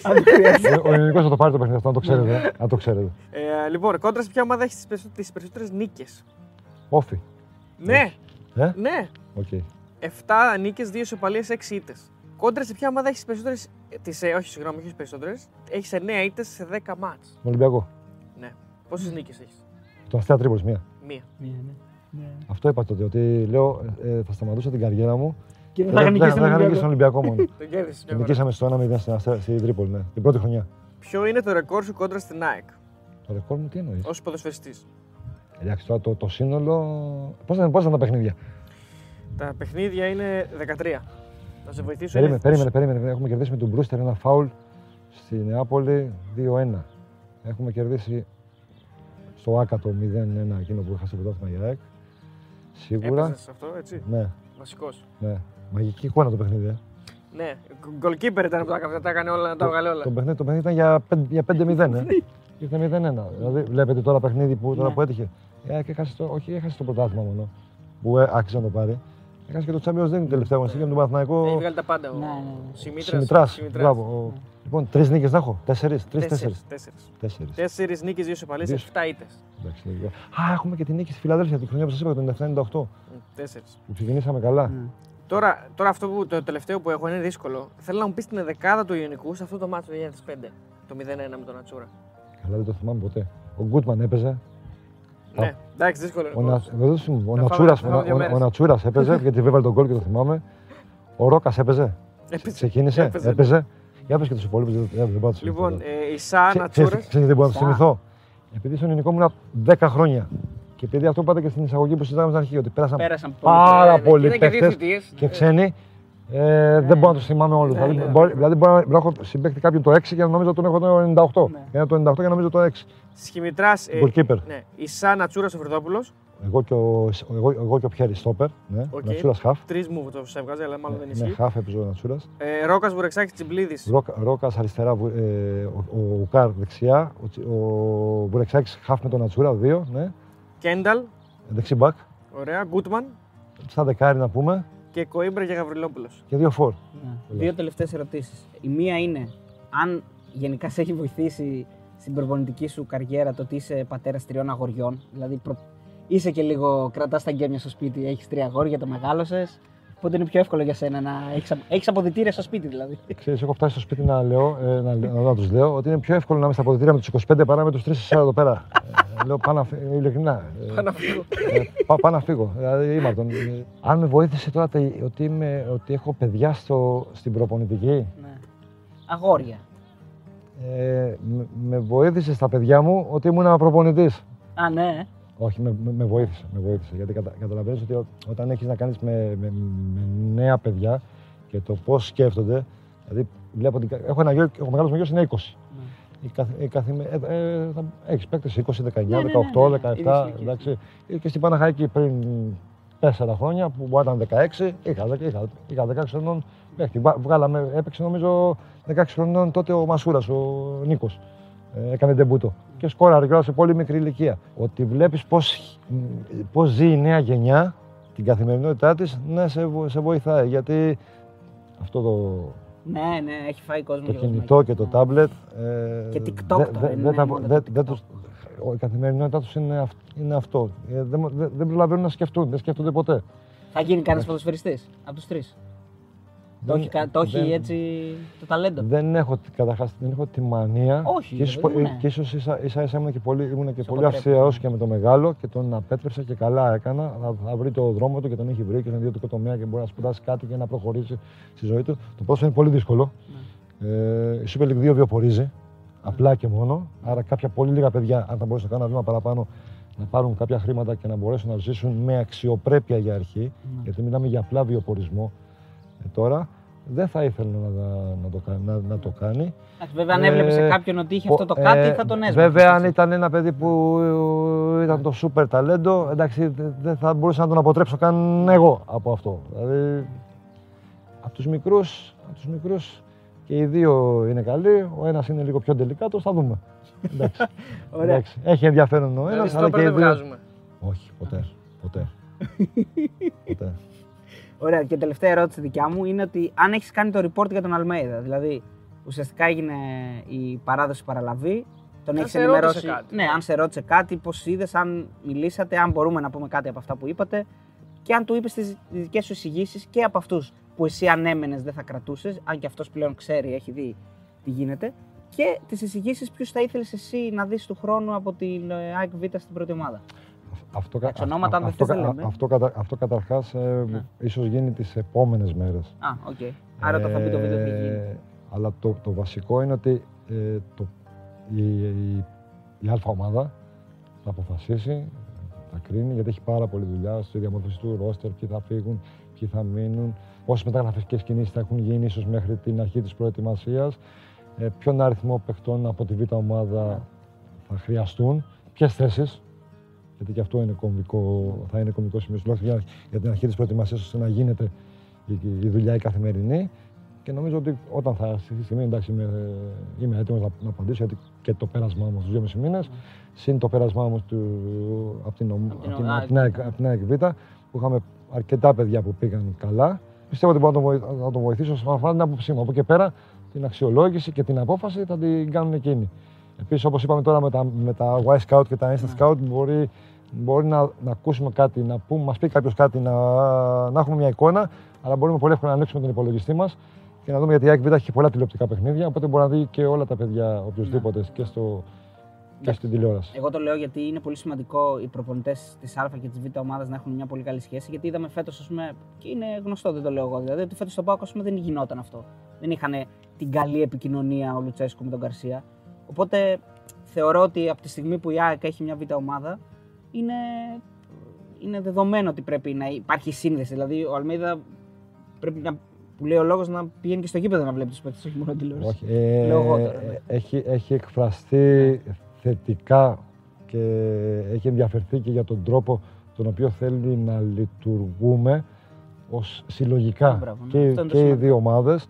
ο ο Ιωνικός θα το πάρει το παιχνίδι αυτό, αν το ξέρετε. ε. αν το ξέρετε. Ε, λοιπόν, κόντρα σε ποια ομάδα έχεις τις περισσότερες νίκες; ΟΦΗ. Ναι, Ε, ναι. οκ. 7 νίκες, 2 ισοπαλίες, 6 ήττες. Κόντρα σε ποια ομάδα έχεις τις περισσότερες. Τις, ε, όχι, συγγνώμη, όχι τις περισσότερες. Έχεις 9 ήττες σε 10 ματς. Τον Ολυμπιακό. Ναι. Πόσες νίκες έχεις; Τον Αστέρα Τρίπολης μία. Μία. Ναι, ναι. Ναι. Αυτό είπα τότε, ότι λέω ε, θα σταματούσα την καριέρα μου. Και δεν και θα είχα νικήσει δεν τον είχα νικήσει τον Ολυμπιακό. Ολυμπιακό μόνο. Τον κέρδισες. και νικήσαμε στο 1-0 στην Αστέρα- στην Τρίπολη, ναι. Την πρώτη χρονιά. Ποιο είναι το ρεκόρ σου κόντρα στην ΑΕΚ; Το ρεκόρ μου τι εννοείς; ως ποδοσφαιριστής. Εντάξει, τώρα το, το σύνολο. Πώς ήταν, πώς ήταν τα παιχνίδια; Τα παιχνίδια είναι 13. Να σε βοηθήσω. Περίμενε, είναι- περίμενε, περίμενε. Έχουμε κερδίσει με τον Μπρούστερ ένα φάουλ στη Νεάπολη 2-1. Έχουμε κερδίσει στο Άκα το 0-1 εκείνο που είχα στο πρωτάθλημα για ΑΕΚ. Σίγουρα. Έπαιζες αυτό, έτσι; Ναι, Βασικός. ναι. Μαγική εικόνα το παιχνίδι. Ε. Ναι, goalkeeper ήταν που τα, έκανε- τα έκανε όλα, τα έβγαλε όλα. Το, παιχνίδι, το παιχνίδι ήταν για, πεν- για 5-0. Ε. Ήρθε 0-1. Δηλαδή, βλέπετε τώρα παιχνίδι που, τώρα Ναι. που έτυχε. Η ΑΕΚ έχασε το, όχι, έχασε το πρωτάθλημα μόνο. Που ε, άξιζε να το πάρει. Έχασε και το Champions League τελευταία αγωνιστική με τον Παναθηναϊκό. Έχει βγάλει τα πάντα. Ο Ναι, ναι, ναι. Σιμίτρας. Συμμητρά. Σιμιτράς. Μπράβο. Ο- Λοιπόν, τρεις νίκες να έχω. Τέσσερις. Τρει-τέσσερι. Τέσσερις. Τέσσερις. Τέσσερις νίκες, δύο σοπαλίες, Δύο. 7 ήττες. Εντάξει, λίγο. Α, έχουμε και τη νίκη στη Φιλαδέλφια τη χρονιά που σας είπα, το 97-98. Τέσσερις. Που ξεκινήσαμε καλά. Ναι. Τώρα, τώρα αυτό που, το τελευταίο που έχω είναι δύσκολο. Θέλω να μου πεις την δεκάδα του Ιωνικού σε αυτό το μάτσο του 2005. Το 0-1 με τον Ατσούρα. Καλά, δεν το θυμάμαι ποτέ. Ο Γκούτμαν έπαιζε. Ναι, εντάξει, δύσκολο. Ο, Να, δεν το θυμάμαι. ο, Θα Νατσούρας, φάμε- θα φάμε δύο ο, μέρες. ο Νατσούρας έπαιζε γιατί έβαλε τον κόλ και το θυμάμαι. Ο Ρόκας έπαιζε. Έπαιζε. Ξεκίνησε. Έπαιζε. Έπαιζε. Για πες και τους υπόλοιπους. Δεν, δεν μπορώ να τους Λοιπόν, θυμηθώ. ε, η Σαν Ξέ- Ατσούρα. Ξέρεις ξέρεις τι μπορώ να του Σα. θυμηθώ; Επειδή στον ελληνικό μου ήμουν 10 χρόνια. Και επειδή αυτό που είπατε και στην εισαγωγή που συζητάμε στην αρχή, ότι πέρασαν Πέρασαν πολύ. πάρα Ναι, ναι, πολλοί και ήταν και δύο παίχτε θητείες. και ξένοι. Ε, δεν μπορώ να του θυμάμαι όλου. δηλαδή, ναι. μπορεί, δηλαδή, μπορεί να, να έχω συμπαίκτη κάποιον το 6 και να νομίζω τον έχω το 98. Ναι. Και ένα το 98 και να νομίζω το 6. Σχημητράς. Goalkeeper. ναι, η Σαν Ατσούρα ο Φερδόπουλο. Εγώ και ο, εγώ, εγώ και ο Πιέρι Στόπερ. Ναι. Οκ. Νατσούρα χαφ. Τρεις μου το σε έβγαζε, αλλά μάλλον δεν Ναι, ισχύει. χαφ έπαιζε ο Νατσούρα. Ε, Ρόκας Βουρεξάκης Τσιμπλίδης. Ρόκα αριστερά, Βου- ε, ο, ο Ουκάρ δεξιά. Ο, Τσι- ο Μπουρεξάκη χαφ με τον Νατσούρα, δύο. Ναι. Κένταλ. Δεξί μπακ. Ωραία. Γκούτμαν. Στα δεκάρι να πούμε. Και Κοίμπρα και Γαβριλόπουλος. Και δύο φόρ. Ναι. Δύο τελευταίες ερωτήσεις. Η μία είναι αν γενικά σε έχει βοηθήσει στην προπονητική σου καριέρα το ότι είσαι πατέρας τριών αγοριών. Δηλαδή προ... είσαι και λίγο κρατάς τα γκέμια στο σπίτι, έχεις τρία αγόρια, το μεγάλωσες. Οπότε είναι πιο εύκολο για σένα να έχεις έχεις αποδητήρια στο σπίτι δηλαδή. Ξέρεις, έχω φτάσει στο σπίτι να, λέω, ε, να, να, να τους λέω ότι είναι πιο εύκολο να είμαι στα αποδητήρια με τους 25 παρά με τους 3-4 εδώ πέρα. ε, λέω πάω να φύγω, ειλικρινά. Ε, Πάω να φύγω. ε, πά- πάω να φύγω. Δηλαδή είμαι από τον... ε, Αν με βοήθησε τώρα τε- ότι, είμαι, ότι έχω παιδιά στο, στην προπονητική, Ναι. Αγόρια. ε, με, με βοήθησες στα παιδιά μου ότι ήμουν προπονητής. Α, ναι. Όχι, με, με, με βοήθησε. Με βοήθησε. Γιατί κατα, καταλαβαίνεις ότι ό- όταν έχεις να κάνεις με, με, με νέα παιδιά και το πώς σκέφτονται, δηλαδή βλέπω ότι έχω ένα γιο, ο μεγάλος μου γιος είναι 20. Ναι. Η καθ, η καθημε, ε, ε, θα έχεις παίκτες 20, 19, 18, ναι, ναι, ναι. 17, Ίδιες ηλικίες. εντάξει. Ε, Και στην Παναχαϊκή πριν 4 χρόνια που μπορεί να ήταν 16, είχα, δεκα- είχα, είχα 16 χρονών παίκτη. Βα- Βγάλαμε, έπαιξε νομίζω 16 χρονών τότε ο Μασούρας, ο Νίκος. Ε, έκανε ντεμπούτο. Και σκόραρε κιόλας σε πολύ μικρή ηλικία. Ότι βλέπεις πώς, μ, πώς ζει η νέα γενιά την καθημερινότητά της, ναι, σε, βο- σε βοηθάει. Γιατί αυτό το, Ναι, ναι, έχει φάει κόσμο. Το και κινητό κοσμάκι. και το Ναι. τάμπλετ. ε, Και TikTok δεν- τώρα, δεν- είναι δεν θα- μόνο το δεν- TikTok. δεν τους- ο- Η καθημερινότητά τους είναι, αυ- είναι αυτό. Ε, Δεν, δεν, δεν προλαβαίνουν να σκεφτούν, δεν σκέφτονται ποτέ. Θα γίνει κανένα ποδοσφαιριστής από τους τρεις; Το Δεν- έχει, κα- το έχει δεν- έτσι το ταλέντο. Δεν έχω, καταρχάς, δεν έχω τη μανία. Όχι, και ίσως, δεν είναι. και ίσως ίσα, ίσα, ίσα ήμουν και πολύ, ήμουν και Σε πολύ αποτρέπεις, αυστηρός ναι. και με το μεγάλο και τον απέτρεψα και καλά έκανα. Θα, θα βρει το δρόμο του και τον έχει βρει και στον ιδιωτικό τομέα και μπορεί να σπουδάσει κάτι και να προχωρήσει στη ζωή του. Το πόσο είναι πολύ δύσκολο. Ναι. Ε, η Super League 2 βιοπορίζει. Απλά και μόνο. Άρα κάποια πολύ λίγα παιδιά, αν θα μπορούσαν να κάνουν ένα βήμα παραπάνω, να πάρουν κάποια χρήματα και να μπορέσουν να ζήσουν με αξιοπρέπεια για αρχή. Ναι. Γιατί μιλάμε για απλά βιοπορισμό ε, τώρα. Δεν θα ήθελα να, να, το, κα- να, να το κάνει. Εντάξει, Βέβαια, αν έβλεπε σε Ε, κάποιον ότι είχε ο- αυτό το κάτι, ε, θα τον έσβησε. Βέβαια, αν ήταν ένα παιδί που ε, ήταν το σούπερ ταλέντο, εντάξει, δε- δεν θα μπορούσα να τον αποτρέψω καν εγώ από αυτό. Δηλαδή, από τους μικρούς, από τους μικρούς και οι δύο είναι καλοί, ο ένας είναι λίγο πιο τελικάτος, θα δούμε. Εντάξει, Ωραία. εντάξει. Έχει ενδιαφέρον ο Δηλαδή, ένας, στο αλλά και οι δεν δύο. βγάζουμε. Όχι, ποτέ, ποτέ. ποτέ. Ωραία, και τελευταία ερώτηση δικιά μου είναι ότι αν έχεις κάνει το report για τον Αλμέιδα, δηλαδή ουσιαστικά έγινε η παράδοση παραλαβή, τον Αν έχεις σε ρώτησε ενημερώσει. κάτι. Ναι, αν σε ρώτησε κάτι, πώς είδες, αν μιλήσατε, αν μπορούμε να πούμε κάτι από αυτά που είπατε και αν του είπες τις δικές σου εισηγήσεις και από αυτούς που εσύ ανέμενες δεν θα κρατούσες, αν και αυτός πλέον ξέρει, έχει δει τι γίνεται, και τις εισηγήσεις ποιους θα ήθελες εσύ να δεις του χρόνου από την ε, ΑΕΚ Β στην πρώτη ομάδα; Αυτό, κα- Εντάξει, ονόματα, αν δεν αυτό, θες, δεν κα- λέμε. αυτό, κατα- αυτό καταρχάς ε, Ναι. ίσως γίνει τις επόμενες μέρες. Α, οκ. Άρα το θα πει το βίντεο θα γίνει. Ε, Αλλά το, το βασικό είναι ότι ε, το, η, η, η Α ομάδα θα αποφασίσει, θα κρίνει, γιατί έχει πάρα πολλή δουλειά στη διαμόρφωση του ρόστερ, ποιοι θα φύγουν, ποιοι θα μείνουν, πόσες μεταγραφικές κινήσεις θα έχουν γίνει ίσως μέχρι την αρχή της προετοιμασίας, ε, ποιον αριθμό παιχτών από τη Β' ομάδα θα χρειαστούν, ποιες θέσεις. Γιατί και αυτό είναι κομβικό, θα είναι κομβικό σημείο τουλάχιστον για, για την αρχή της προετοιμασίας, ώστε να γίνεται η, η δουλειά η καθημερινή. Και νομίζω ότι όταν θα στη στιγμή εντάξει, είμαι, είμαι έτοιμος να, να απαντήσω, γιατί και το πέρασμά μου στους 2,5 μήνες, συν το πέρασμά μου του, από την, ομ- την απ' την, ΑΕΚ. απ' την ΑΕΚ απ' την ΑΕΚ Β, που είχαμε αρκετά παιδιά που πήγαν καλά. Πιστεύω ότι μπορώ να τον, βοη- να τον βοηθήσω όσον αφορά την άποψή μου. Από εκεί πέρα την αξιολόγηση και την απόφαση θα την κάνουν εκείνοι. Επίσης, όπως είπαμε τώρα με τα, με τα Y Scout και τα Instant Scout, μπορεί, μπορεί να, να ακούσουμε κάτι, να πούμε, μας πει κάποιος κάτι, να, να έχουμε μια εικόνα, αλλά μπορούμε πολύ εύκολα να ανοίξουμε τον υπολογιστή μας και να δούμε γιατί η ΑΕΚ Β έχει πολλά τηλεοπτικά παιχνίδια. Οπότε μπορεί να δει και όλα τα παιδιά οποιοδήποτε και, στο, και στην τηλεόραση. Εγώ το λέω γιατί είναι πολύ σημαντικό οι προπονητές της Α και της Β ομάδας να έχουν μια πολύ καλή σχέση. Γιατί είδαμε φέτος, ας πούμε, και είναι γνωστό, δεν το λέω εγώ. Δηλαδή, ότι φέτος στον Πάοκ δεν γινόταν αυτό. Δεν είχαν την καλή επικοινωνία ο Λουτσέσκου με τον Καρσία. Οπότε θεωρώ ότι από τη στιγμή που η ΑΕΚ έχει μια Β ομάδα, είναι, είναι δεδομένο ότι πρέπει να υπάρχει σύνδεση. Δηλαδή, ο Αλμίδα πρέπει να. που λέει ο λόγος να πηγαίνει και στο γήπεδο να βλέπει τους παίκτες, όχι μόνο τηλεόραση. Όχι, ε, Λέω εγώ τώρα, ναι. έχει, έχει εκφραστεί θετικά και έχει ενδιαφερθεί και για τον τρόπο τον οποίο θέλει να λειτουργούμε ως συλλογικά Α, μπράβο, ναι. και, Αυτό είναι το και οι σημαντικό. δύο ομάδες.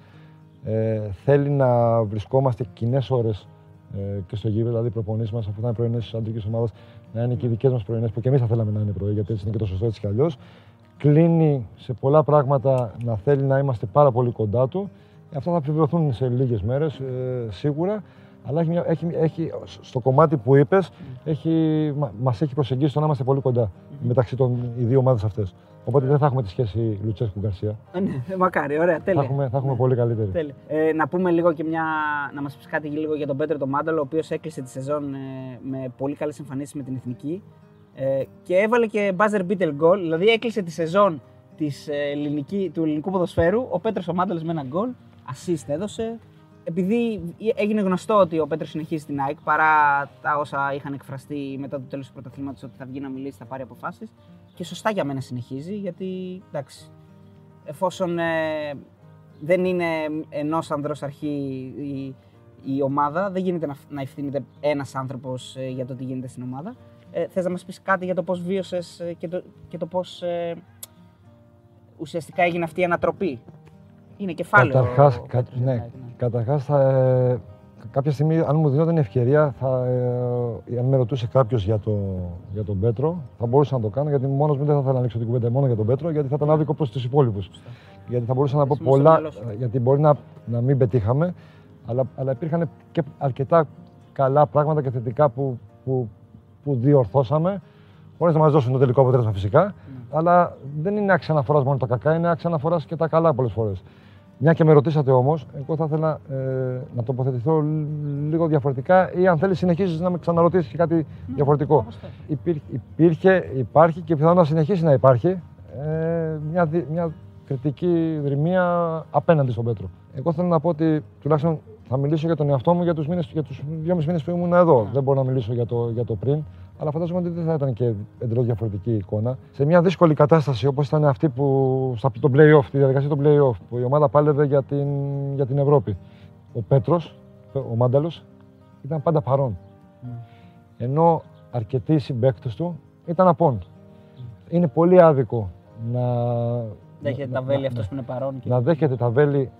Ε, θέλει να βρισκόμαστε κοινές ώρες ε, και στο γήπεδο, δηλαδή οι προπονήσεις μας, αφού θα είναι πρωινές της αντρικής ομάδας, να είναι και οι δικές μας πρωινές, που και εμείς θα θέλαμε να είναι πρωί, γιατί έτσι είναι και το σωστό έτσι κι αλλιώς. Κλείνει σε πολλά πράγματα να θέλει να είμαστε πάρα πολύ κοντά του. Αυτά θα επιβεβαιωθούν σε λίγες μέρες, ε, σίγουρα. Αλλά έχει, μια- έχει, έχει, στο κομμάτι που είπες, έχει, μα, μας έχει προσεγγίσει το να είμαστε πολύ κοντά μεταξύ των οι δύο ομάδες αυτές. Οπότε δεν θα έχουμε τη σχέση Λουτσέσκου-Γκαρσία. Ε, ναι, μακάρι, ωραία, Θα τέλεια. έχουμε, θα έχουμε Ναι. πολύ καλύτερη. Τέλεια. Ε, να πούμε λίγο και μια. να μας πεις κάτι λίγο για τον Πέτρο τον Μάνταλο, ο οποίος έκλεισε τη σεζόν ε, με πολύ καλές εμφανίσεις με την εθνική. Ε, και έβαλε και buzzer beater goal, δηλαδή έκλεισε τη σεζόν της, ε, ελληνική, του ελληνικού ποδοσφαίρου. Ο Πέτρος ο Μάνταλος με ένα γκολ, assist έδωσε. Επειδή έγινε γνωστό ότι ο Πέτρος συνεχίζει την ΑΕΚ παρά τα όσα είχαν εκφραστεί μετά το τέλος του πρωταθλήματος ότι θα βγει να μιλήσει, θα πάρει αποφάσεις. Και σωστά για μένα συνεχίζει γιατί εντάξει, εφόσον ε, δεν είναι ενός ανδρός αρχή η, η ομάδα, δεν γίνεται να, να ευθύνεται ένας άνθρωπος για το τι γίνεται στην ομάδα. Ε, Θες να μας πεις κάτι για το πώς βίωσες και το, και το πώς ε, ουσιαστικά έγινε αυτή η ανατροπή; Είναι κεφάλαιο. Καταρχάς, ο κα, Πέτρος ναι, Ζητάκη, ναι. καταρχάς θα, ε, κάποια στιγμή, αν μου δίνονταν ευκαιρία, θα, ε, αν με ρωτούσε κάποιος για, το, για τον Πέτρο, θα μπορούσα να το κάνω γιατί μόνος μου δεν θα ήθελα να ανοίξω την κουβέντα μόνο για τον Πέτρο, γιατί θα ήταν άδικο προς τους υπόλοιπους. Γιατί θα μπορούσα να πω Θυμός στο πολλά, μυαλό σου. ε, γιατί μπορεί να, να μην πετύχαμε, αλλά, αλλά υπήρχαν και αρκετά καλά πράγματα και θετικά που, που, που διορθώσαμε, χωρί να μας δώσουν το τελικό αποτέλεσμα φυσικά. Αλλά δεν είναι άξιας αναφοράς μόνο τα κακά, είναι άξιας αναφοράς και τα καλά πολλές φορές. Μια και με ρωτήσατε όμως, εγώ θα ήθελα ε, να τοποθετηθώ λ- λίγο διαφορετικά ή αν θέλεις συνεχίζεις να με ξαναρωτήσεις και κάτι διαφορετικό. όπως θες. Υπήρχε, υπήρχε, υπάρχει και πιθανόν να συνεχίσει να υπάρχει ε, μια, δι- μια κριτική δρυμία απέναντι στον Πέτρο. Εγώ θέλω να πω ότι τουλάχιστον θα μιλήσω για τον εαυτό μου για τους, μήνες, για τους δυόμισι μήνες που ήμουν εδώ. Δεν μπορώ να μιλήσω για το, για το πριν. Αλλά φαντάζομαι ότι δεν θα ήταν και εντελώς διαφορετική εικόνα. Σε μια δύσκολη κατάσταση όπως ήταν αυτή που στα το play-off, τη διαδικασία του play-off, που η ομάδα πάλευε για την, για την Ευρώπη. Ο Πέτρος, ο Μάνταλος, ήταν πάντα παρόν. Ενώ αρκετοί συμπαίκτες του ήταν απόν. Είναι πολύ άδικο να, Δέχεται να- τα βέλη να- αυτό που είναι παρόν. Και... να δέχεται τα βέλη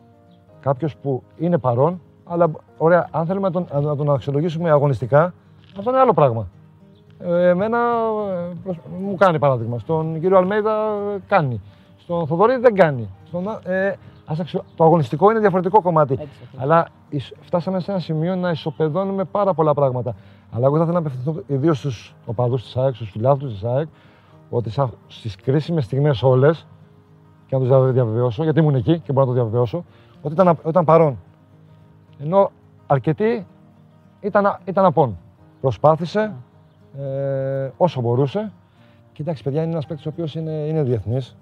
κάποιος που είναι παρόν, αλλά ωραία, αν θέλουμε να τον, να τον αξιολογήσουμε αγωνιστικά, αυτό είναι άλλο πράγμα. Ε, εμένα ε, προσ- μου κάνει παράδειγμα. Στον κύριο Αλμέιδα ε, κάνει. Στον Θοδωρή δεν κάνει. Στον, ε, ας αξιο- Το αγωνιστικό είναι διαφορετικό κομμάτι. Έτσι, αυτό. Αλλά ισ- φτάσαμε σε ένα σημείο να ισοπεδώνουμε πάρα πολλά πράγματα. Αλλά εγώ θα ήθελα να απευθυνθώ ιδίως στους οπαδούς της ΑΕΚ, στους φιλάθλους της ΑΕΚ, ότι στις κρίσιμες στιγμές όλες, και να τους διαβε- διαβεβαιώσω, γιατί ήμουν εκεί και μπορώ να το διαβεβαιώσω, ότι ήταν, ήταν παρόν. Ενώ αρκετοί ήταν, α- ήταν απόν. Προσπάθησε ε, όσο μπορούσε. Και εντάξει, παιδιά, είναι ένας παίκτης ο οποίος είναι, είναι διεθνής.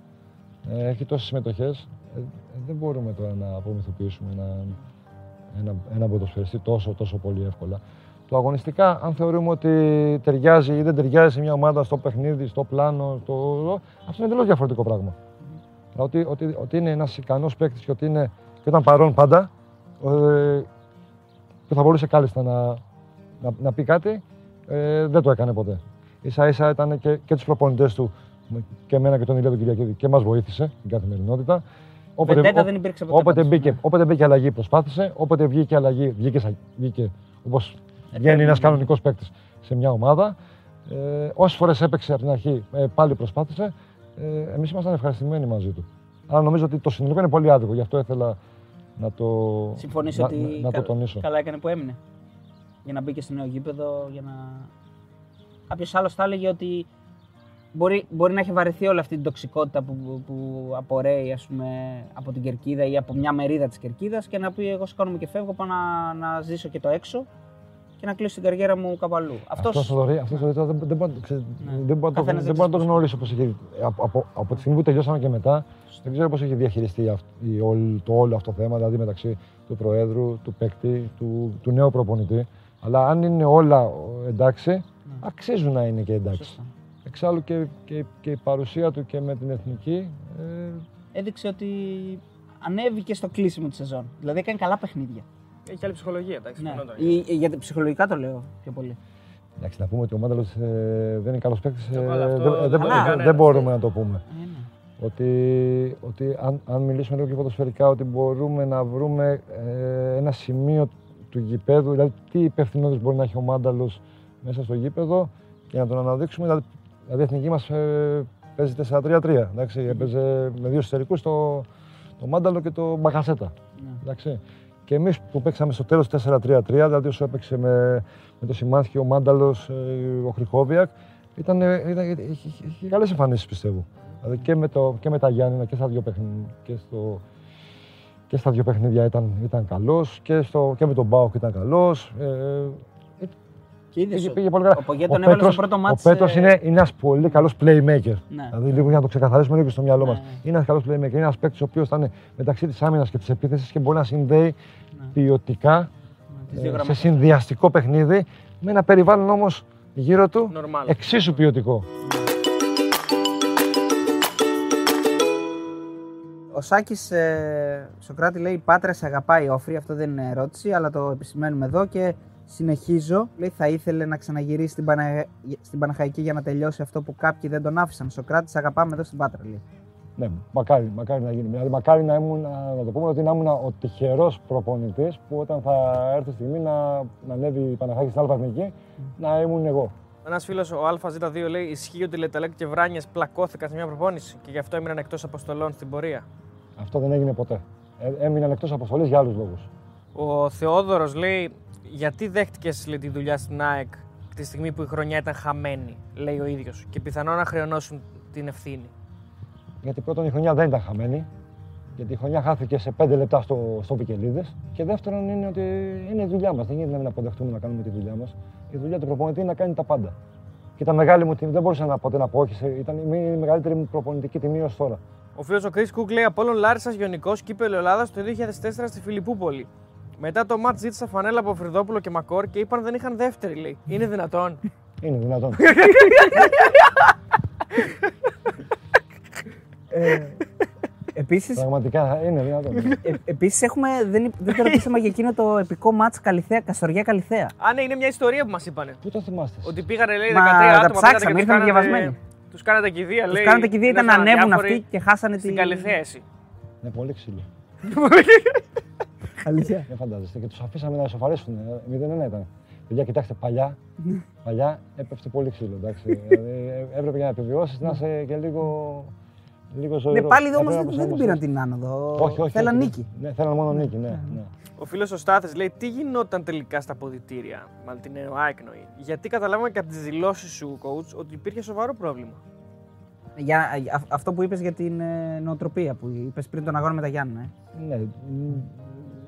Ε, έχει τόσες συμμετοχές. Ε, δεν μπορούμε τώρα να απομυθοποιήσουμε ένα, ένα, ένα ποδοσφαιριστή τόσο, τόσο πολύ εύκολα. Το αγωνιστικά, αν θεωρούμε ότι ταιριάζει ή δεν ταιριάζει σε μια ομάδα στο παιχνίδι, στο πλάνο, στο... αυτό είναι εντελώς διαφορετικό πράγμα. Ότι, ότι, ότι είναι ένας ικανός παίκτης και ότι είναι, και ήταν παρόν πάντα ε, και θα μπορούσε κάλλιστα να, να, να πει κάτι, ε, δεν το έκανε ποτέ. σα ίσα ήταν και, και τους προπονητές του και εμένα και τον Ηλία τον Κυριακίδη και μας βοήθησε στην καθημερινότητα. Βεντέτα ό- δεν υπήρξε ποτέ. Όποτε πάντως. μπήκε, όποτε μπήκε αλλαγή προσπάθησε, όποτε βγήκε αλλαγή, βγήκε, σα- βγήκε όπως βγαίνει ένας κανονικός παίκτης σε μια ομάδα. Ε, Όσες φορές έπαιξε από την αρχή, ε, πάλι προσπάθησε. Ε, Εμείς ήμασταν ευχαριστημένοι μαζί του. Αλλά νομίζω ότι το συνολικό είναι πολύ άδικο, γι' αυτό ήθελα να το, Συμφωνείς να, ότι να, να το κα- τονίσω. καλά έκανε που έμεινε; Για να μπήκε στο νέο γήπεδο, για να. Κάποιος άλλος θα έλεγε ότι μπορεί, μπορεί να έχει βαρεθεί όλη αυτή την τοξικότητα που, που, που απορρέει ας πούμε, από την κερκίδα ή από μια μερίδα της κερκίδας και να πει: Εγώ σηκώνομαι και φεύγω, πάω να, να ζήσω και το έξω και να κλείσω την καριέρα μου κάπου αλλού. Αυτό Αυτός, Θοδωρή, αυτό Θοδωρή, τώρα δεν, δεν, μπορώ, να το ξε- Ναι. δεν μπορώ να το, Καθένας δεν δεν μπορώ να το ξέρει γνωρίσω πώς έχει. Από, από, από τη στιγμή που τελειώσαμε και μετά, δεν ξέρω πώς έχει διαχειριστεί αυ- η, όλη- το όλο αυτό το θέμα, δηλαδή μεταξύ του Προέδρου, του παίκτη, του, του νέου προπονητή. Αλλά αν είναι όλα ε, εντάξει, αξίζουν να είναι και εντάξει. Ναι. Σωστά. Εξάλλου και, και, και η παρουσία του και με την εθνική. Ε, έδειξε ότι ανέβηκε στο κλείσιμο της σεζόν. Δηλαδή έκανε καλά παιχνίδια. Έχει άλλη ψυχολογία, εντάξει. Ναι. συμφωνώ τώρα. Ή- ή- γιατί ψυχολογικά το λέω πιο πολύ. εντάξει, να πούμε ότι ο Μάνταλος ε, δεν είναι καλός παίκτης, ε, Καλά, αυτό δεν, δεν δεν- το δεν- κανένας, δεν μπορούμε ναι. να το πούμε. Ε, ναι. ότι, ότι αν, αν μιλήσουμε λίγο και ποδοσφαιρικά, ότι μπορούμε να βρούμε ε, ένα σημείο του γηπέδου, δηλαδή τι υπευθυνότητες μπορεί να έχει ο Μάνταλος μέσα στο γήπεδο και να τον αναδείξουμε. Δηλαδή, δηλαδή η εθνική μας ε, παίζει 4-3-3. Εντάξει, έπαιζε με δύο εσωτερικούς το, το Μάνταλο και το Μπακασέτα. Ναι. Εντάξει. Και εμείς που παίξαμε στο τέλος 4-3-3, δηλαδή όσο έπαιξε με, με το Σιμάνσκι, ο Μάνταλος, ο Χρυχόβιακ, ήταν, ε, ήταν, είχε, είχε, είχε καλές εμφανίσεις πιστεύω. Δηλαδή και με, το, και με τα Γιάννηνα και στα δύο παιχνίδια, και στο, και στα δύο παιχνίδια ήταν, ήταν καλός και, στο, και με τον Μπάουκ ήταν καλός. Ε, Και είδες πήγε, ότι πήγε πολύ καλά. Ο Πογέ τον έβαλε στο Πέτρος- πρώτο μάτς. Ο Πέτρος ε, είναι, είναι ένας πολύ καλός playmaker. Ναι. Δηλαδή λίγο για να το ξεκαθαρίσουμε λίγο και στο μυαλό Ναι, μας. ναι. Είναι ένας καλός playmaker. Είναι ένας παίκτης ο οποίος θα είναι μεταξύ της άμυνας και της επίθεσης και μπορεί να συνδέει Ναι. ποιοτικά Ναι, τις δύο ε, σε γραμμές. συνδυαστικό παιχνίδι με ένα περιβάλλον όμως γύρω του Normal. εξίσου ποιοτικό. Ο Σάκης ε, Σοκράτη λέει: Η Πάτρα σε αγαπάει, Όφρη. Αυτό δεν είναι ερώτηση, αλλά το επισημαίνουμε εδώ και συνεχίζω. Λέει: Θα ήθελε να ξαναγυρίσει στην, Πανα... στην Παναχαϊκή για να τελειώσει αυτό που κάποιοι δεν τον άφησαν. Σοκράτης, σε αγαπάμε εδώ στην Πάτρα. Λέει. Ναι, μακάρι, μακάρι να γίνει. Δηλαδή, μακάρι να, ήμουν, να το πούμε ότι να ήμουν ο τυχερός προπονητής που όταν θα έρθει η στιγμή να, να ανέβει η Παναχάκη στην Αλφα να ήμουν εγώ. Ένας φίλος, ο ΑΖ2, λέει: Ισχύει ότι Λεταλέκ και Βράνιες πλακώθηκαν σε μια προπόνηση και γι' αυτό έμειναν εκτός αποστολών στην πορεία. Αυτό δεν έγινε ποτέ. Ε, έμειναν εκτός αποστολής για άλλους λόγους. Ο Θεόδωρος λέει: Γιατί δέχτηκες τη δουλειά στην ΑΕΚ τη στιγμή που η χρονιά ήταν χαμένη, λέει ο ίδιος, και πιθανόν να χρεωνώσουν την ευθύνη; Γιατί πρώτον η χρονιά δεν ήταν χαμένη. Γιατί η χρονιά χάθηκε σε 5 λεπτά στο, στο Πικελίδε. Και δεύτερον είναι ότι είναι η δουλειά μας. Δεν γίνεται να μην αποδεχτούμε να κάνουμε τη δουλειά μας. Η δουλειά του προπονητή είναι να κάνει τα πάντα. Και ήταν μεγάλη μου τιμή. Δεν μπορούσα να ποτέ να πω όχι. Ήταν η μεγαλύτερη μου προπονητική τιμή έω τώρα. Ο φίλος ο Κρι Κούκ λέει Απόλων Λάρισας Γιονικός κύπελο Ελλάδας το 2004 στη Φιλιππούπολη. Μετά το μάτ ζήτησα φανέλα από Φρυδόπουλο και Μακόρ και είπαν δεν είχαν δεύτερη. Λέει. Είναι δυνατόν. Είναι δυνατόν. ε, Επίση. Πραγματικά είναι δυνατόν. Ε, Επίσης, έχουμε. Δεν, δεν το ρωτήσαμε για εκείνο το επικό μάτ Καλιθέα, Καστοριά Καλιθέα. Α, ναι, είναι μια ιστορία που μας είπανε. Πού το θυμάστε. Ότι πήγανε, λέει, 13 Μα, άτομα. τα ψάξαμε, ήρθαν διαβασμένοι. Τους κάνατε κηδεία, λέει. Τους κάνατε κηδεία, ήταν να ήρθαν ανέβουν διάφοροι αυτοί και χάσανε Στην την. Καλιθέα, εσύ. Είναι πολύ ξύλο. Αλήθεια. Δεν φαντάζεστε. Και τους αφήσαμε να ισοφαρίσουν. 0-1 ήταν. Παιδιά, κοιτάξτε, παλιά, παλιά έπεφτε πολύ ξύλο. Εντάξει. δηλαδή, έπρεπε για να επιβιώσεις να είσαι και λίγο, λίγο ζωηρός. Ναι, πάλι όμως Έπρεπε να δεν, δεν προσαρμοστείς. πήραν την άνοδο. Όχι, όχι. Θέλαν όχι. νίκη. Ναι, θέλαν μόνο νίκη, ναι. ναι. Ο φίλος ο Στάθης λέει: Τι γινόταν τελικά στα αποδητήρια, μάλλον την ΕΟΑ εννοεί. Γιατί καταλάβαμε και από τις δηλώσεις σου, coach, ότι υπήρχε σοβαρό πρόβλημα. Για, α- αυτό που είπες για την ε, νοοτροπία που είπες πριν τον αγώνα με τα Γιάννα. Ε. Ναι, μ,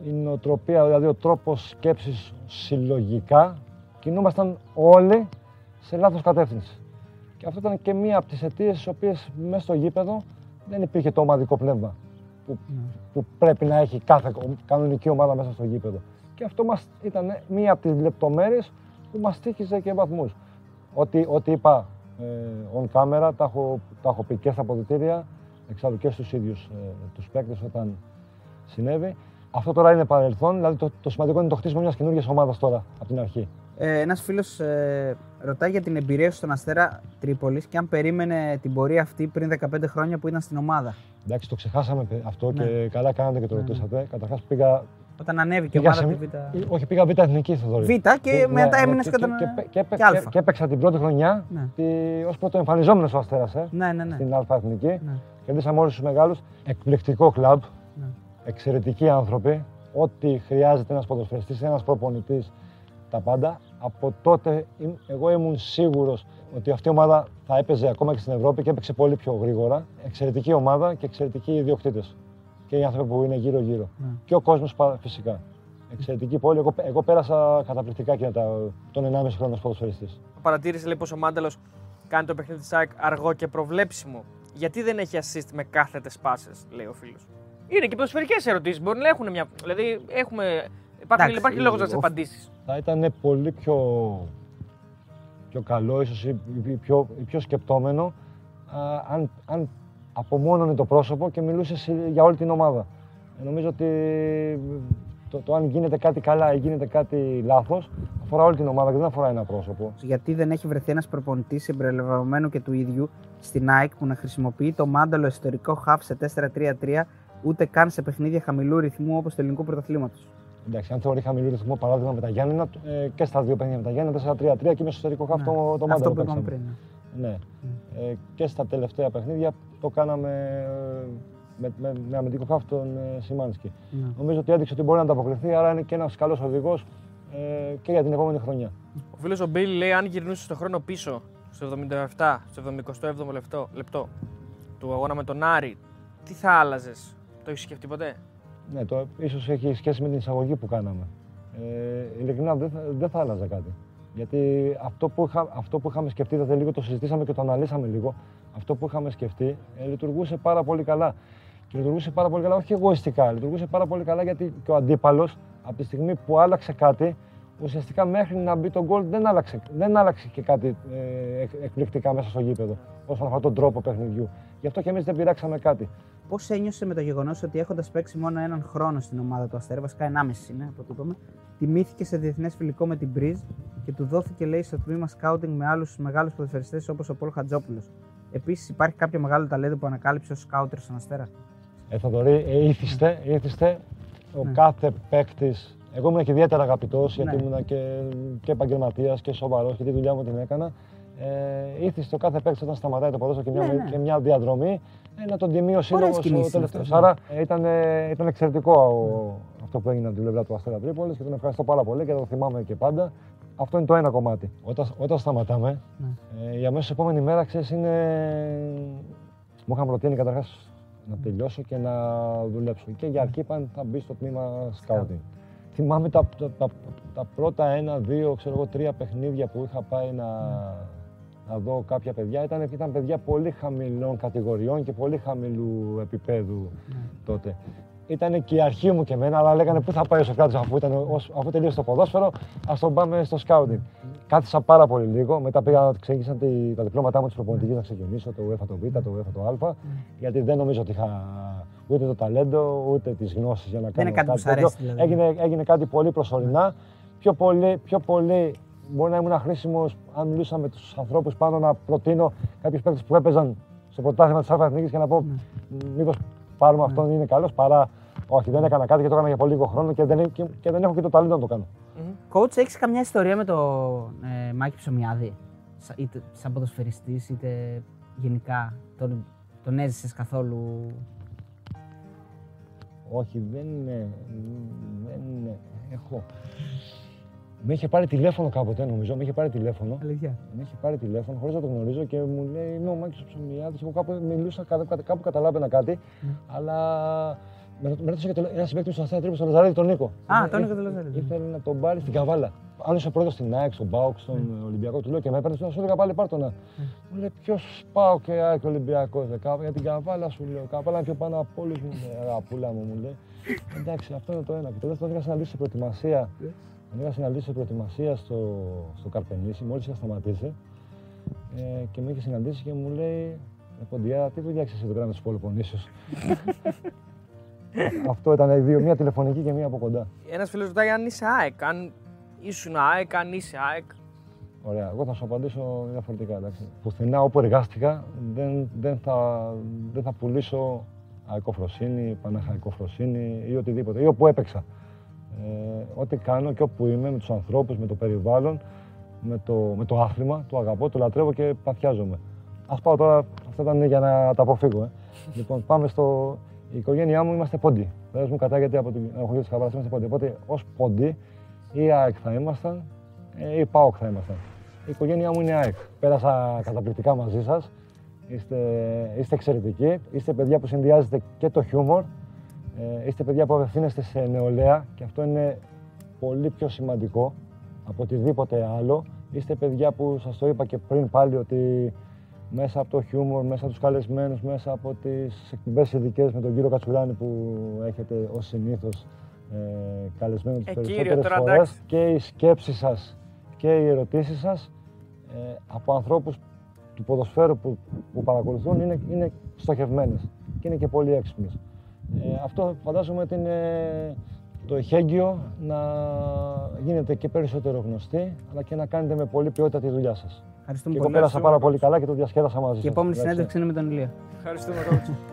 η νοοτροπία, δηλαδή ο τρόπος σκέψης συλλογικά, κινούμασταν όλοι σε λάθος κατεύθυνση. Και αυτό ήταν και μία από τις αιτίες στις οποίες μέσα στο γήπεδο δεν υπήρχε το ομαδικό πνεύμα που, που πρέπει να έχει κάθε κο- κανονική ομάδα μέσα στο γήπεδο. Και αυτό μας ήταν μία από τις λεπτομέρειες που μας τύχιζε και βαθμούς. Ό,τι, ό,τι είπα ε, on camera, τα έχω, τα έχω πει και στα αποδητήρια, εξάλλου και στους ίδιους ε, τους παίκτες όταν συνέβη. Αυτό τώρα είναι παρελθόν, δηλαδή το, το σημαντικό είναι το χτίσιμο μιας καινούργιας ομάδας τώρα, από την αρχή. Ε, Ένας φίλος ε, ρωτάει για την εμπειρία σου στον Αστέρα Τρίπολης και αν περίμενε την πορεία αυτή πριν 15 χρόνια που ήταν στην ομάδα. Εντάξει, το ξεχάσαμε παι- αυτό Ναι. και καλά κάνατε και το Ναι. ρωτήσατε. Καταρχάς πήγα, Όταν ανέβηκε η πήγα ομάδα σε, από τη Β. ε, όχι, πήγα β' εθνική Θοδωρή. Β και Ναι, μετά ναι, έμεινες και, και, και, όταν. και, και, έπαι- και Α. και, και έπαιξα την πρώτη χρονιά Ναι. τη, ως πρωτοεμφανιζόμενος ο Αστέρας, ε, Ναι, ναι, ναι. στην Α Εθνική. Ναι. Κερδίσαμε όλους τους μεγάλους. Εκπληκτικό κλαμπ. Ναι. Εξαιρετικοί άνθρωποι. Ό,τι χρειάζεται ένας ποδοσφαιριστής, ένας προπονητής, τα πάντα. Από τότε ήμ- εγώ ήμουν σίγουρος ότι αυτή η ομάδα θα έπαιζε ακόμα και στην Ευρώπη και έπαιξε πολύ πιο γρήγορα. Εξαιρετική ομάδα και εξαιρετικοί ιδιοκτήτες. Και οι άνθρωποι που είναι γύρω-γύρω. Ναι. Και ο κόσμος πα- φυσικά. Εξαιρετική πόλη. Εγώ, εγώ πέρασα καταπληκτικά και τα, τον 1,5 χρόνο ως ποδοσφαιριστής. Παρατήρησε λέει πως ο Μάνταλος κάνει το παιχνίδι της ΑΕΚ αργό και προβλέψιμο. Γιατί δεν έχει assist με κάθετες πάσες, λέει ο φίλος. Είναι και ποδοσφαιρικέ ερωτήσεις. Μπορεί να έχουν μια. Δηλαδή, έχουμε. Υπάρχει, Εντάξει, υπάρχει λόγος να τι ο- απαντήσεις. θα ήταν πολύ πιο, πιο καλό, ίσως ή ή πιο, ή πιο σκεπτόμενο, α, αν, αν απομόνωνε το πρόσωπο και μιλούσε σε- για όλη την ομάδα. Ε, νομίζω ότι το, το αν γίνεται κάτι καλά ή γίνεται κάτι λάθος, αφορά όλη την ομάδα και δεν αφορά ένα πρόσωπο. Γιατί δεν έχει βρεθεί ένας προπονητής συμπεριλαμβανομένου και του ίδιου στην ΑΕΚ που να χρησιμοποιεί το μάνταλο ιστορικό χαφ σε 4-3-3 ούτε καν σε παιχνίδια χαμηλού ρυθμού όπως του ελληνικού πρωταθλήματος. Εντάξει, αν θεωρεί χαμηλό ρυθμό παράδειγμα με τα Γιάννενα, ε, και στα δύο παιχνίδια με τα Γιάννενα, 4-3-3 και με εσωτερικό χαφ το, το Ναι. Αυτό μάνταλο που είπαμε παίξαμε. πριν. ναι. Ναι. Ε, και στα τελευταία παιχνίδια το κάναμε ε, με, με, με αμυντικό χάφ τον ε, Σιμάνσκι. Ναι. Νομίζω ότι έδειξε ότι μπορεί να ανταποκριθεί, άρα είναι και ένας καλός οδηγός ε, και για την επόμενη χρονιά. Ο φίλος ο Μπίλ λέει: Αν γυρνούσε στον χρόνο πίσω, στο 77, στο 77ο λεπτό, λεπτό του αγώνα με τον Άρη, τι θα άλλαζες. Το έχεις σκεφτεί ποτέ; Ναι, το ίσως έχει σχέση με την εισαγωγή που κάναμε. Ε, ειλικρινά δεν θα, δεν θα άλλαζα κάτι. Γιατί αυτό που, είχα, αυτό που είχαμε σκεφτεί, είδατε λίγο, το συζητήσαμε και το αναλύσαμε λίγο. Αυτό που είχαμε σκεφτεί ε, λειτουργούσε πάρα πολύ καλά. Και λειτουργούσε πάρα πολύ καλά, όχι εγωιστικά. Λειτουργούσε πάρα πολύ καλά γιατί και ο αντίπαλος, από τη στιγμή που άλλαξε κάτι, ουσιαστικά μέχρι να μπει το γκολ δεν άλλαξε, δεν άλλαξε και κάτι ε, εκ- εκπληκτικά μέσα στο γήπεδο όσον αφορά τον τρόπο παιχνιδιού. Γι' αυτό και εμείς δεν πειράξαμε κάτι. Πώς ένιωσε με το γεγονός ότι έχοντας παίξει μόνο έναν χρόνο στην ομάδα του Αστέρα, βασικά 1,5 είναι από ό,τι είπαμε, τιμήθηκε σε διεθνές φιλικό με την Μπριζ και του δόθηκε λέει στο τμήμα σκάουτινγκ με άλλους μεγάλους ποδοσφαιριστές όπως ο Πολ Χατζόπουλος. Επίσης, υπάρχει κάποιο μεγάλο ταλέντο που ανακάλυψε ως σκάουτερ στον Αστέρα; Ε, Θοδωρή, ε, ήθιστε, ήθιστε ο Ναι. κάθε παίκτης. Εγώ ήμουν και ιδιαίτερα αγαπητός γιατί Ναι. ήμουν και, και επαγγελματίας και σοβαρός και τη δουλειά μου την έκανα. Ε, ήθιστε ο κάθε παίκτη όταν σταματάει το ποδόσφαιρο και, μια, Ναι, ναι. και μια διαδρομή ε, να τον τιμεί ο σύλλογος κινήσεις ο τελευταίος. αυτές, ναι. Άρα ε, ήταν, ε, ήταν εξαιρετικό ο- αυτό που έγινε από την πλευρά του Αστέρα Τρίπολης και τον ευχαριστώ πάρα πολύ και το θυμάμαι και πάντα. Αυτό είναι το ένα κομμάτι. Όταν, όταν σταματάμε, Ναι. ε, η αμέσως επόμενη μέρα ξέρεις είναι. Μου είχαν προτείνει καταρχάς να τελειώσω και να δουλέψω. Και για αρχή είπαν θα μπει στο τμήμα scouting. Θυμάμαι τα, τα, τα, τα πρώτα ένα, δύο, ξέρω εγώ, τρία παιχνίδια που είχα πάει να, να δω κάποια παιδιά. Ήταν, ήταν παιδιά πολύ χαμηλών κατηγοριών και πολύ χαμηλού επίπεδου τότε. Ήταν και η αρχή μου και εμένα, αλλά λέγανε πού θα πάει ο Σοκράτης αφού, ήταν, ως- αφού τελείωσε το ποδόσφαιρο, ας τον πάμε στο σκάουτινγκ. Κάθισα πάρα πολύ λίγο, μετά πήγα, ξεκίνησαν τη- τα διπλώματά μου της προπονητικής να ξεκινήσω, το UEFA το Β, το UEFA το Α, γιατί δεν νομίζω ότι είχα ούτε το ταλέντο, ούτε τις γνώσεις για να κάνω είναι κάτι που σ' τέτοιο. αρέσει, δηλαδή. Έγινε, έγινε κάτι πολύ προσωρινά. Πιο πολύ, πιο πολύ μπορεί να ήμουν χρήσιμο αν μιλούσα με τους ανθρώπους πάνω να προτείνω κάποιους παίκτες που έπαιζαν στο πρωτάθλημα της Α Εθνική και να πω μήπως πάρουμε αυτόν, είναι καλός παρά. Όχι, δεν έκανα κάτι και το έκανα για πολύ λίγο χρόνο και δεν, και, και δεν έχω και το ταλέντο να το κάνω. Coach, έχεις καμιά ιστορία με τον ε, Μάκη Ψωμιάδη, Σα- είτε σαν ποδοσφαιριστής είτε γενικά. Τον, τον έζησες καθόλου. Όχι, δεν είναι. Δεν είναι. Έχω. Με είχε πάρει τηλέφωνο κάποτε, νομίζω. Με είχε πάρει τηλέφωνο. Αλήθεια. Με είχε πάρει τηλέφωνο χωρίς να το γνωρίζω και μου λέει Είμαι ο Μάκη ο Ψωμιάδη. Εγώ κάπου μιλούσα, κάπου, κάπου καταλάβαινα κάτι. Αλλά με, με ρώτησε και το, ένα συμπέκτη μου στον Αστέρα Τρίπο, στον Λαζαρίδη, τον Νίκο. Α, Ήθελε- τον Νίκο τον Λαζαρίδη. Ήθελε να τον πάρει στην Καβάλα. Αν είσαι πρώτο στην ΑΕΚ, στον Πάοκ, στον Ολυμπιακό, του λέω και με έπαιρνε, σου έλεγα πάλι πάρ' το να. Μου λέει Ποιος πάω και ΑΕΚ Ολυμπιακός, για την Καβάλα σου λέω. Καβάλα είναι πιο πάνω από όλου μου, λέει, αγαπούλα μου, μου λέει. Εντάξει, αυτό είναι το ένα. Και το δεύτερο, είχα συναντήσει προετοιμασία. Είχα συναντήσει προετοιμασία στο, στο Καρπενήσι, μόλις είχα σταματήσει. Ε, και με είχε συναντήσει και μου λέει «Ε, Ποντιά, τι δουλειά έχεις εσύ εδώ πέρα με του Πολυπονήσιους. Αυτό ήταν οι δύο, μία τηλεφωνική και μία από κοντά. Ένας φίλος ρωτάει αν είσαι ΑΕΚ, αν ήσουν ΑΕΚ, αν είσαι ΑΕΚ. Ωραία, εγώ θα σου απαντήσω διαφορετικά. Εντάξει. Πουθενά όπου εργάστηκα δεν, δεν, θα, δεν θα πουλήσω αεκοφροσύνη, παναχαϊκοφροσύνη ή οτιδήποτε. Ή όπου έπαιξα. Ε, ό,τι κάνω και όπου είμαι, με τους ανθρώπους, με το περιβάλλον, με το, με το άθλημα, το αγαπώ, το λατρεύω και παθιάζομαι. Ας πάω τώρα, αυτό ήταν για να τα αποφύγω. Ε. λοιπόν, πάμε στο... Η οικογένειά μου είμαστε πόντι. Δεν μου κατάγεται από την αγωγή της Χαβάρας, είμαστε πόντι. Οπότε ως πόντι ή ΑΕΚ θα ήμασταν ε, ή ΠΑΟΚ θα ήμασταν. Η οικογένειά μου είναι ΑΕΚ. Πέρασα καταπληκτικά μαζί σας. Είστε, είστε εξαιρετικοί. Είστε παιδιά που συνδυάζετε και το χιούμορ. Ε, είστε παιδιά που απευθύνεστε σε νεολαία και αυτό είναι πολύ πιο σημαντικό από οτιδήποτε άλλο. Είστε παιδιά που σας το είπα και πριν πάλι ότι μέσα από το χιούμορ, μέσα από τους καλεσμένους, μέσα από τις εκπομπές ειδικές με τον κύριο Κατσουράνη που έχετε ως συνήθως ε, καλεσμένο τις Ε, κύριο, περισσότερες τώρα φορές εντάξει. και οι σκέψεις σας και οι ερωτήσεις σας ε, από ανθρώπους του ποδοσφαίρου που, που παρακολουθούν είναι, είναι στοχευμένες και είναι και πολύ έξυπνες. Ε, αυτό φαντάζομαι ότι είναι το εχέγγυο να γίνετε και περισσότερο γνωστοί, αλλά και να κάνετε με πολύ ποιότητα τη δουλειά σας. Ευχαριστούμε Και εγώ πολύ. πέρασα πάρα πολύ καλά και το διασκέδασα μαζί Και η σας. επόμενη Εντάξει. συνέντευξη είναι με τον Ηλία. Ευχαριστούμε, coach.